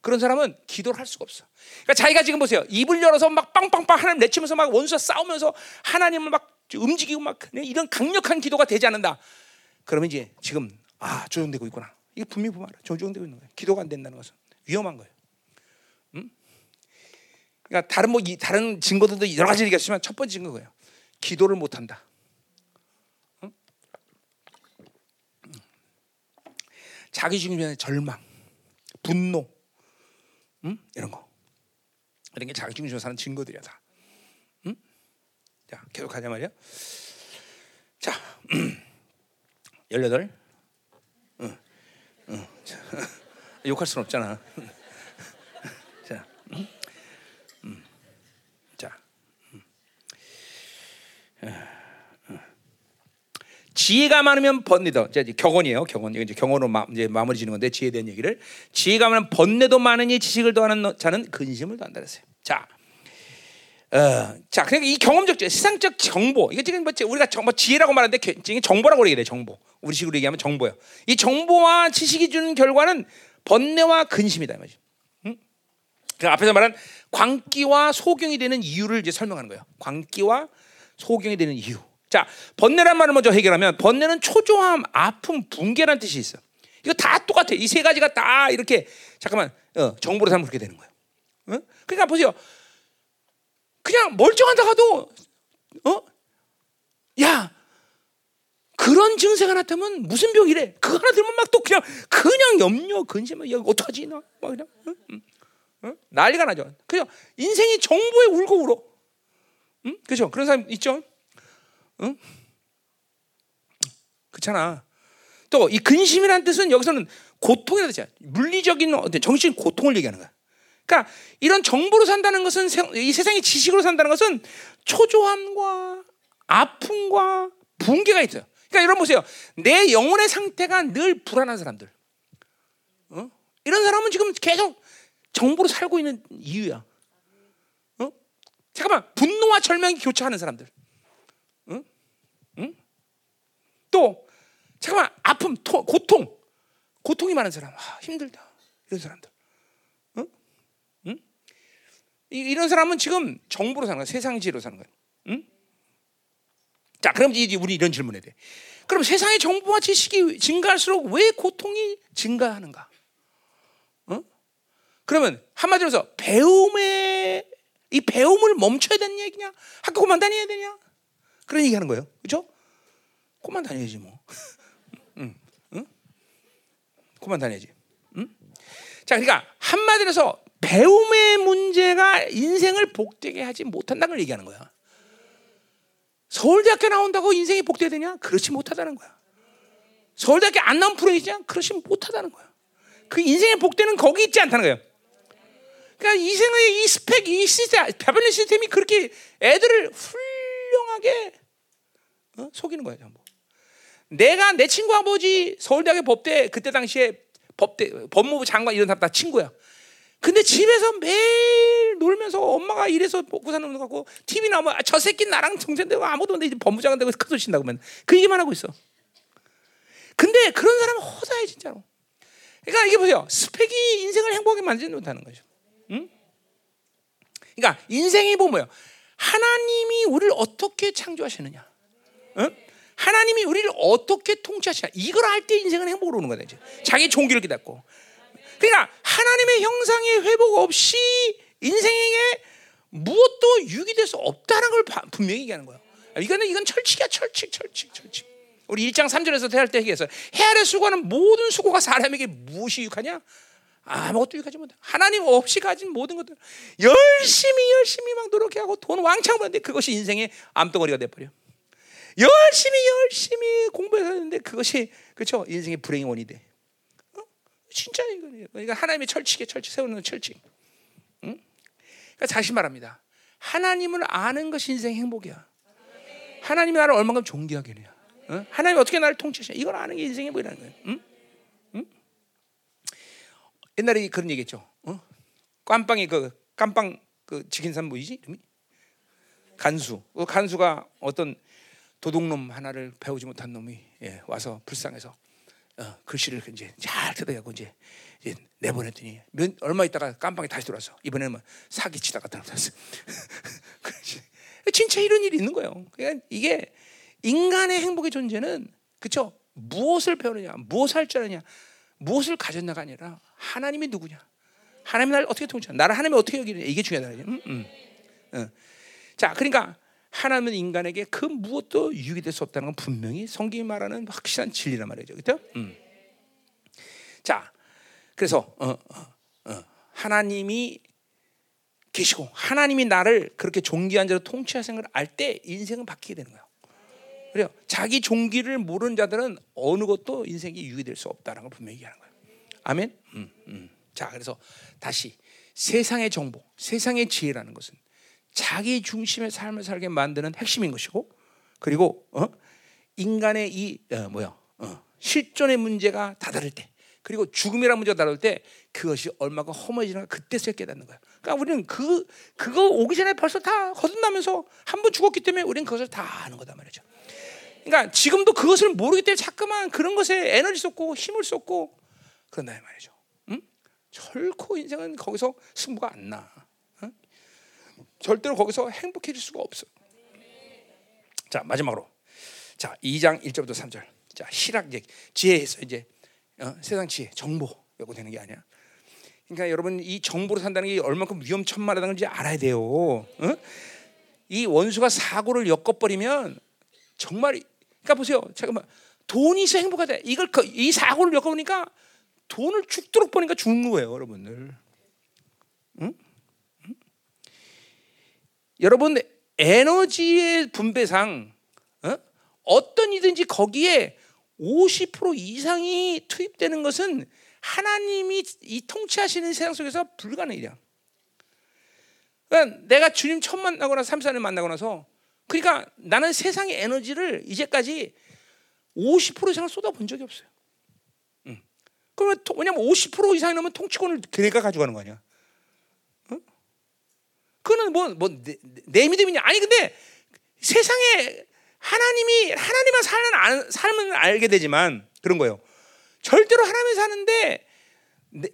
그런 사람은 기도를 할 수가 없어. 그러니까 자기가 지금 보세요. 입을 열어서 막 빵빵빵 하나님 내치면서 막 원수와 싸우면서 하나님을 막 움직이고 막 이런 강력한 기도가 되지 않는다. 그러면 이제 지금 아 조정되고 있구나. 이게 분명히 보면 알아. 조정되고 있는 거예요. 기도가 안 된다는 것은 위험한 거예요. 음? 그러니까 다른 뭐 이, 다른 증거들도 여러 가지 얘기했지만 첫 번째 증거예요. 기도를 못 한다. 음? 자기 중심의 절망, 분노, 음? 이런 거 이런 게 자기 중심으로 사는 증거들이야 다. 음? 자 계속 가자 말이야. 자. 18? 응. 응. 욕할 수는 없잖아. 자, 음. 음. 자, 음. 지혜가 많으면 번뇌도 이제 격언이에요. 격언 이제 경언으로 마, 이제 마무리 짓는 건데 지혜에 대한 얘기를 지혜가 많으면 번뇌도 많으니 지식을 더하는 자는 근심을 더한다 그랬어요. 자, 어, 자, 그러니까 이 경험적, 세상적 정보, 이게 지금 뭐 우리가 정, 뭐 지혜라고 말하는데 정보라고 얘기해 정보. 우리 식으로 얘기하면 정보예요. 이 정보와 지식이 주는 결과는 번뇌와 근심이다 말이죠. 응? 그 앞에서 말한 광기와 소경이 되는 이유를 이제 설명하는 거예요. 광기와 소경이 되는 이유. 자, 번뇌란 말을 먼저 해결하면 번뇌는 초조함, 아픔, 붕괴란 뜻이 있어. 이거 다 똑같아. 이 세 가지가 다 이렇게 잠깐만 어, 정보로 삼으면 그렇게 되는 거예요. 어? 그러니까 보세요. 그냥 멀쩡하다가도 어? 야 그런 증세가 나타나면 무슨 병이래? 그거 하나 들면 막 또 그냥 그냥 염려 근심을 야 어떡하지 나? 막 그냥 응? 응? 응? 난리가 나죠. 그죠? 인생이 정보에 울고 울어. 응? 그죠? 그런 사람 있죠? 응? 그렇잖아. 또 이 근심이라는 뜻은 여기서는 고통이라 뜻이야. 물리적인 정신 고통을 얘기하는 거야. 그러니까 이런 정보로 산다는 것은 이 세상의 지식으로 산다는 것은 초조함과 아픔과 붕괴가 있어요. 그러니까 여러분 보세요. 내 영혼의 상태가 늘 불안한 사람들. 어? 이런 사람은 지금 계속 정보로 살고 있는 이유야. 어? 잠깐만 분노와 절망이 교차하는 사람들. 또 잠깐만 아픔, 토, 고통, 고통이 많은 사람. 아, 힘들다. 이런 사람들. 응? 응? 이 런 사람은 지금 정보로 사는 거야. 세상지로 사는 거야. 응? 자, 그럼 이제 우리 이런 질문에 대해. 그럼 세상의 정보와 지식이 증가할수록 왜 고통이 증가하는가? 어? 그러면 한마디로 해서 배움의 이 배움을 멈춰야 되는 얘기냐? 학교 그만 다녀야 되냐? 그런 얘기 하는 거예요. 그렇죠? 그만 다녀야지 뭐. 응, 응? 그만 다녀야지. 응? 자, 그러니까 한마디로 해서 배움의 문제가 인생을 복되게 하지 못한다는 걸 얘기하는 거야. 서울대학교 나온다고 인생이 복되되냐? 그렇지 못하다는 거야. 서울대학교 안 나온 프로이냐? 그렇지 못하다는 거야. 그 인생의 복되는 거기 있지 않다는 거예요. 그러니까 인생의 이 스펙, 이 시스템, 배변 시스템이 그렇게 애들을 훌륭하게 어? 속이는 거예요, 전부. 내가 내 친구 아버지 서울대학교 법대 그때 당시에 법대 법무부 장관 이런 사람 다 친구야. 근데 집에서 매일 놀면서 엄마가 이래서 먹고 사는 거 같고 TV 나오면 아, 저 새끼 나랑 동생 되고 아무도 근데 이제 법무장관 되고 큰소 친다고 하면 그 얘기만 하고 있어. 근데 그런 사람은 허사해 진짜로. 그러니까 이게 보세요. 스펙이 인생을 행복하게 만들지 못하는 거죠. 응? 그러니까 인생이 뭐 뭐야? 하나님이 우리를 어떻게 창조하시느냐? 어? 하나님이 우리를 어떻게 통치하시냐? 이걸 알 때 인생은 행복으로 오는 거다. 자기 종기를 깨닫고. 그러니까 하나님의 형상의 회복 없이 인생에 무엇도 유기될 수 없다는 걸 분명히 얘기하는 거예요. 이거는 이건 철칙이야, 철칙, 철칙, 철칙. 우리 1장 3절에서 대할 때 얘기해서 해 아래 수고하는 모든 수고가 사람에게 무엇이 유익하냐? 아무것도 유익하지 못해. 하나님 없이 가진 모든 것들 열심히 열심히 막 노력해하고 돈 왕창 버는데 그것이 인생의 암덩어리가 돼버려. 열심히 열심히 공부해서 하는데 그것이 그렇죠 인생의 불행의 원이 돼. 어? 진짜 이거 그러니까 하나님의 철칙에 철칙 세우는 철칙. 응? 그러니까 다시 말합니다. 하나님을 아는 것이 인생 행복이야. 하나님이 나를 얼마큼 존귀하게 해요. 어? 하나님 어떻게 나를 통치하시냐? 이걸 아는 게 인생의 뭐라는 거예요. 응? 응? 옛날에 그런 얘기했죠. 어? 깜빵이 그 깜빵 그 지킨 사람 뭐이지 이름이? 간수. 그 간수가 어떤 도둑놈 하나를 배우지 못한 놈이 예, 와서 불쌍해서 어, 글씨를 이제 잘 뜯어가고 이제, 이제 내보냈더니 몇, 얼마 있다가 깜빵에 다시 들어와서 이번에는 뭐 사기 치다가 들어왔어. 진짜 이런 일이 있는 거예요. 그러니까 이게 인간의 행복의 존재는 그쵸? 무엇을 배우느냐, 무엇을 할 줄 아느냐, 무엇을 가졌나가 아니라 하나님이 누구냐, 하나님 나를 어떻게 통치하냐, 나를 하나님이 어떻게 여기느냐 이게 중요하다. 음, 음. 음. 자, 그러니까 하나님은 인간에게 그 무엇도 유익이 될 수 없다는 건 분명히 성경이 말하는 확실한 진리란 말이죠, 그렇죠? 음. 자, 그래서 어, 어, 어. 하나님이 계시고 하나님이 나를 그렇게 존귀한 자로 통치하시는 걸알때 인생은 바뀌게 되는 거예요. 그래요. 자기 종기를 모르는 자들은 어느 것도 인생이 유익이 될수 없다는 걸 분명히 얘기하는 거예요. 아멘. 음, 음. 자, 그래서 다시 세상의 정보, 세상의 지혜라는 것은 자기 중심의 삶을 살게 만드는 핵심인 것이고, 그리고 어? 인간의 이 어, 뭐야 어, 실존의 문제가 다다를 때, 그리고 죽음이라는 문제가 다를 때 그것이 얼마나 허무해지는가 그때서 깨닫는 거야. 그러니까 우리는 그 그거 오기 전에 벌써 다 거듭나면서 한 번 죽었기 때문에 우리는 그것을 다 아는 거다 말이죠. 그러니까 지금도 그것을 모르기 때문에 자꾸만 그런 것에 에너지 쏟고 힘을 쏟고 그런다 말이죠. 응? 결코 인생은 거기서 승부가 안 나. 응? 절대로 거기서 행복해질 수가 없어. 자 마지막으로 자 2장 1절부터 3절. 자 실학 얘기 지혜에서 이제 어? 세상 지혜 정보 이거 되는 게 아니야. 그러니까 여러분 이 정보로 산다는 게 얼마큼 위험천만하다는 지 알아야 돼요. 어? 이 원수가 사고를 엮어버리면 정말 그러니까 보세요. 잠깐만 돈이 있어 행복하다. 이걸 이 사고를 엮어보니까 돈을 죽도록 버니까 죽는 거예요, 여러분들. 응? 응? 여러분 에너지의 분배상 어? 떤 이든지 거기에 50% 이상이 투입되는 것은 하나님이 이 통치하시는 세상 속에서 불가능한 일이야. 그러니까 내가 주님 처음 만나거나 3, 4년 만나고 나서 그러니까 나는 세상의 에너지를 이제까지 50% 이상을 쏟아본 적이 없어요. 응. 그러면 왜냐면 50% 이상이 넘으면 통치권을 걔네가 가져가는 거 아니야? 응? 그거는 뭐, 뭐, 내, 내 믿음이냐? 아니, 근데 세상에 하나님이, 하나님만 사는, 삶은 알게 되지만 그런 거예요. 절대로 하나님이 사는데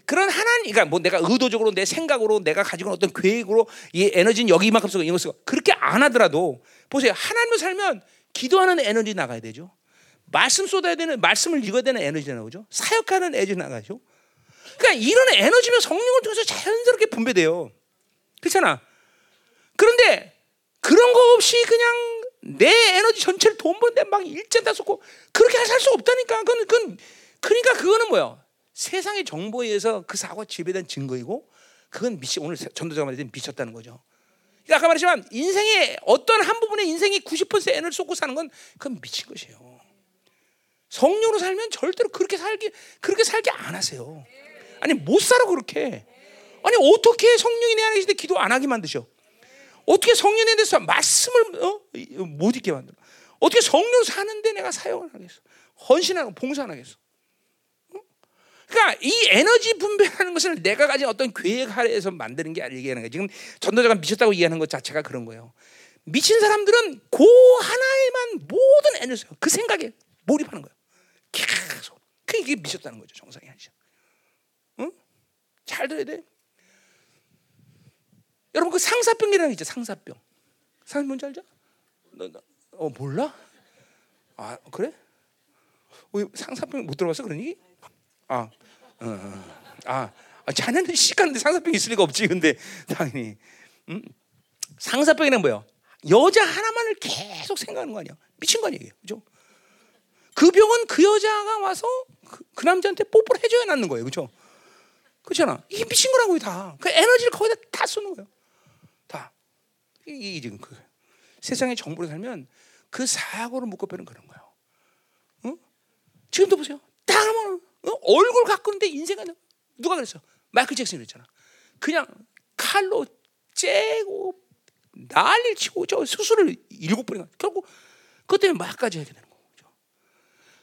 그런 하나님, 그러니까 뭐 내가 의도적으로 내 생각으로 내가 가지고 있는 어떤 계획으로 이 에너지는 여기만큼 쓰고 이거 쓰고 그렇게 안 하더라도 보세요. 하나님을 살면 기도하는 에너지 나가야 되죠. 말씀 쏟아야 되는 말씀을 읽어야 되는 에너지 나오죠. 사역하는 에너지 나가죠. 그러니까 이런 에너지면 성령을 통해서 자연스럽게 분배돼요. 그렇잖아. 그런데 그런 거 없이 그냥 내 에너지 전체를 돈 버는데 막 일전 다 쏟고 그렇게 살 수 없다니까. 그건, 그건 그러니까 그거는 뭐야? 세상의 정보에 의해서 그 사고가 지배된 증거이고 그건 미치 오늘 전도자가 말했듯 미쳤다는 거죠. 그러니까 아까 말했지만 인생의 어떤 한 부분의 인생이 90% 에너지 쏟고 사는 건 그건 미친 것이에요. 성령으로 살면 절대로 그렇게 살기 그렇게 살게 안 하세요. 아니 못 살아 그렇게. 아니 어떻게 성령이 내 안에 계신데 기도 안 하게 만드셔? 어떻게 성령에 대해서 말씀을 어? 못 읽게 만들어? 어떻게 성령 사는데 내가 사용을 하겠어? 헌신하고 봉사 안 하겠어? 그러니까 이 에너지 분배하는 것을 내가 가진 어떤 계획 하에서 만드는 게 아니게 하는 거예요. 지금 전도자가 미쳤다고 얘기하는 것 자체가 그런 거예요. 미친 사람들은 그 하나에만 모든 에너지, 그 생각에 몰입하는 거예요. 계속. 그게 미쳤다는 거죠. 정상이 아니죠. 응? 잘 들어야 돼. 여러분 그 상사병이라는 게 있죠. 상사병. 상사병 뭔지 알죠? 너, 너, 어 몰라? 아 그래? 왜 상사병 못 들어봤어 그런 얘기? 아, 어, 어. 아, 아 자네는 시간인데 상사병 있을 리가 없지. 근데 당연히 음? 상사병이란 뭐예요? 여자 하나만을 계속 생각하는 거 아니야? 미친 거 아니에요, 그죠? 그 병은 그 여자가 와서 그, 그 남자한테 뽀뽀를 해줘야 낫는 거예요, 그죠? 그렇잖아. 이게 미친 거라고요, 다. 그 에너지를 거기다 다 쏘는 거예요, 다. 이게 지금 그 세상의 정보로 살면 그 사고를 묶어빼는 그런 거예요. 어? 지금도 보세요. 딱 하면 어? 얼굴 가꾸는데 인생은 누가 그랬어? 마이클 잭슨이 그랬잖아. 그냥 칼로 째고 난리를 치고 저 수술을 일곱 번이나 결국 그것 때문에 마약까지 하게 되는 거죠.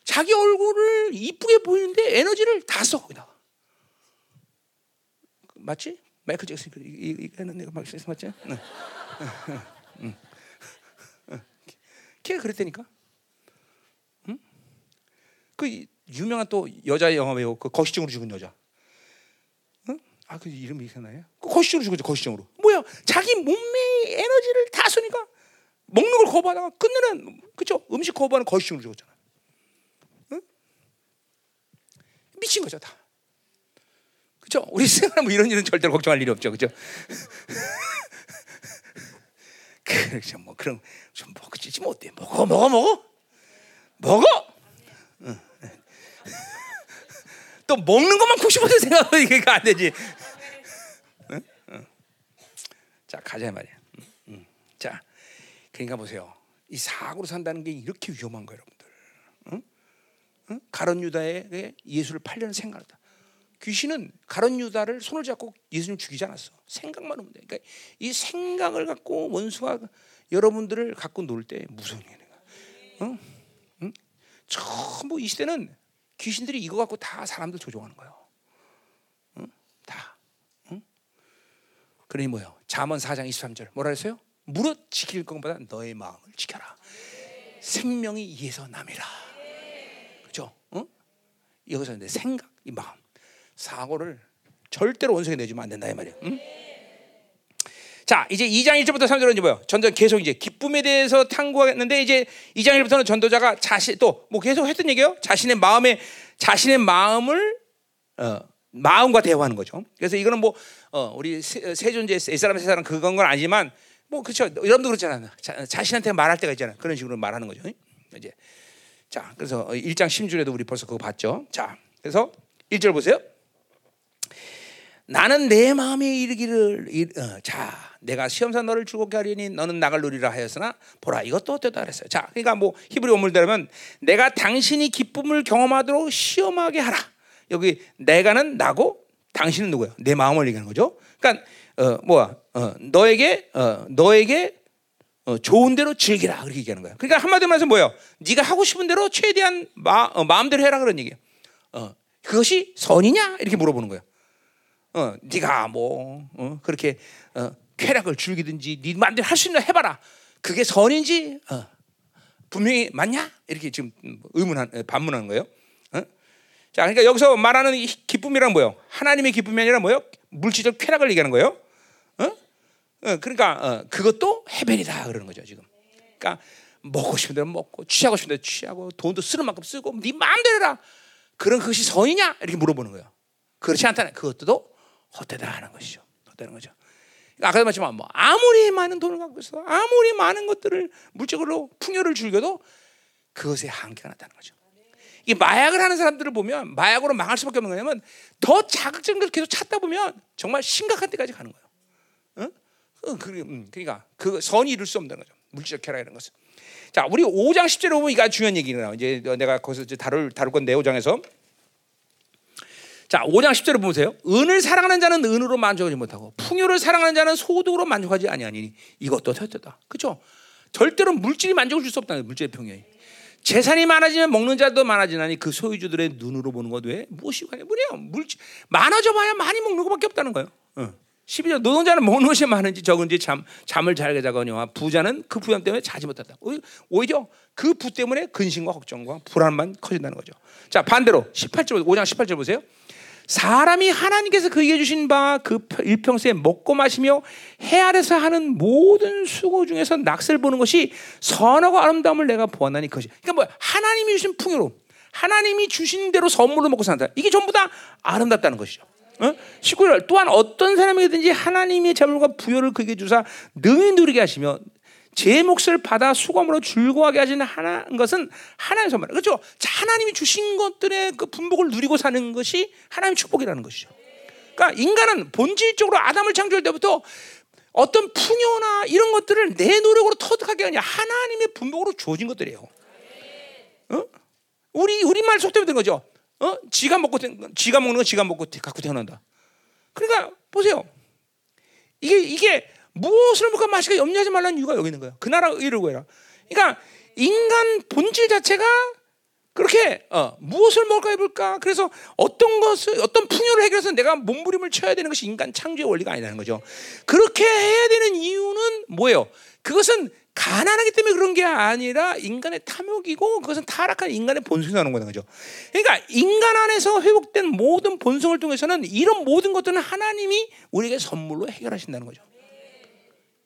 자기 얼굴을 이쁘게 보이는데 에너지를 다 써 거기다가 맞지? 마이클 잭슨 이거는 내가 마이클 잭슨 맞지? 응. 걔가 그랬다니까. 응? 그 유명한 또 여자 영화 배우 그 거시증으로 죽은 여자. 아, 그 이름이 있었나요? 그 거시적으로 죽었죠, 거시적으로. 뭐야? 자기 몸의 에너지를 다 쓰니까 먹는 걸 거부하다가 끝내는 그죠? 음식 거부하는 거시적으로 죽었잖아. 응? 미친 거죠, 다. 그죠? 우리 생활 뭐 이런 일은 절대로 걱정할 일이 없죠, 그죠? 그렇죠, 뭐 그럼 좀 먹지 뭐 어때? 먹어, 먹어, 먹어, 먹어. 응. 또 먹는 것만 90% 생각하면 이게 안 되지. 자 가자 말이야. 응. 자, 그러니까 보세요. 이 사고로 산다는 게 이렇게 위험한 거예요, 여러분들. 가론 유다의 예수를 팔려는 생각이다. 귀신은 가론 유다를 손을 잡고 예수님 죽이지 않았어. 생각만 하면 돼. 그러니까 이 생각을 갖고 원수가 여러분들을 갖고 놀 때 무서운 게 응? 응? 전부 이 시대는 귀신들이 이거 갖고 다 사람들 조종하는 거예요. 응? 다. 응? 그러니 뭐요? 잠언 4장 23절 뭐라 했어요? 무릇 지킬 것보다 너의 마음을 지켜라. 생명이 이에서 남이라. 그렇죠? 응? 여기서 내 생각, 이 마음, 사고를 절대로 원성에 내주면 안 된다 이 말이야. 응? 자, 이제 2장 1절부터 3절은 이제 뭐요? 전도 계속 이제 기쁨에 대해서 탐구했는데 이제 2장 1절부터는 전도자가 자신 또 뭐 계속 했던 얘기예요. 자신의 마음에 자신의 마음을 어, 마음과 대화하는 거죠. 그래서 이거는 뭐 어, 우리 세, 세 존재 세 사람 세 사람 그건 건 아니지만 뭐 그렇죠. 여러분도 그렇잖아요. 자, 신한테 말할 때가 있잖아요. 그런 식으로 말하는 거죠. 이제 자, 그래서 1장 10절에도 우리 벌써 그거 봤죠. 자, 그래서 1절 보세요. 나는 내 마음에 이르기를 어, 자 내가 시험사 너를 즐겁게 하리니 너는 나갈 누리라 하였으나 보라 이것도 어때다 그랬어요. 자 그러니까 뭐 히브리 원문대로면 내가 당신이 기쁨을 경험하도록 시험하게 하라. 여기 내가는 나고 당신은 누구야? 내 마음을 얘기하는 거죠. 그러니까 어 뭐야? 어 너에게 어 너에게 어, 좋은 대로 즐기라 그렇게 얘기하는 거야. 그러니까 한마디로 말해서 뭐예요? 네가 하고 싶은 대로 최대한 마, 어, 마음대로 해라 그런 얘기예요. 어, 그것이 선이냐 이렇게 물어보는 거예요. 어, 네가 뭐 어, 그렇게 어, 쾌락을 즐기든지 네 마음대로 할 수 있는 해봐라. 그게 선인지 어, 분명히 맞냐? 이렇게 지금 의문한 반문하는 거예요. 어? 자, 그러니까 여기서 말하는 기쁨이란 뭐요? 하나님의 기쁨이 아니라 뭐요? 물질적 쾌락을 얘기하는 거예요. 어? 어 그러니까 어, 그것도 해변이다 그러는 거죠 지금. 그러니까 먹고 싶은 대로 먹고 취하고 싶은 대로 취하고 돈도 쓰는 만큼 쓰고 네 마음대로 해라. 그런 그것이 선이냐? 이렇게 물어보는 거예요. 그렇지 않다는 그것도 헛되다 하는 것이죠. 헛되는 거죠. 아까도 말했지만 뭐 아무리 많은 돈을 갖고 있어, 아무리 많은 것들을 물질적으로 풍요를 즐겨도 그것에 한계가 나타나는 거죠. 이 마약을 하는 사람들을 보면 마약으로 망할 수밖에 없는 거냐면 더 자극적인 걸 계속 찾다 보면 정말 심각한 데까지 가는 거예요. 응? 응, 음, 그러니까 그 선이 이룰 수 없는 거죠. 물질적 쾌락이라는 것은. 자, 우리 5장 10절에 보면 이거 중요한 얘기가 이제 내가 거기서 이제 다룰 다룰 건데 5장에서 자, 5장 10절을 보세요. 은을 사랑하는 자는 은으로 만족하지 못하고 풍요를 사랑하는 자는 소득으로 만족하지 아니하니 이것도 절대다. 그렇죠? 절대로 물질이 만족을 줄 수 없다. 물질의 평형이. 재산이 많아지면 먹는 자도 많아지나니 그 소유주들의 눈으로 보는 것 외에 무엇이 관해? 뭐냐? 물질 많아져 봐야 많이 먹는 것밖에 없다는 거예요. 어. 12절 노동자는 먹는 것이 많은지 적은지 잠, 잠을 잘게 자거니와 부자는 그 부담 때문에 자지 못한다. 오히려 그 부 때문에 근심과 걱정과 불안만 커진다는 거죠. 자 반대로 18절 5장 18절 보세요. 사람이 하나님께서 그에게 주신 바 그 일평생에 먹고 마시며 해 아래서 하는 모든 수고 중에서 낯을 보는 것이 선하고 아름다움을 내가 보았나니 그것이. 그러니까 뭐 하나님이 주신 풍요로 하나님이 주신 대로 선물로 먹고 산다. 이게 전부 다 아름답다는 것이죠. 어? 19절 또한 어떤 사람이든지 하나님의 재물과 부여를 그에게 주사 능히 누리게 하시며 제 몫을 받아 수고함으로 즐거워하게 하시는 하나 것은 하나님의 선물. 그렇죠? 하나님이 주신 것들의 그 분복을 누리고 사는 것이 하나님의 축복이라는 것이죠. 그러니까 인간은 본질적으로 아담을 창조할 때부터 어떤 풍요나 이런 것들을 내 노력으로 터득하게 아니라 하나님의 분복으로 주어진 것들이에요. 어? 우리 우리 말 속되면 된 거죠. 어? 지가 먹고 지가 먹는 거 지가 먹고 갖고 태어난다. 그러니까 보세요. 이게 이게 무엇을 먹고 마시까 염려하지 말라는 이유가 여기 있는 거예요. 그 나라 이루고 해라. 그러니까 인간 본질 자체가 그렇게 어, 무엇을 먹을까 해볼까? 그래서 어떤 것을 어떤 풍요를 해결해서 내가 몸부림을 쳐야 되는 것이 인간 창조의 원리가 아니라는 거죠. 그렇게 해야 되는 이유는 뭐예요? 그것은 가난하기 때문에 그런 게 아니라 인간의 탐욕이고 그것은 타락한 인간의 본성이 나는 거죠. 그러니까 인간 안에서 회복된 모든 본성을 통해서는 이런 모든 것들은 하나님이 우리에게 선물로 해결하신다는 거죠.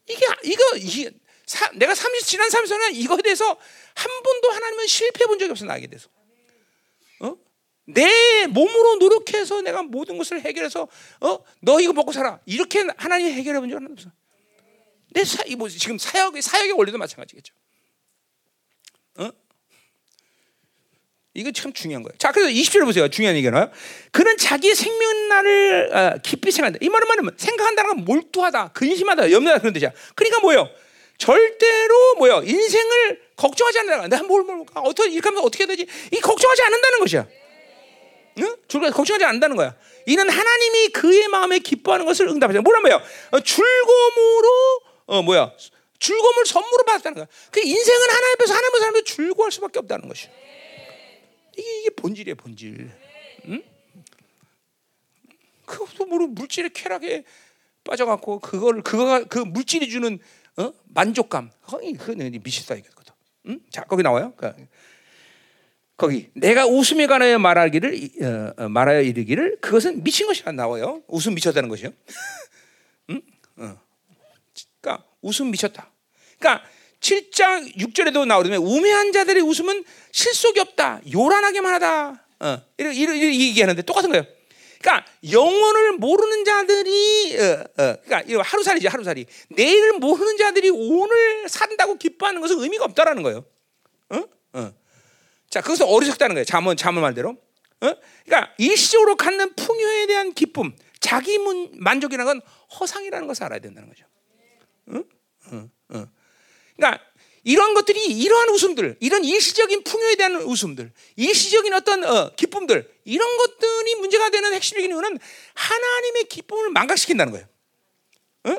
이게 이거 이, 사, 내가 30 지난 30년에 이거에 대해서 한 번도 하나님은 실패해 본 적이 없어 나에게 대해서. 어? 내 몸으로 노력해서 내가 모든 것을 해결해서 어? 너 이거 먹고 살아. 이렇게 하나님이 해결해 본 적은 없어. 내 사, 뭐 지금 사역의 사역의 원리도 마찬가지겠죠. 이거 참 중요한 거예요. 자, 그래서 20절 보세요. 중요한 얘기는 그는 자기의 생명날을 어, 깊이 생각한다. 이 말은 뭐냐면 생각한다는 건 몰두하다, 근심하다, 염려하다 그런 뜻이야. 그러니까 뭐예요? 절대로 뭐요? 인생을 걱정하지 않는다. 내가 뭘 뭘까? 어떻게 이렇게 하면 어떻게 해야 되지? 이 걱정하지 않는다는 것이야. 응? 줄까 걱정하지 않는다는 거야. 이는 하나님이 그의 마음에 기뻐하는 것을. 뭐란 말이야? 어, 즐거움으로 어 뭐야? 즐거움을 선물로 받았다는 거야. 그 인생은 하나님 앞에서 하나님의 사람도 즐거워할 수밖에 없다는 것이. 이게, 이게 본질이에요, 본질. 응? 그것도 모르 물질의 쾌락에 빠져갖고 그걸 그거가 그 물질이 주는 어? 만족감. 거의 그는 미치다 이거거든. 응? 자 거기 나와요. 그, 거기 내가 웃음에 관하여 말하기를 어, 어, 말하여 이르기를 그것은 미친 것이라 나와요. 웃음 미쳤다는 것이요. 응? 어. 그러니까 웃음 미쳤다. 그러니까 7장 6절에도 나오면 우매한 자들의 웃음은 실속이 없다. 요란하게만 하다. 어. 이렇게, 이렇게 얘기하는데 똑같은 거예요. 그러니까 영혼을 모르는 자들이 어, 어, 그러니까 하루살이지 하루살이. 내일을 모르는 자들이 오늘 산다고 기뻐하는 것은 의미가 없다라는 거예요. 어? 어. 자, 그것은 어리석다는 거예요. 잠언 잠언 말대로. 어? 그러니까 일시적으로 갖는 풍요에 대한 기쁨, 자기 문, 만족이라는 건 허상이라는 것을 알아야 된다는 거죠. 응? 응, 응. 그러니까 이런 것들이 이러한 웃음들, 이런 일시적인 풍요에 대한 웃음들, 일시적인 어떤 어, 기쁨들, 이런 것들이 문제가 되는 핵심적인 이유는 하나님의 기쁨을 망각시킨다는 거예요. 어?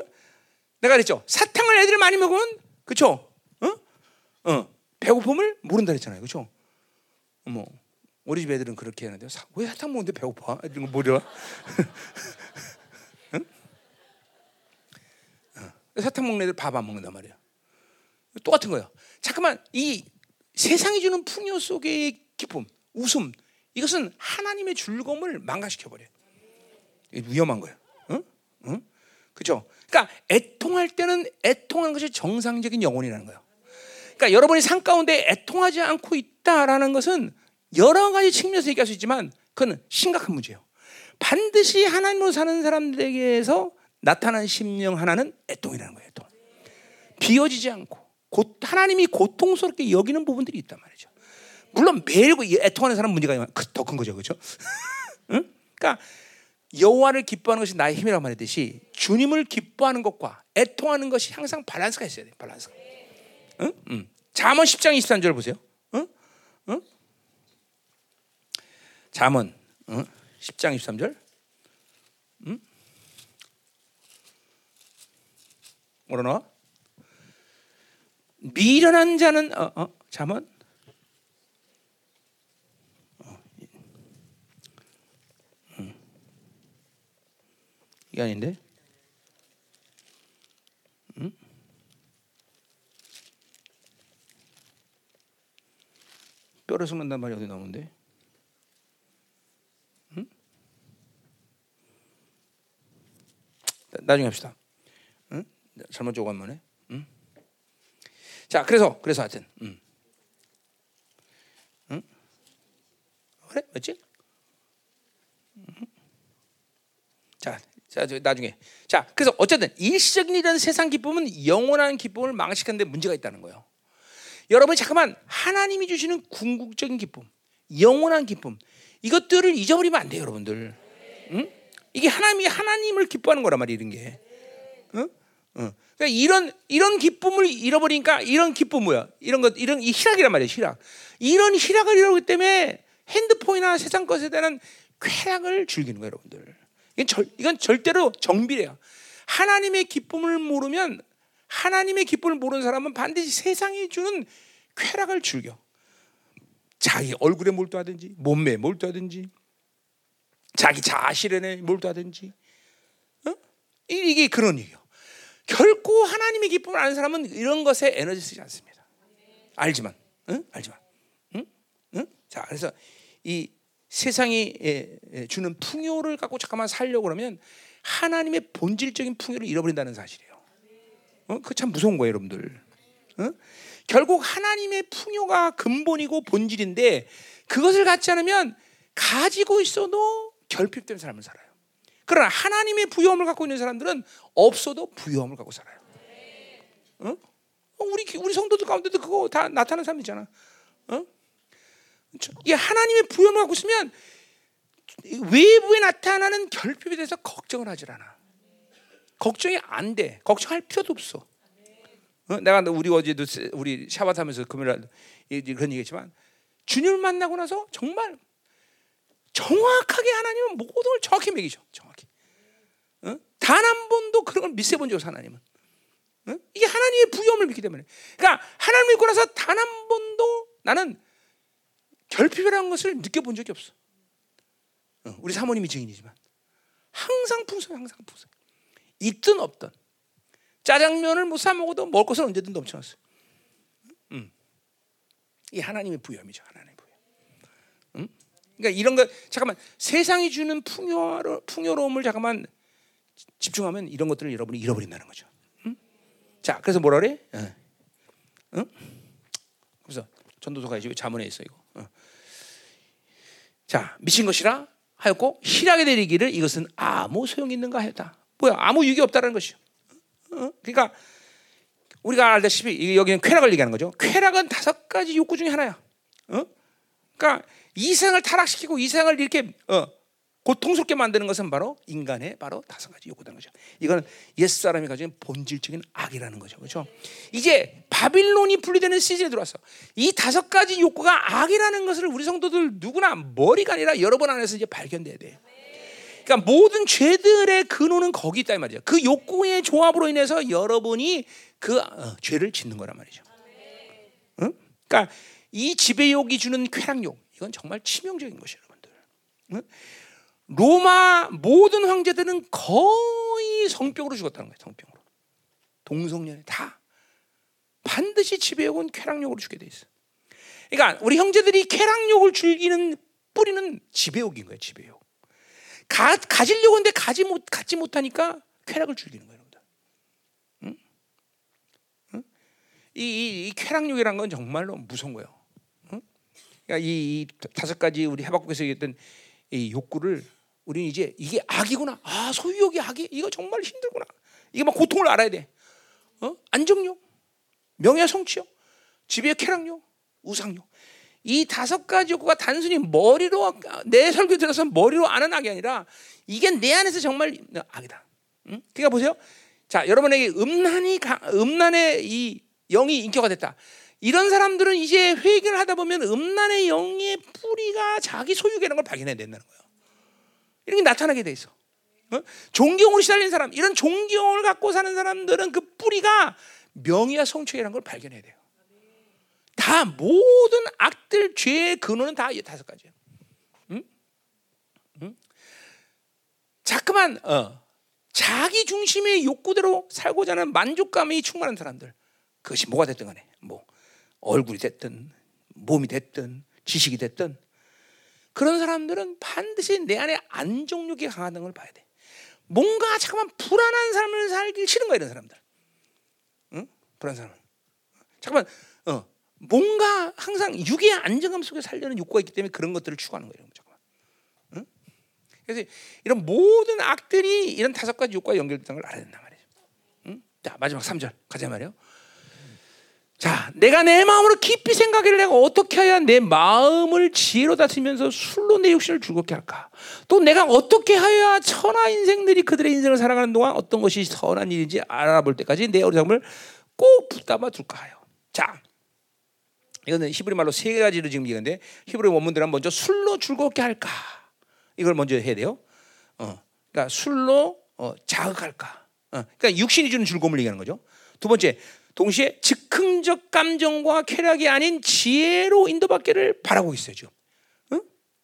내가 그랬죠. 사탕을 애들 많이 먹으면, 그렇죠? 어? 어, 배고픔을 모른다 그랬잖아요, 그렇죠? 뭐 우리 집 애들은 그렇게 하는데 왜 사탕 먹는데 배고파? 이런 거 뭐려? 응? 어. 사탕 먹는 애들 밥 안 먹는단 말이야. 똑같은 거예요. 잠깐만 이 세상이 주는 풍요 속의 기쁨, 웃음 이것은 하나님의 즐거움을 망가시켜 버려. 위험한 거예요. 응? 응? 그죠? 그러니까 애통할 때는 애통하는 것이 정상적인 영혼이라는 거예요. 그러니까 여러분이 삶 가운데 애통하지 않고 있다라는 것은 여러 가지 측면에서 얘기할 수 있지만 그건 심각한 문제예요. 반드시 하나님으로 사는 사람들에게서 나타난 심령 하나는 애통이라는 거예요. 애통. 비워지지 않고 곧 하나님이 고통스럽게 여기는 부분들이 있단 말이죠. 물론 매일 그 애통하는 사람 문제가 더 큰 거죠, 그렇죠? 응? 그러니까 여호와를 기뻐하는 것이 나의 힘이라고 말했듯이 주님을 기뻐하는 것과 애통하는 것이 항상 밸런스가 있어야 돼, 밸런스. 응? 응. 잠언 10장 23절 보세요. 응? 응? 잠언 응? 10장 23절. 응? 뭐라 나와? 미련한 자는 어, 어, 잠언 어, 음. 이게 아닌데 음? 뼈를 썩는단 말이 어디 나오는데 음? 나중에 합시다. 응? 잘못 조금 만에. 응? 자, 그래서 그래서 하여튼, 응. 응? 그래, 맞지? 응. 자, 자, 나중에. 자, 그래서 어쨌든 일시적인 이런 세상 기쁨은 영원한 기쁨을 망치는데 문제가 있다는 거예요. 여러분 잠깐만 하나님이 주시는 궁극적인 기쁨, 영원한 기쁨 이것들을 잊어버리면 안 돼요, 여러분들. 응? 이게 하나님이 하나님을 기뻐하는 거란 말이야, 이런 게. 응? 응. 그러니까 이런 이런 기쁨을 잃어버리니까 이런 기쁨 뭐야? 이런 것 이런 이 희락이란 말이야, 희락. 이런 희락을 잃어버리기 때문에 핸드폰이나 세상 것에 대한 쾌락을 즐기는 거예요, 여러분들. 이건, 절, 이건 절대로 정비래요. 하나님의 기쁨을 모르면 하나님의 기쁨을 모르는 사람은 반드시 세상이 주는 쾌락을 즐겨. 자기 얼굴에 몰두하든지 몸매에 몰두하든지 자기 자신에 몰두하든지 어? 이게 그런 얘기요. 결코 하나님의 기쁨을 아는 사람은 이런 것에 에너지 쓰지 않습니다. 알지만, 응? 알지만, 응? 응? 자, 그래서 이 세상이 주는 풍요를 갖고 잠깐만 살려고 그러면 하나님의 본질적인 풍요를 잃어버린다는 사실이에요. 어? 그참 무서운 거예요, 여러분들. 어? 결국 하나님의 풍요가 근본이고 본질인데 그것을 갖지 않으면 가지고 있어도 결핍된 삶을 살아요. 그러나 하나님의 부여함을 갖고 있는 사람들은 없어도 부여함을 갖고 살아요. 어? 우리 우리 성도들 가운데도 그거 다 나타나는 사람 있잖아. 어? 이 하나님의 부여함을 갖고 있으면 외부에 나타나는 결핍에 대해서 걱정을 하질 않아. 걱정이 안 돼. 걱정할 필요도 없어. 어? 내가 우리 어제도 우리 샤바 하면서 금요일 그런 얘기했지만 주님을 만나고 나서 정말 정확하게 하나님은 모든 걸 정확히 매기죠. 정확히. 어? 단한 번도 그런 걸 미세 본적 없어 하나님은. 어? 이게 하나님의 부여함을 믿기 때문에. 그러니까 하나님을 믿고 나서 단 한 번도 나는 결핍이라는 것을 느껴본 적이 없어. 어, 우리 사모님이 증인이지만 항상 풍성해, 항상 풍성해. 있든 없든 짜장면을 못 사 먹어도 먹을 것은 언제든 넘쳐났어요. 음. 이 하나님의 부여함이죠, 하나님의 부여. 음? 그러니까 이런 거 잠깐만 세상이 주는 풍요로, 풍요로움을 잠깐만 집중하면 이런 것들을 여러분이 잃어버린다는 거죠. 음? 자, 그래서 뭐라 그래? 어. 응? 그래서 전도서가 이제 자문에 있어 이거. 어. 자, 미친 것이라 하였고 희락에 내리기를 이것은 아무 소용 있는가 하였다. 뭐야? 아무 유익이 없다는 것이요. 어? 그러니까 우리가 알다시피 여기는 쾌락을 얘기하는 거죠. 쾌락은 다섯 가지 욕구 중에 하나야. 어? 그러니까 이생을 타락시키고 이생을 이렇게 어, 고통스럽게 만드는 것은 바로 인간의 바로 다섯 가지 욕구라는 거죠. 이거는 옛 사람이 가진 본질적인 악이라는 거죠. 그렇죠? 이제 바빌론이 분리되는 시즌에 들어왔어. 이 다섯 가지 욕구가 악이라는 것을 우리 성도들 누구나 머리가 아니라 여러 번 안에서 이제 발견돼야 돼. 그러니까 모든 죄들의 근원은 거기 있다 이 말이죠. 그 욕구의 조합으로 인해서 여러분이 그 어, 죄를 짓는 거란 말이죠. 응? 그러니까 이 지배욕이 주는 쾌락욕 이건 정말 치명적인 것이에요, 여러분들. 응? 로마 모든 황제들은 거의 성병으로 죽었다는 거예요. 성병으로. 동성년에 다 반드시 지배욕은 쾌락욕으로 죽게 돼 있어. 그러니까 우리 형제들이 쾌락욕을 즐기는 뿌리는 지배욕인 거예요. 지배욕. 가, 가지려고 하는데 가지 못 갖지 못하니까 쾌락을 즐기는 거예요, 여러분들. 응? 응? 이, 이, 이 쾌락욕이란 건 정말로 무서운 거예요. 응? 그러니까 이, 이 다섯 가지 우리 해박국에서 얘기했던 이 욕구를 우리는 이제 이게 악이구나. 아 소유욕이 악이 이거 정말 힘들구나. 이게 막 고통을 알아야 돼. 어? 안정욕, 명예 성취욕, 지배의 쾌락욕, 우상욕. 이 다섯 가지 욕구가 단순히 머리로 내 설교 들어서 머리로 아는 악이 아니라 이게 내 안에서 정말 악이다. 응? 그러니까 보세요. 자, 여러분에게 음란이 음란의 이 영이 인격화 됐다. 이런 사람들은 이제 회개를 하다 보면 음란의 영의 뿌리가 자기 소유계라는 걸 발견해야 된다는 거예요. 이런 게 나타나게 돼 있어. 어? 존경으로 시달린 사람, 이런 존경을 갖고 사는 사람들은 그 뿌리가 명예와 성취라는 걸 발견해야 돼요. 다 모든 악들 죄의 근원은 다 다섯 가지예요. 응? 응? 자꾸만 어, 자기 중심의 욕구대로 살고자 하는 만족감이 충만한 사람들. 그것이 뭐가 됐든 간에 뭐 얼굴이 됐든 몸이 됐든 지식이 됐든 그런 사람들은 반드시 내 안에 안정욕이 강하다는 걸 봐야 돼. 뭔가 잠깐만 불안한 삶을 살기 싫은 거야 이런 사람들. 응? 불안한 사람. 잠깐만 어 뭔가 항상 육의 안정감 속에 살려는 욕구가 있기 때문에 그런 것들을 추구하는 거예요. 잠깐만. 응? 그래서 이런 모든 악들이 이런 다섯 가지 욕구와 연결된다는 걸 알아야 된단 말이죠. 응? 자 마지막 3절 가자 말이요. 자, 내가 내 마음으로 깊이 생각해를 내가 어떻게 해야 내 마음을 지혜로 다스리면서 술로 내 육신을 즐겁게 할까? 또 내가 어떻게 해야 천하 인생들이 그들의 인생을 살아가는 동안 어떤 것이 선한 일인지 알아볼 때까지 내 어리석음을 꼭 붙잡아 둘까 하여. 자, 이거는 히브리 말로 세 가지로 지금 얘기하는데 히브리 원문들은 먼저 술로 즐겁게 할까? 이걸 먼저 해야 돼요. 어, 그러니까 술로 어, 자극할까? 어, 그러니까 육신이 주는 즐거움을 얘기하는 거죠. 두 번째, 동시에 즉흥적 감정과 쾌락이 아닌 지혜로 인도받기를 바라고 있어요. 지금. 응?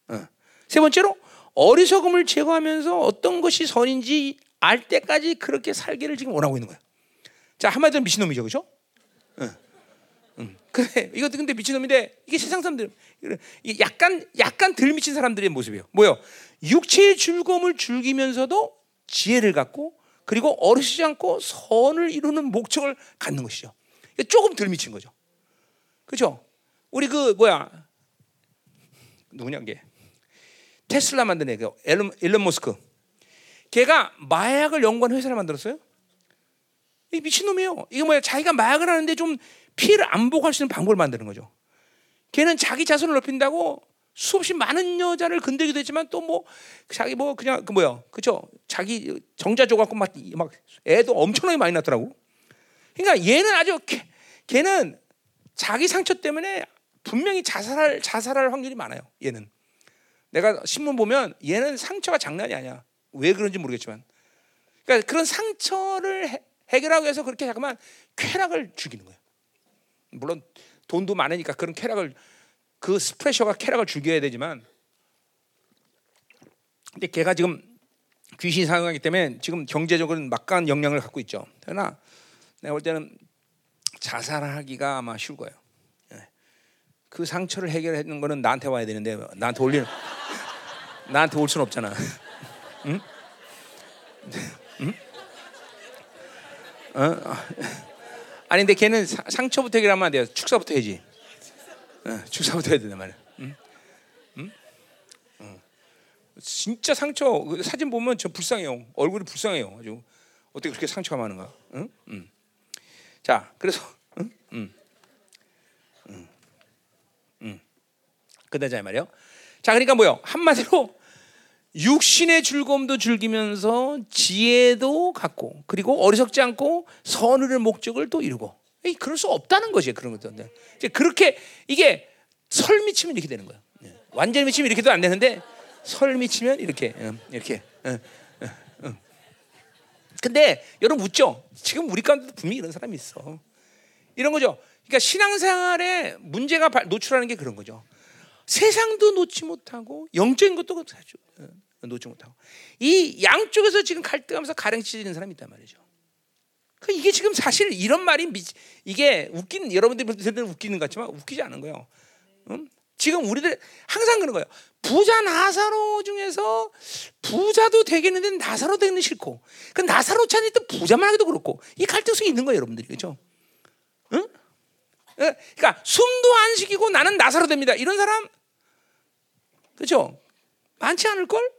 응. 세 번째로 어리석음을 제거하면서 어떤 것이 선인지 알 때까지 그렇게 살기를 지금 원하고 있는 거예요. 자 한마디로 미친놈이죠, 그렇죠? 응. 응. 그래 이것도 근데 미친놈인데 이게 세상 사람들 약간 약간 덜 미친 사람들의 모습이에요. 뭐요? 육체의 즐거움을 즐기면서도 지혜를 갖고 그리고 어르시지 않고 선을 이루는 목적을 갖는 것이죠. 조금 덜 미친 거죠. 그렇죠? 우리 그 뭐야 누구냐 게 테슬라 만든 애, 그 앨런, 앨런 머스크. 걔가 마약을 연구한 회사를 만들었어요. 이 미친놈이에요. 이거 뭐야? 자기가 마약을 하는데 좀 피해를 안 보고 할 수 있는 방법을 만드는 거죠. 걔는 자기 자손을 높인다고 수없이 많은 여자를 건드기도 했지만 또 뭐 자기 뭐 그냥 그 뭐야 그죠 자기 정자 줘갖고 막, 막 애도 엄청나게 많이 낳더라고. 그러니까 얘는 아주 걔, 걔는 자기 상처 때문에 분명히 자살할 자살할 확률이 많아요 얘는. 내가 신문 보면 얘는 상처가 장난이 아니야. 왜 그런지 모르겠지만. 그러니까 그런 상처를 해, 해결하기 위해서 그렇게 잠깐만 쾌락을 죽이는 거예요. 물론 돈도 많으니까 그런 쾌락을 그 스프레셔가 쾌락을 죽여야 되지만 근데 걔가 지금 귀신이 사용하기 때문에 지금 경제적으로는 막강한 영향을 갖고 있죠. 그러나 내가 볼 때는 자살하기가 아마 쉬울 거예요. 예. 그 상처를 해결하는 거는 나한테 와야 되는데 나한테 올리는 나한테 올 수는 없잖아. 응? 응? 어? 아니 근데 걔는 상처부터 해결하면 안 돼요. 축사부터 해야 지. 축사부터 해야 된단 말이야. 응. 진짜 상처 그 사진 보면 저 불쌍해요. 얼굴이 불쌍해요. 아주 어떻게 그렇게 상처가 많은가? 응? 응. 자, 그래서 응? 응. 응. 응. 그다자 말이요. 자, 그러니까 뭐요? 한마디로 육신의 즐거움도 즐기면서 지혜도 갖고 그리고 어리석지 않고 선을 목적을 또 이루고 그럴 수 없다는 거지 그런 것들. 이제 그렇게 이게 설 미치면 이렇게 되는 거예요. 예. 완전히 미치면 이렇게도 안 되는데 설 미치면 이렇게 이렇게. 근데 여러분 웃죠? 지금 우리 가운데도 분명히 이런 사람이 있어. 이런 거죠. 그러니까 신앙생활에 문제가 노출하는 게 그런 거죠. 세상도 놓지 못하고 영적인 것도 놓지 못하고 이 양쪽에서 지금 갈등하면서 가랭치는 사람이 있단 말이죠. 그 이게 지금 사실 이런 말이 미, 이게 웃긴 여러분들이 들으면 웃기는 것 같지만 웃기지 않은 거예요. 음? 지금 우리들 항상 그런 거예요. 부자 나사로 중에서 부자도 되겠는데 나사로 되는 싫고, 그 나사로 차니 또 부자만 하기도 그렇고 이 갈등성이 있는 거예요, 여러분들이 그렇죠? 응? 그러니까 숨도 안 쉬기고 나는 나사로 됩니다. 이런 사람 그렇죠? 많지 않을 걸?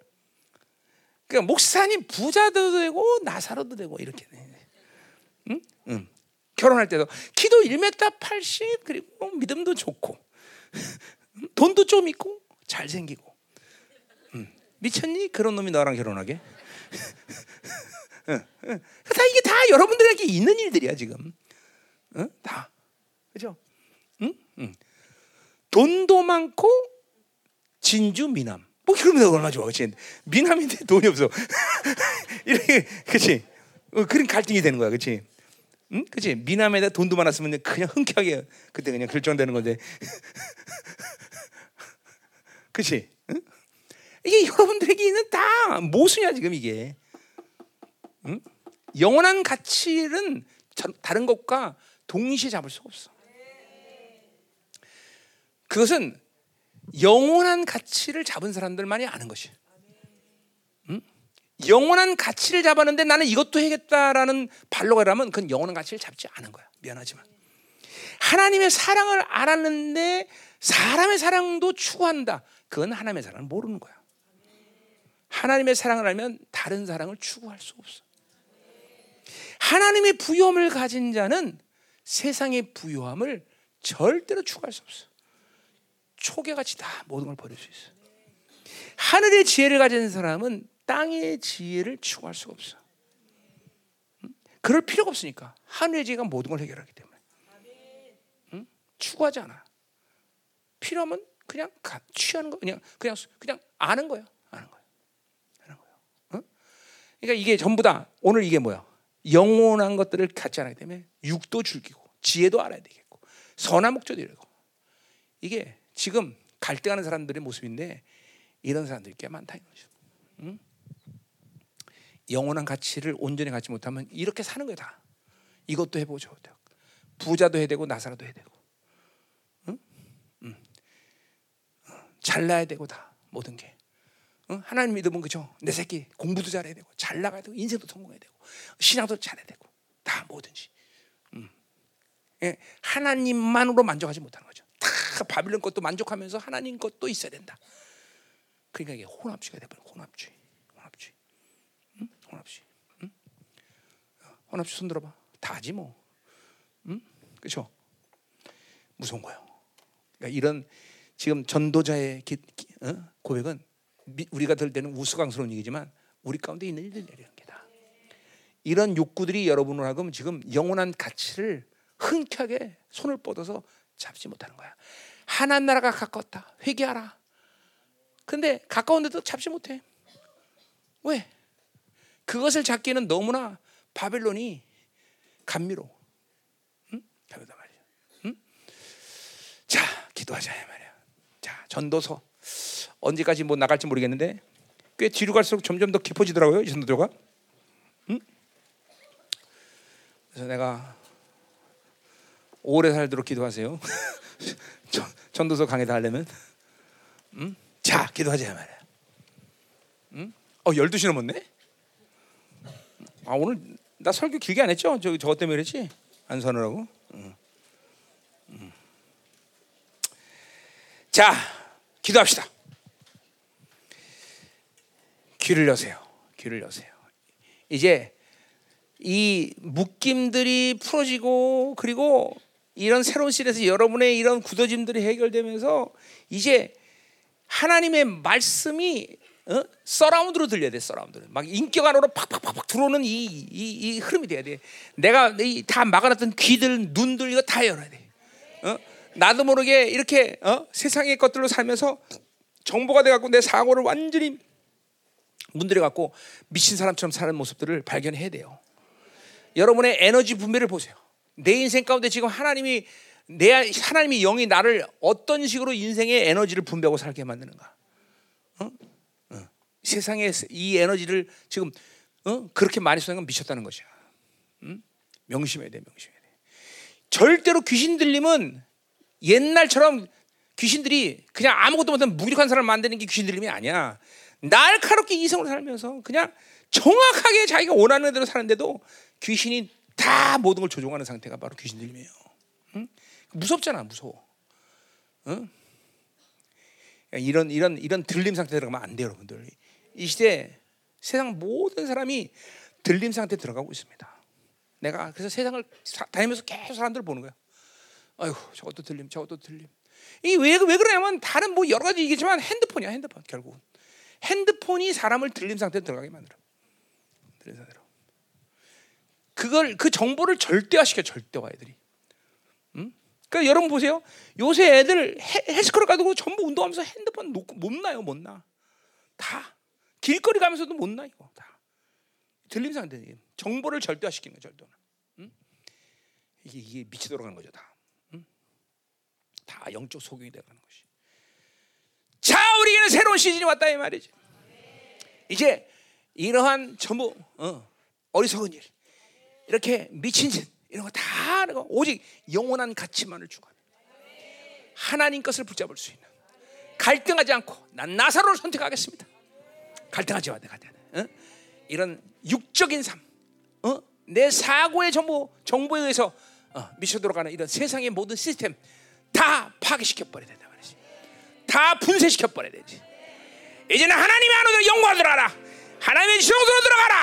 그러니까 목사님 부자도 되고 나사로도 되고 이렇게 돼. 응? 응. 결혼할 때도 키도 1m 80 그리고 믿음도 좋고 돈도 좀 있고 잘생기고 응. 미쳤니? 그런 놈이 너랑 결혼하게? 응. 응. 다 이게 다 여러분들에게 있는 일들이야 지금 응? 다 그죠? 응? 응. 돈도 많고 진주 미남 뭐 그러면 얼마나 좋아 그치? 미남인데 돈이 없어 이렇게 그치? 어, 그런 갈등이 되는 거야 그치? 응? 그치? 미남에다 돈도 많았으면 그냥 흔쾌하게 그때 그냥 결정되는 건데. 그치? 응? 이게 여러분들에게 있는 다 모순이야, 지금 이게. 응? 영원한 가치는 다른 것과 동시에 잡을 수가 없어. 그것은 영원한 가치를 잡은 사람들만이 아는 것이. 응? 영원한 가치를 잡았는데 나는 이것도 해야겠다라는 발로가라면 그건 영원한 가치를 잡지 않은 거야. 미안하지만 하나님의 사랑을 알았는데 사람의 사랑도 추구한다. 그건 하나님의 사랑을 모르는 거야. 하나님의 사랑을 알면 다른 사랑을 추구할 수 없어. 하나님의 부여함을 가진 자는 세상의 부여함을 절대로 추구할 수 없어. 초계같이 다 모든 걸 버릴 수 있어. 하늘의 지혜를 가진 사람은 땅의 지혜를 추구할 수가 없어. 그럴 필요가 없으니까 하늘의 지혜가 모든 걸 해결하기 때문에 응? 추구하지 않아. 필요하면 그냥 가, 취하는 거 그냥 그냥 그냥 아는 거야. 아는 거야. 아는 거야. 응? 그러니까 이게 전부 다 오늘 이게 뭐야? 영원한 것들을 갖지 않기 때문에 육도 즐기고 지혜도 알아야 되겠고 선한 목적도 이러고 이게 지금 갈등하는 사람들의 모습인데 이런 사람들이 꽤 많다 이거죠. 응? 영원한 가치를 온전히 갖지 못하면 이렇게 사는 거야 다. 이것도 해보죠. 부자도 해야 되고 나사라도 해야 되고, 응? 응. 잘나야 되고 다 모든 게. 응? 하나님 믿으면 그죠? 내 새끼 공부도 잘해야 되고, 잘 나가야 되고, 인생도 성공해야 되고, 신앙도 잘해야 되고, 다 뭐든지. 응. 예, 하나님만으로 만족하지 못하는 거죠. 다 바빌론 것도 만족하면서 하나님 것도 있어야 된다. 그러니까 이게 혼합주의가. 혼합주의, 혼합주의, 응? 혼합주의, 응? 혼합주의 손 들어봐. 다지 뭐, 응? 그렇죠? 무서운 거예요. 그러니까 이런 지금 전도자의 기, 기, 어? 고백은 미, 우리가 들 때는 우스꽝스러운 얘기지만 우리 가운데 있는 일들 내리는 게다. 이런 욕구들이 여러분을 하금 지금 영원한 가치를 흔쾌하게 손을 뻗어서 잡지 못하는 거야. 하나님 나라가 가까웠다. 회개하라. 근데 가까운데도 잡지 못해. 왜? 그것을 잡기는 너무나 바벨론이 감미로. 응? 감미다 말이야. 응? 자, 기도하자 말이야. 자, 전도서 언제까지 뭐 나갈지 모르겠는데 꽤 뒤로 갈수록 점점 더 깊어지더라고요. 이 전도가. 응? 그래서 내가 오래 살도록 기도하세요. 전도서 강의 다 하려면. 응? 자, 기도하자 말이야. 응? 어, 12시 넘었네? 아, 오늘 나 설교 길게 안 했죠? 저, 저것 때문에 그랬지? 안 서느라고? 자, 기도합시다. 귀를 여세요. 귀를 여세요. 이제 이 묶임들이 풀어지고 그리고 이런 새로운 시대에서 여러분의 이런 굳어짐들이 해결되면서 이제 하나님의 말씀이 어? 서라운드로 들려야 돼, 서라운드로. 막 인격 안으로 팍팍팍팍 들어오는 이, 이, 이 흐름이 돼야 돼. 내가 다 막아놨던 귀들, 눈들 이거 다 열어야 돼. 어? 나도 모르게 이렇게 어? 세상의 것들로 살면서 정보가 돼갖고 내 사고를 완전히 문들여 갖고 미친 사람처럼 사는 모습들을 발견해야 돼요. 여러분의 에너지 분배를 보세요. 내 인생 가운데 지금 하나님이 내 하나님이 영이 나를 어떤 식으로 인생의 에너지를 분배하고 살게 만드는가? 어? 어. 세상에 이 에너지를 지금 어? 그렇게 많이 쓰는 건 미쳤다는 것이야. 응? 명심해야 돼, 명심해야 돼. 절대로 귀신 들림은 옛날처럼 귀신들이 그냥 아무것도 못하는 무기력한 사람을 만드는 게 귀신 들림이 아니야. 날카롭게 이성으로 살면서 그냥 정확하게 자기가 원하는 대로 사는데도 귀신이 다 모든 걸 조종하는 상태가 바로 귀신 들림이에요. 응? 무섭잖아, 무서워. 응? 이런 이런 이런 들림 상태 들어가면 안 돼요, 여러분들. 이 시대 세상 모든 사람이 들림 상태 들어가고 있습니다. 내가 그래서 세상을 다니면서 계속 사람들 보는 거야. 아이고, 저것도 들림, 저것도 들림. 이왜왜 왜 그러냐면 다른 뭐 여러 가지 얘기지만 핸드폰이야, 핸드폰 결국은. 핸드폰이 사람을 들림 상태에 들어가게 만들어. 들림 상태로. 그걸 그 정보를 절대화시켜 절대화 애들이. 응? 그러니까 여러분 보세요. 요새 애들 헬스클럽 가도 전부 운동하면서 핸드폰 놓고 못 나요, 못 나. 다 길거리 가면서도 못 나 이거 다. 들림 상태 정보를 절대화시키는 거야, 절대화. 응? 이게 이게 미치도록 하는 거죠, 다. 응? 다 영적 소경이 되는 것이. 자, 우리에게는 새로운 시즌이 왔다 이 말이지. 이제 이러한 전부 어, 어리석은 일, 이렇게 미친 짓 이런 거다 오직 영원한 가치만을 주고 하나님 것을 붙잡을 수 있는 갈등하지 않고 난 나사로를 선택하겠습니다. 갈등하지 마, 내가 어? 이런 육적인 삶, 어? 내 사고의 정보 정보에 의해서 어, 미쳐 돌아가는 이런 세상의 모든 시스템 다 파괴시켜 버려야 된다 말이지. 다 분쇄시켜 버려야 되지. 이제는 하나님의 안으로 영광 들어가라. 하나님의 지성으로 들어가라.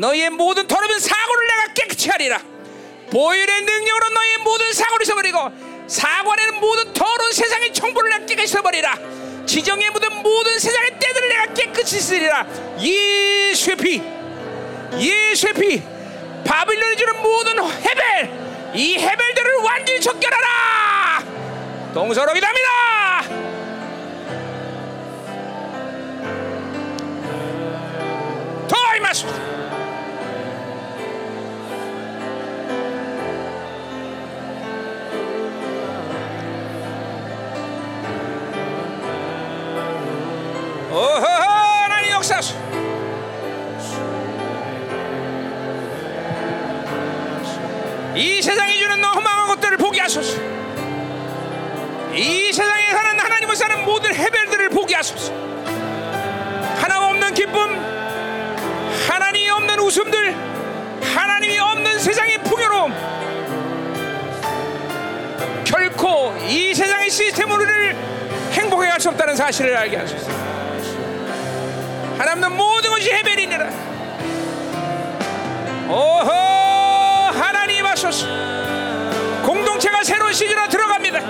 너의 모든 더러운 사고를 내가 깨끗이 하리라. 보혈의 능력으로 너의 모든 사고를 써버리고 사고 안에는 모든 더러운 세상의 정보를 내가 깨끗이 써버리라. 지정에 묻은 모든 세상의 때들을 내가 깨끗이 쓰리라. 예수의 피, 예수의 피, 바빌론이 주는 모든 해벨, 이 해벨들을 완전히 척결하라. 동서로이답니다. 더 임하소 서. 오호 하나님 역사하소. 이 세상이 주는 너 험한 것들을 보게 하소서. 이 세상에 사는 하나님을 사는 모든 해별들을 보게 하소서. 하나 없는 기쁨 하나님이 없는 웃음들 하나님이 없는 세상의 풍요로움. 결코 이 세상의 시스템으로 우리를 행복해 할수 없다는 사실을 알게 하소서 하나님은 모든 것이 해변이니라. 오호 하나님 하소서. 공동체가 새로운 시즌으로 들어갑니다.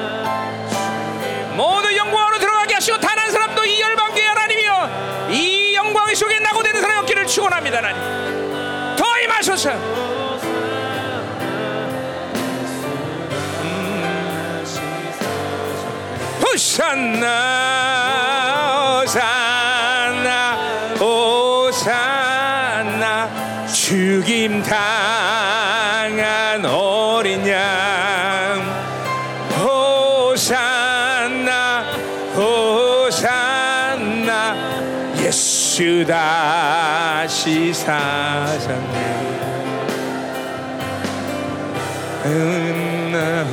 모두 영광으로 들어가게 하시고 단 한 사람도 이 열방교회 하나님이여 이 영광 속에 낙오되는 사람이 없기를 축원합니다 하나님. 더 임하소서. 호산나 호산 죽임 당한 어린 양. 호산나 호산나 예수 다시 사셨네. 은나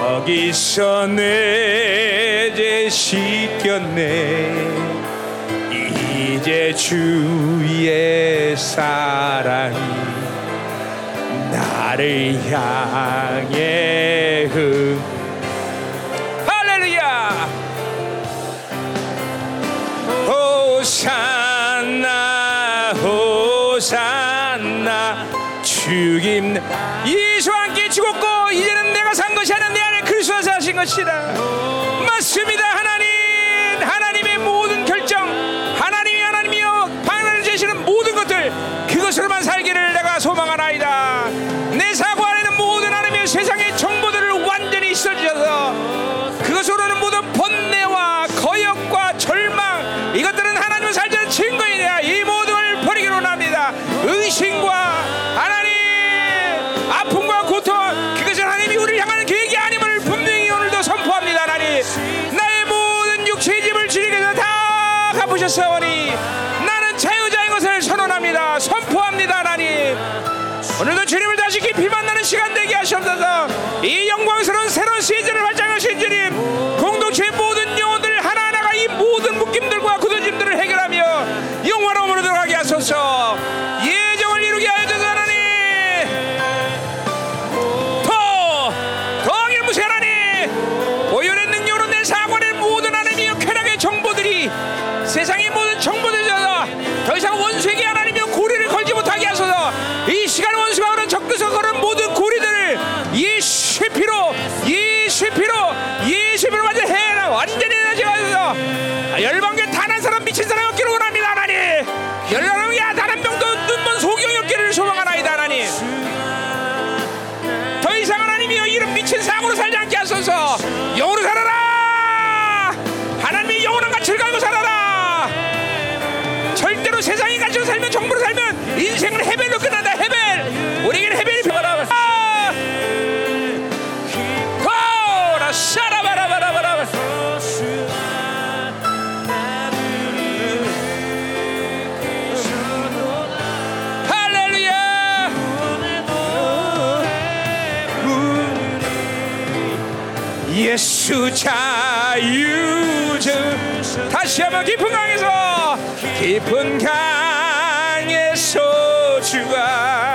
거기서 내 죄 씻겼네 이제 주의 사랑이 나를 향해 흐 할렐루야! 호산나 호산나 죽임 예수와 함께 죽었고 이제는 내가 산 것이 아니라 내 안에 그리스도가 사신 것이다. 맞습니다 것으로만 살기를 내가 소망하나이다. 내 사고 안에는 모든 하나님의 세상의 정보들을 완전히 씻어주셔서 그것으로는 모든 번뇌와 거역과 절망 이것들은 하나님을 살자는 증거이냐 이 모든 걸 버리기로 합니다. 의심과 하나님 아픔과 고통 그것은 하나님이 우리를 향하는 계획이 아님을 분명히 오늘도 선포합니다 하나님. 나의 모든 육체의 짐을 주님께서 다 갚으셨사오니 이 영광스러운 새로운 시즌을 활장 인생은 해벨로 끝난다. 해벨 우리에게는 해벨이 변하라 샤라바라바라바라 할렐루야! 예수 자유주. 다시 한번 깊은 강에서 깊은 강 에서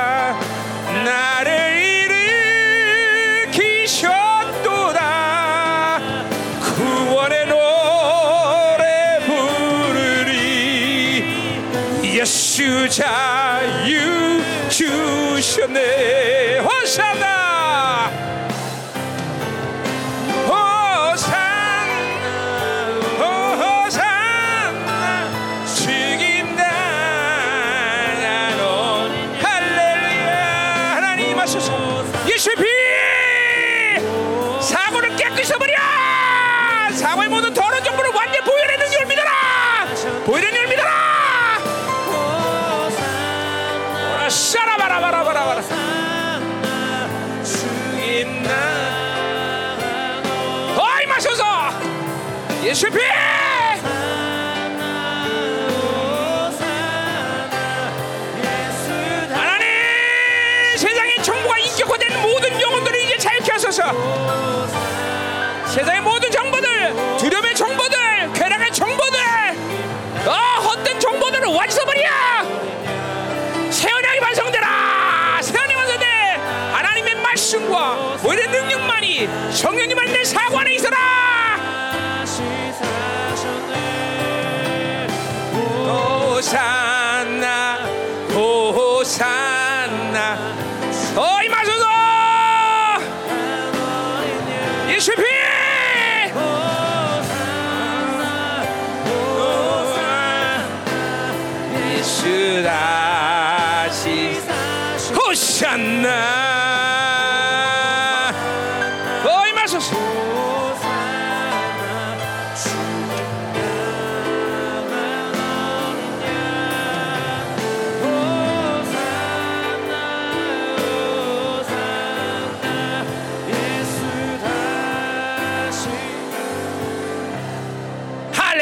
피 하나님! 세상의 정보가 인격화된 모든 영혼들을 이제 자유케 하소서. 세상의 모든 정보들 두려움의 정보들 쾌락의 정보들 어, 헛된 정보들을 완성버려! 세언약이 완성되라! 세언이 완성돼! 하나님의 말씀과 오히려 능력만이 성령님 안에 사고 안에 있어라 호산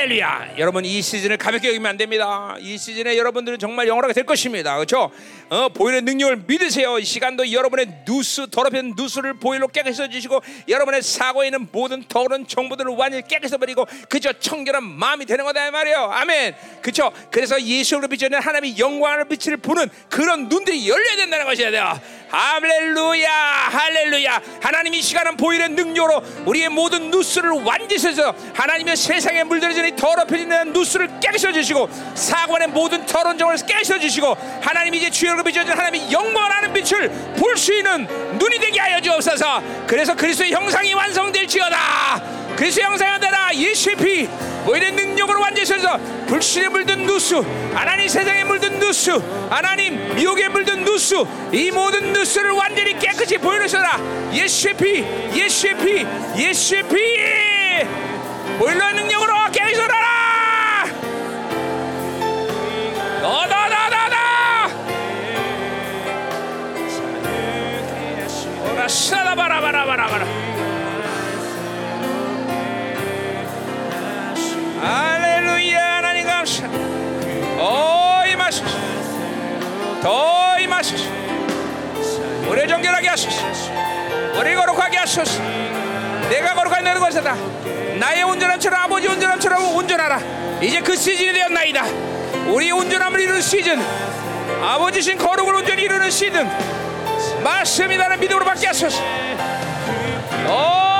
할렐루야. 여러분 이 시즌을 가볍게 여기면 안 됩니다. 이 시즌에 여러분들은 정말 영원하게 될 것입니다. 그렇죠? 어, 보일의 능력을 믿으세요. 이 시간도 여러분의 누수 더럽힌 누수를 보일로 깨끗이 해주시고 여러분의 사고에 있는 모든 더러운 정보들을 완전히 깨끗이 버리고 그저 청결한 마음이 되는 거다 이 말이에요. 아멘. 그렇죠? 그래서 예수로 비춰낸 하나님의 영광을 빛을 보는 그런 눈들이 열려야 된다는 것이야 돼요. 할렐루야, 할렐루야. 하나님 이 시간은 보일의 능력으로 우리의 모든 누수를 완전히서 하나님의 세상에 물들어지는 이 더럽혀지는 누수를 깨끗이 해주시고 사관의 모든 더러운 정을 깨끗이 해주시고 하나님 이제 주여로 비춰진 하나님의 영광하는 빛을 볼 수 있는 눈이 되게 하여 주옵소서. 그래서 그리스도의 형상이 완성될지어다. 그리스도의 형상이 되라 예수의 피 보일의 능력으로 완전해서 불신에 물든 누수 하나님 세상에 물든 누수 하나님 미혹에 물든 누수 이 모든 누수 를 완전히 깨끗이 보이셔라. 예수의 피 예수의 피 예수의 피. 보일의 능력으로 깨끗이라 너너너너너 오라 샤라바라바라바라바라. 할렐루야 하나님 감사. 더 임하소서 더 임하소서 우리 정결하게 하소서. 우리 거룩하게 하소서. 내가 거룩하게 되는 것이다. 나의 온전함처럼 아버지 온전함처럼 온전하라. 이제 그 시즌이 되었나이다. 우리 온전함을 이루는 시즌 아버지신 거룩을 온전히 이루는 시즌 말씀이라는 믿음으로 받게 하소서. 더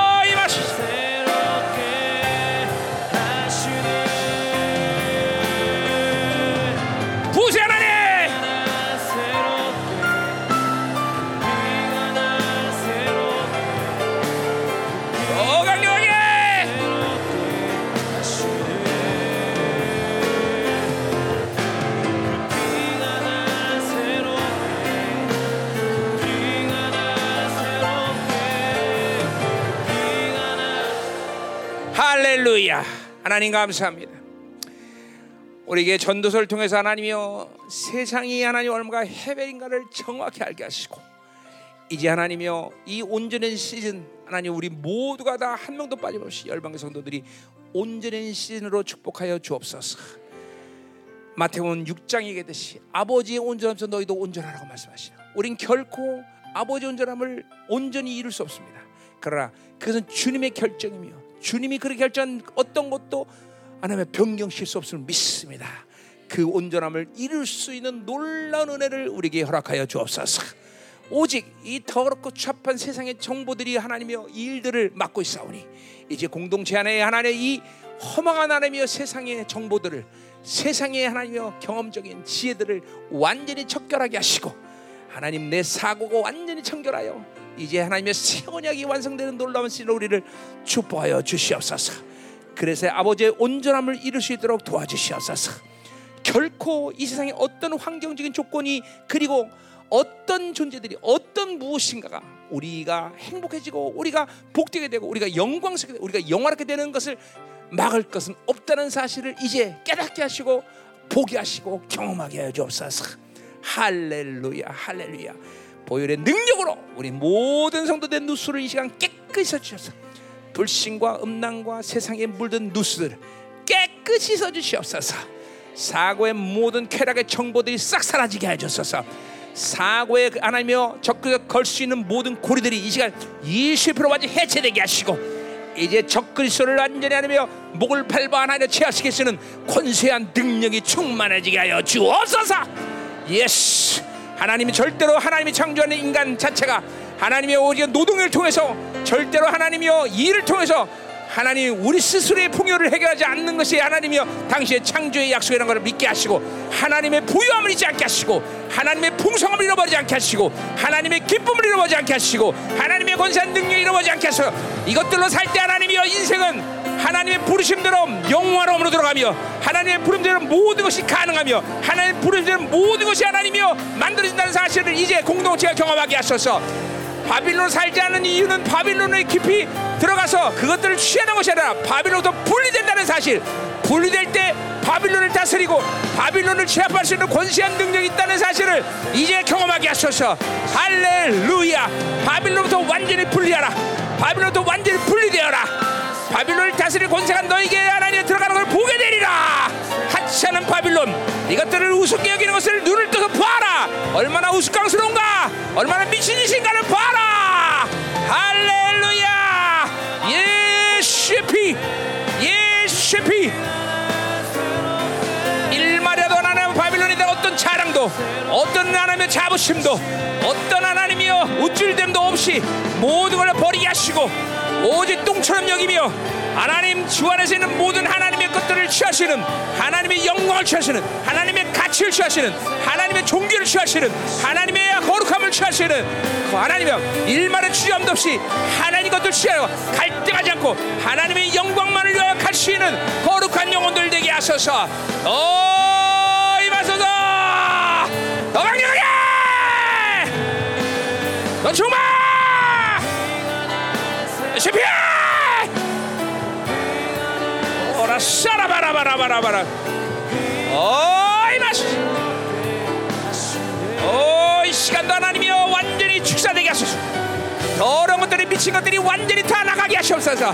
할렐루야. 하나님 감사합니다. 우리에게 전도서를 통해서 하나님이여 세상이 하나님 얼마가 해벨인가를 정확히 알게 하시고 이제 하나님이여 이 온전한 시즌 하나님 우리 모두가 다 한 명도 빠짐없이 열방의 성도들이 온전한 시즌으로 축복하여 주옵소서. 마태복음 6장에 얘기했듯이 아버지의 온전함에서 너희도 온전하라고 말씀하시나 우린 결코 아버지의 온전함을 온전히 이룰 수 없습니다. 그러나 그것은 주님의 결정이며 주님이 그렇게 결정한 어떤 것도 하나님의 변경실 수 없음을 믿습니다. 그 온전함을 이룰 수 있는 놀라운 은혜를 우리에게 허락하여 주옵소서. 오직 이 더럽고 추합한 세상의 정보들이 하나님이여 일들을 맡고 있사오니 이제 공동체 안에 하나님의 이 허망한 하나님이여 세상의 정보들을 세상의 하나님이여 경험적인 지혜들을 완전히 척결하게 하시고 하나님 내 사고가 완전히 청결하여 이제 하나님의 새 언약이 완성되는 놀라운 시로 우리를 축복하여 주시옵소서. 그래서 아버지의 온전함을 이룰 수 있도록 도와주시옵소서. 결코 이 세상의 어떤 환경적인 조건이 그리고 어떤 존재들이 어떤 무엇인가가 우리가 행복해지고 우리가 복되게 되고 우리가 영광스럽게 되고 우리가 영화롭게 되는 것을 막을 것은 없다는 사실을 이제 깨닫게 하시고 보게 하시고 경험하게 해 주옵소서. 할렐루야 할렐루야. 보혈의 능력으로 우리 모든 성도된 누수를 이 시간 깨끗이 써주셔서 불신과 음란과 세상에 물든 누수들 깨끗이 써주시옵소서. 사고의 모든 쾌락의 정보들이 싹 사라지게 해주소서. 사고에 하나님여 적극 걸수 있는 모든 고리들이 이 시간 20% 완전 해체되게 하시고 이제 적그리스도를 완전히 하며 목을 밟아 하나님 제하시게 쓰는 권세한 능력이 충만해지게 하여 주옵소서. Yes. 하나님이 절대로 하나님이 창조하는 인간 자체가 하나님의 오직 노동을 통해서 절대로 하나님이여 일을 통해서 하나님 우리 스스로의 풍요를 해결하지 않는 것이 하나님이여 당시의 창조의 약속이라는 것을 믿게 하시고 하나님의 부유함을 잊지 않게 하시고 하나님의 풍성함을 잃어버리지 않게 하시고 하나님의 기쁨을 잃어버리지 않게 하시고 하나님의 권세한 능력을 잃어버리지 않게 하셔 이것들로 살 때 하나님이여 인생은 하나님의 부르심대로 영화로움으로 들어가며 하나님의 부름대로 모든 것이 가능하며 하나님의 부름대로 모든 것이 하나님이여 만들어진다는 사실을 이제 공동체가 경험하게 하셔서. 바빌론 살지 않는 이유는 바빌론에 깊이 들어가서 그것들을 취하는 것이 아니라 바빌론부터 분리된다는 사실. 분리될 때 바빌론을 다스리고 바빌론을 제압할 수 있는 권세한 능력이 있다는 사실을 이제 경험하게 하소서. 할렐루야. 바빌론부터 완전히 분리하라. 바빌론부터 완전히 분리되어라 바빌론을 다스릴 권세가 너에게 하나님에 들어가는 걸 보게 되리라. 하찮은 바빌론 이것들을 우습게 여기는 것을 눈을 떠서 봐라. 얼마나 우스꽝스러운가? 얼마나 미친 짓인가를 봐라. 할렐루야. 예시피 예시피. 일말이라도 하나님 바빌론에 대한 어떤 자랑도 어떤 하나님의 자부심도 어떤 하나님이여 우쭐됨도 없이 모든 걸 버리게 하시고 오직 똥처럼 여기며 하나님 주 안에서 있는 모든 하나님의 것들을 취하시는 하나님의 영광을 취하시는 하나님의 가치를 취하시는 하나님의 종교를 취하시는 하나님의 거룩함을 취하시는 그 하나님의 일말의 주저함도 없이 하나님 것들 취하고 갈등하지 않고 하나님의 영광만을 위하여 갈수 있는 거룩한 영혼들 되게 하소서. 어 임하소서! 더 강력하게! 더 충만 시피아 오라 샤라바라바라바라바라. 어이 마시. 어이 시간도 하나님이여 완전히 축사되게 하소서. 더러운 것들이 미친 것들이 완전히 다 나가게 하시옵소서.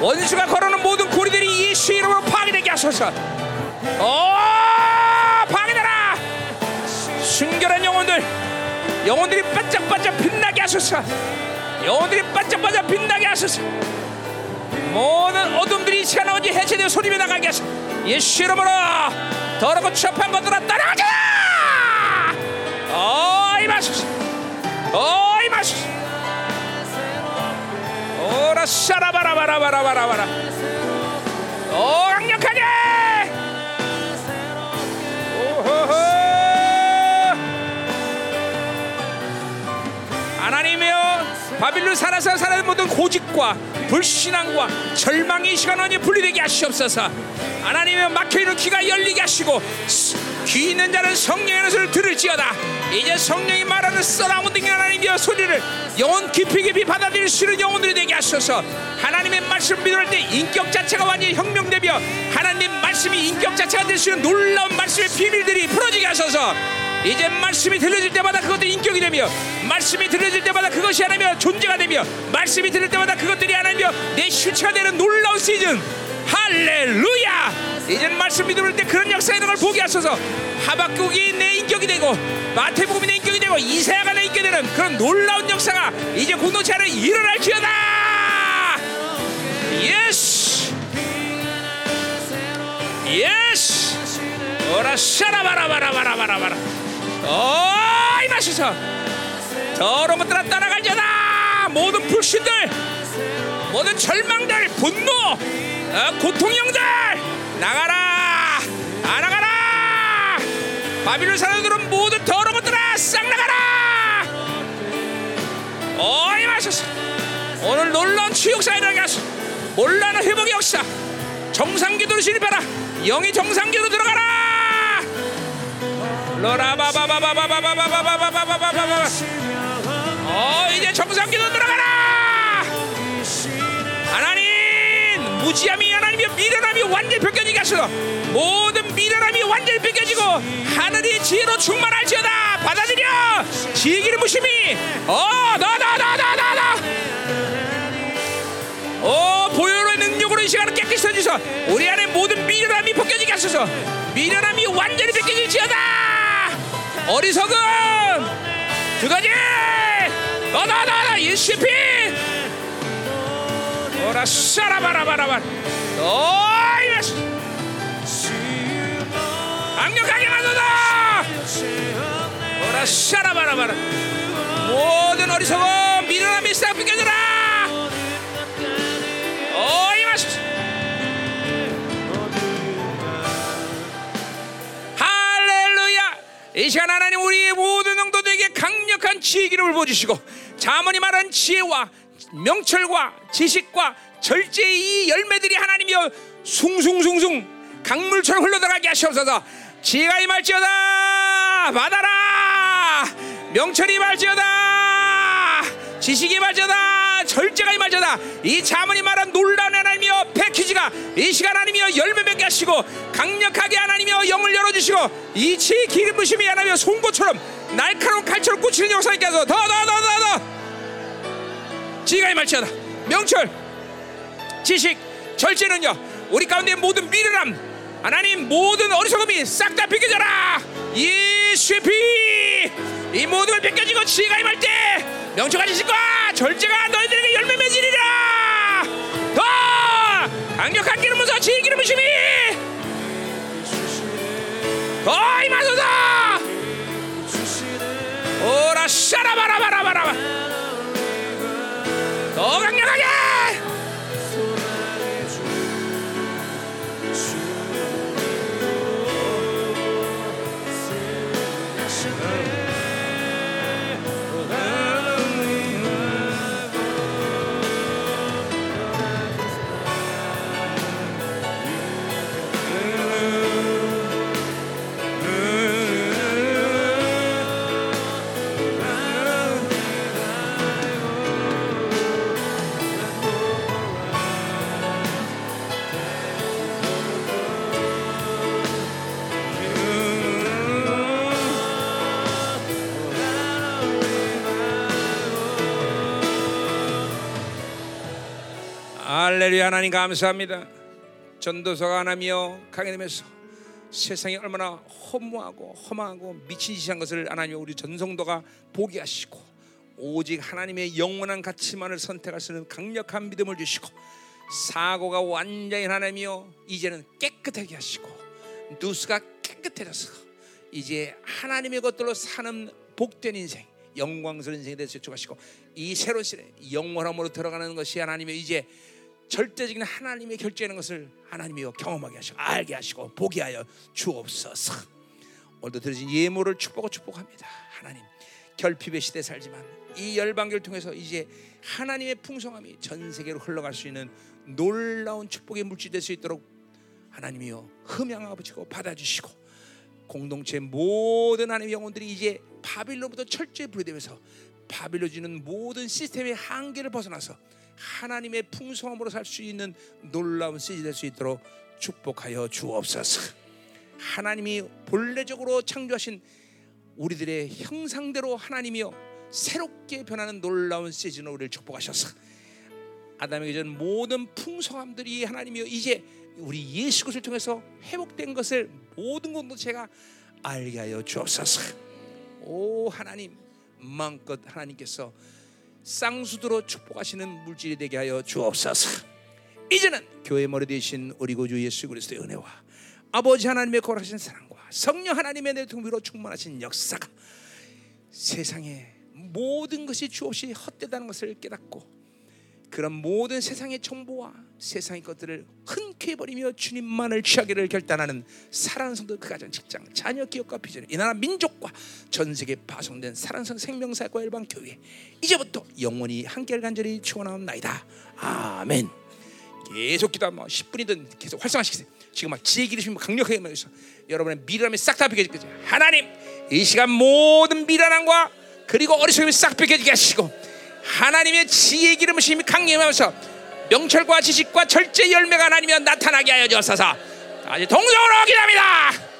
원수가 걸어놓은 모든 고리들이 예수 이름으로 파괴되게 하소서. 어 파괴되라! 순결한 영혼들 영혼들이 반짝반짝 빛나게 하소서 영혼들이 반짝반짝 빛나게 하소서. 모든 어둠들이 시간 어디 해체되어 소리며 나가게 하소서. 예수 이름으로 더럽고 추합한 것들아 따라가자! 어이 마소서. 어이 마소서. 오라 샤라바라바라바라바라바라. 오 강력하게 바빌론 살아서 살아는 모든 고집과 불신앙과 절망의 시간 원이 분리되게 하시옵소서. 하나님이여 막혀있는 귀가 열리게 하시고 귀 있는 자는 성령의 소리를 들을지어다. 이제 성령이 말하는 써나운 등 하나님이여 소리를 영혼 깊이 깊이 받아들일 수 있는 영혼들이 되게 하소서. 하나님의 말씀을 믿을 때 인격 자체가 완전히 혁명되며 하나님 말씀이 인격 자체가 될 수 있는 놀라운 말씀의 비밀들이 풀어지게 하소서 이제 말씀이 들려질 때마다 그것들이 인격이 되며 말씀이 들려질 때마다 그것이 하나며 존재가 되며 말씀이 들릴 때마다 그것들이 하나며 내 실체가 되는 놀라운 시즌. 할렐루야! 이제는 말씀이 들을 때 그런 역사가 있는 걸 보게 하소서. 하박국이 내 인격이 되고 마태복음이 내 인격이 되고 이사야가 내 인격이 되는 그런 놀라운 역사가 이제 공동체 안에 일어날지어다! 예스 예스 오라 샤라바라바라바라바라바라 어이 마시서 더러운 것들아 따라갈지어다. 모든 불신들 모든 절망들 분노 어, 고통형들 나가라 안 나가라. 바빌론 사람들은 모든 더러운 것들아 싹 나가라. 어이 마셔서 오늘 놀라운 치욕사에 들어가서 몰라는 회복의 역사. 정상기도로 진입해라. 영이 정상기도로 들어가라 로라바바바바바바바바바바바바바바바 어 이제 정상기도 들어가라 하나님 무지함이 하나님의 미련함이 완전히 벗겨지게 하소서. 모든 미련함이 완전히 벗겨지고 하늘의 지혜로 충만할지어다. 받아들여. 지혜기를 무심히 어나나나나나나 오 보혈의 능력으로 이 시간을 깨끗이 해주소 우리 안에 모든 미련함이 벗겨지게 하소서. 미련함이 완전히 벗겨질지어다! 어리석음 그거지! 어나나나 예수의 피 오라 샤라바라바라바. 어이 강력하게 만든다 오라 샤라바라바라. 모든 어리석음 미련함이 싹 벗겨져라 시간 하나님 우리의 모든 성도들에게 강력한 지혜 기름을 부어주시고 자문이 말한 지혜와 명철과 지식과 절제의 이 열매들이 하나님이여 숭숭숭숭 강물처럼 흘러들어가게 하시옵소서. 지혜가 임할지어다! 받아라! 명철이 임할지어다! 지식이 임할지어다 절제가 임할지어다 이 자문이 말한 놀라운 하나님이여 패키지가 이 시간 하나님이여 열매 맺게 하시고 강력하게 하나님이여 영을 열어주시고 이 지혜 기름 부심이 하나님이여 송곳처럼 날카로운 칼처럼 꽂히는 역사 있게 하소서 더 더 더 더더. 지혜가 임할지어다. 명철 지식 절제는요 우리 가운데 모든 미련함 하나님 모든 어리석음이 싹다 벗겨져라. 예수의 피이 모든 걸 벗겨지고 지혜가 임할 때 명철과 지식과 절제가 너희들에게 열매 맺으리라. 더 강력한 기름 부서 지혜 기름 부심이. 더 임하소서. 오라 샤라바라바라바라 더 강력하게 할렐루야 하나님 감사합니다. 전도서가 하나님이여 강해 되면서 세상이 얼마나 허무하고 험하고 미친 짓한 것을 하나님 우리 전성도가 보게 하시고 오직 하나님의 영원한 가치만을 선택할 수 있는 강력한 믿음을 주시고 사고가 완전히 하나님이여 이제는 깨끗하게 하시고 누수가 깨끗해져서 이제 하나님의 것들로 사는 복된 인생 영광스러운 인생이 될수 있도록 하시고 이 새로운 시대 영원함으로 들어가는 것이 하나님의 이제 절대적인 하나님의 결정하는 것을 하나님이 경험하게 하시고 알게 하시고 보게 하여 주옵소서. 오늘도 들으신 예물을 축복하고 축복합니다. 하나님 결핍의 시대 살지만 이 열방교를 통해서 이제 하나님의 풍성함이 전 세계로 흘러갈 수 있는 놀라운 축복의 물질 될 수 있도록 하나님이여 흠양 아버지고 받아주시고 공동체 모든 하나님의 영혼들이 이제 바빌론부터 철저히 분리되면서 바빌론 주는 모든 시스템의 한계를 벗어나서 하나님의 풍성함으로 살 수 있는 놀라운 시즌 될수 있도록 축복하여 주옵소서. 하나님이 본래적으로 창조하신 우리들의 형상대로 하나님이여 새롭게 변하는 놀라운 시즌으로 우리를 축복하셔서 아담에게 전 모든 풍성함들이 하나님이여 이제 우리 예수 그리스도를 통해서 회복된 것을 모든 공동체가 알게 하여 주옵소서. 오 하나님 마음껏 하나님께서 쌍수도로 축복하시는 물질이 되게 하여 주옵소서. 이제는 교회 머리 되신 우리 구주 예수 그리스도의 은혜와 아버지 하나님의 거룩하신 사랑과 성령 하나님의 내 동비로 충만하신 역사가 세상에 모든 것이 주 없이 헛되다는 것을 깨닫고 그런 모든 세상의 정보와 세상의 것들을 흔쾌히 버리며 주님만을 취하기를 결단하는 사랑하는 성도 그 가정 직장 자녀 기업과 비전 이 나라 민족과 전 세계 파송된 사랑하는 성 생명사과 일반 교회 이제부터 영원히 한결 간절히 축원하옵나이다. 아멘. 계속 기도하면 10분이든 계속 활성화시키세요. 지금 막 지혜 기르시면 강력하게 말해서 여러분의 미련함이 싹 다 비켜질 거죠 하나님 이 시간 모든 미련함과 그리고 어리석음이 싹 비켜지게 하시고 하나님의 지혜 기름으심이 강림하면서 명철과 지식과 절제 열매가 하나님이 나타나게 하여 주옵소서. 아주 동정으로 기도합니다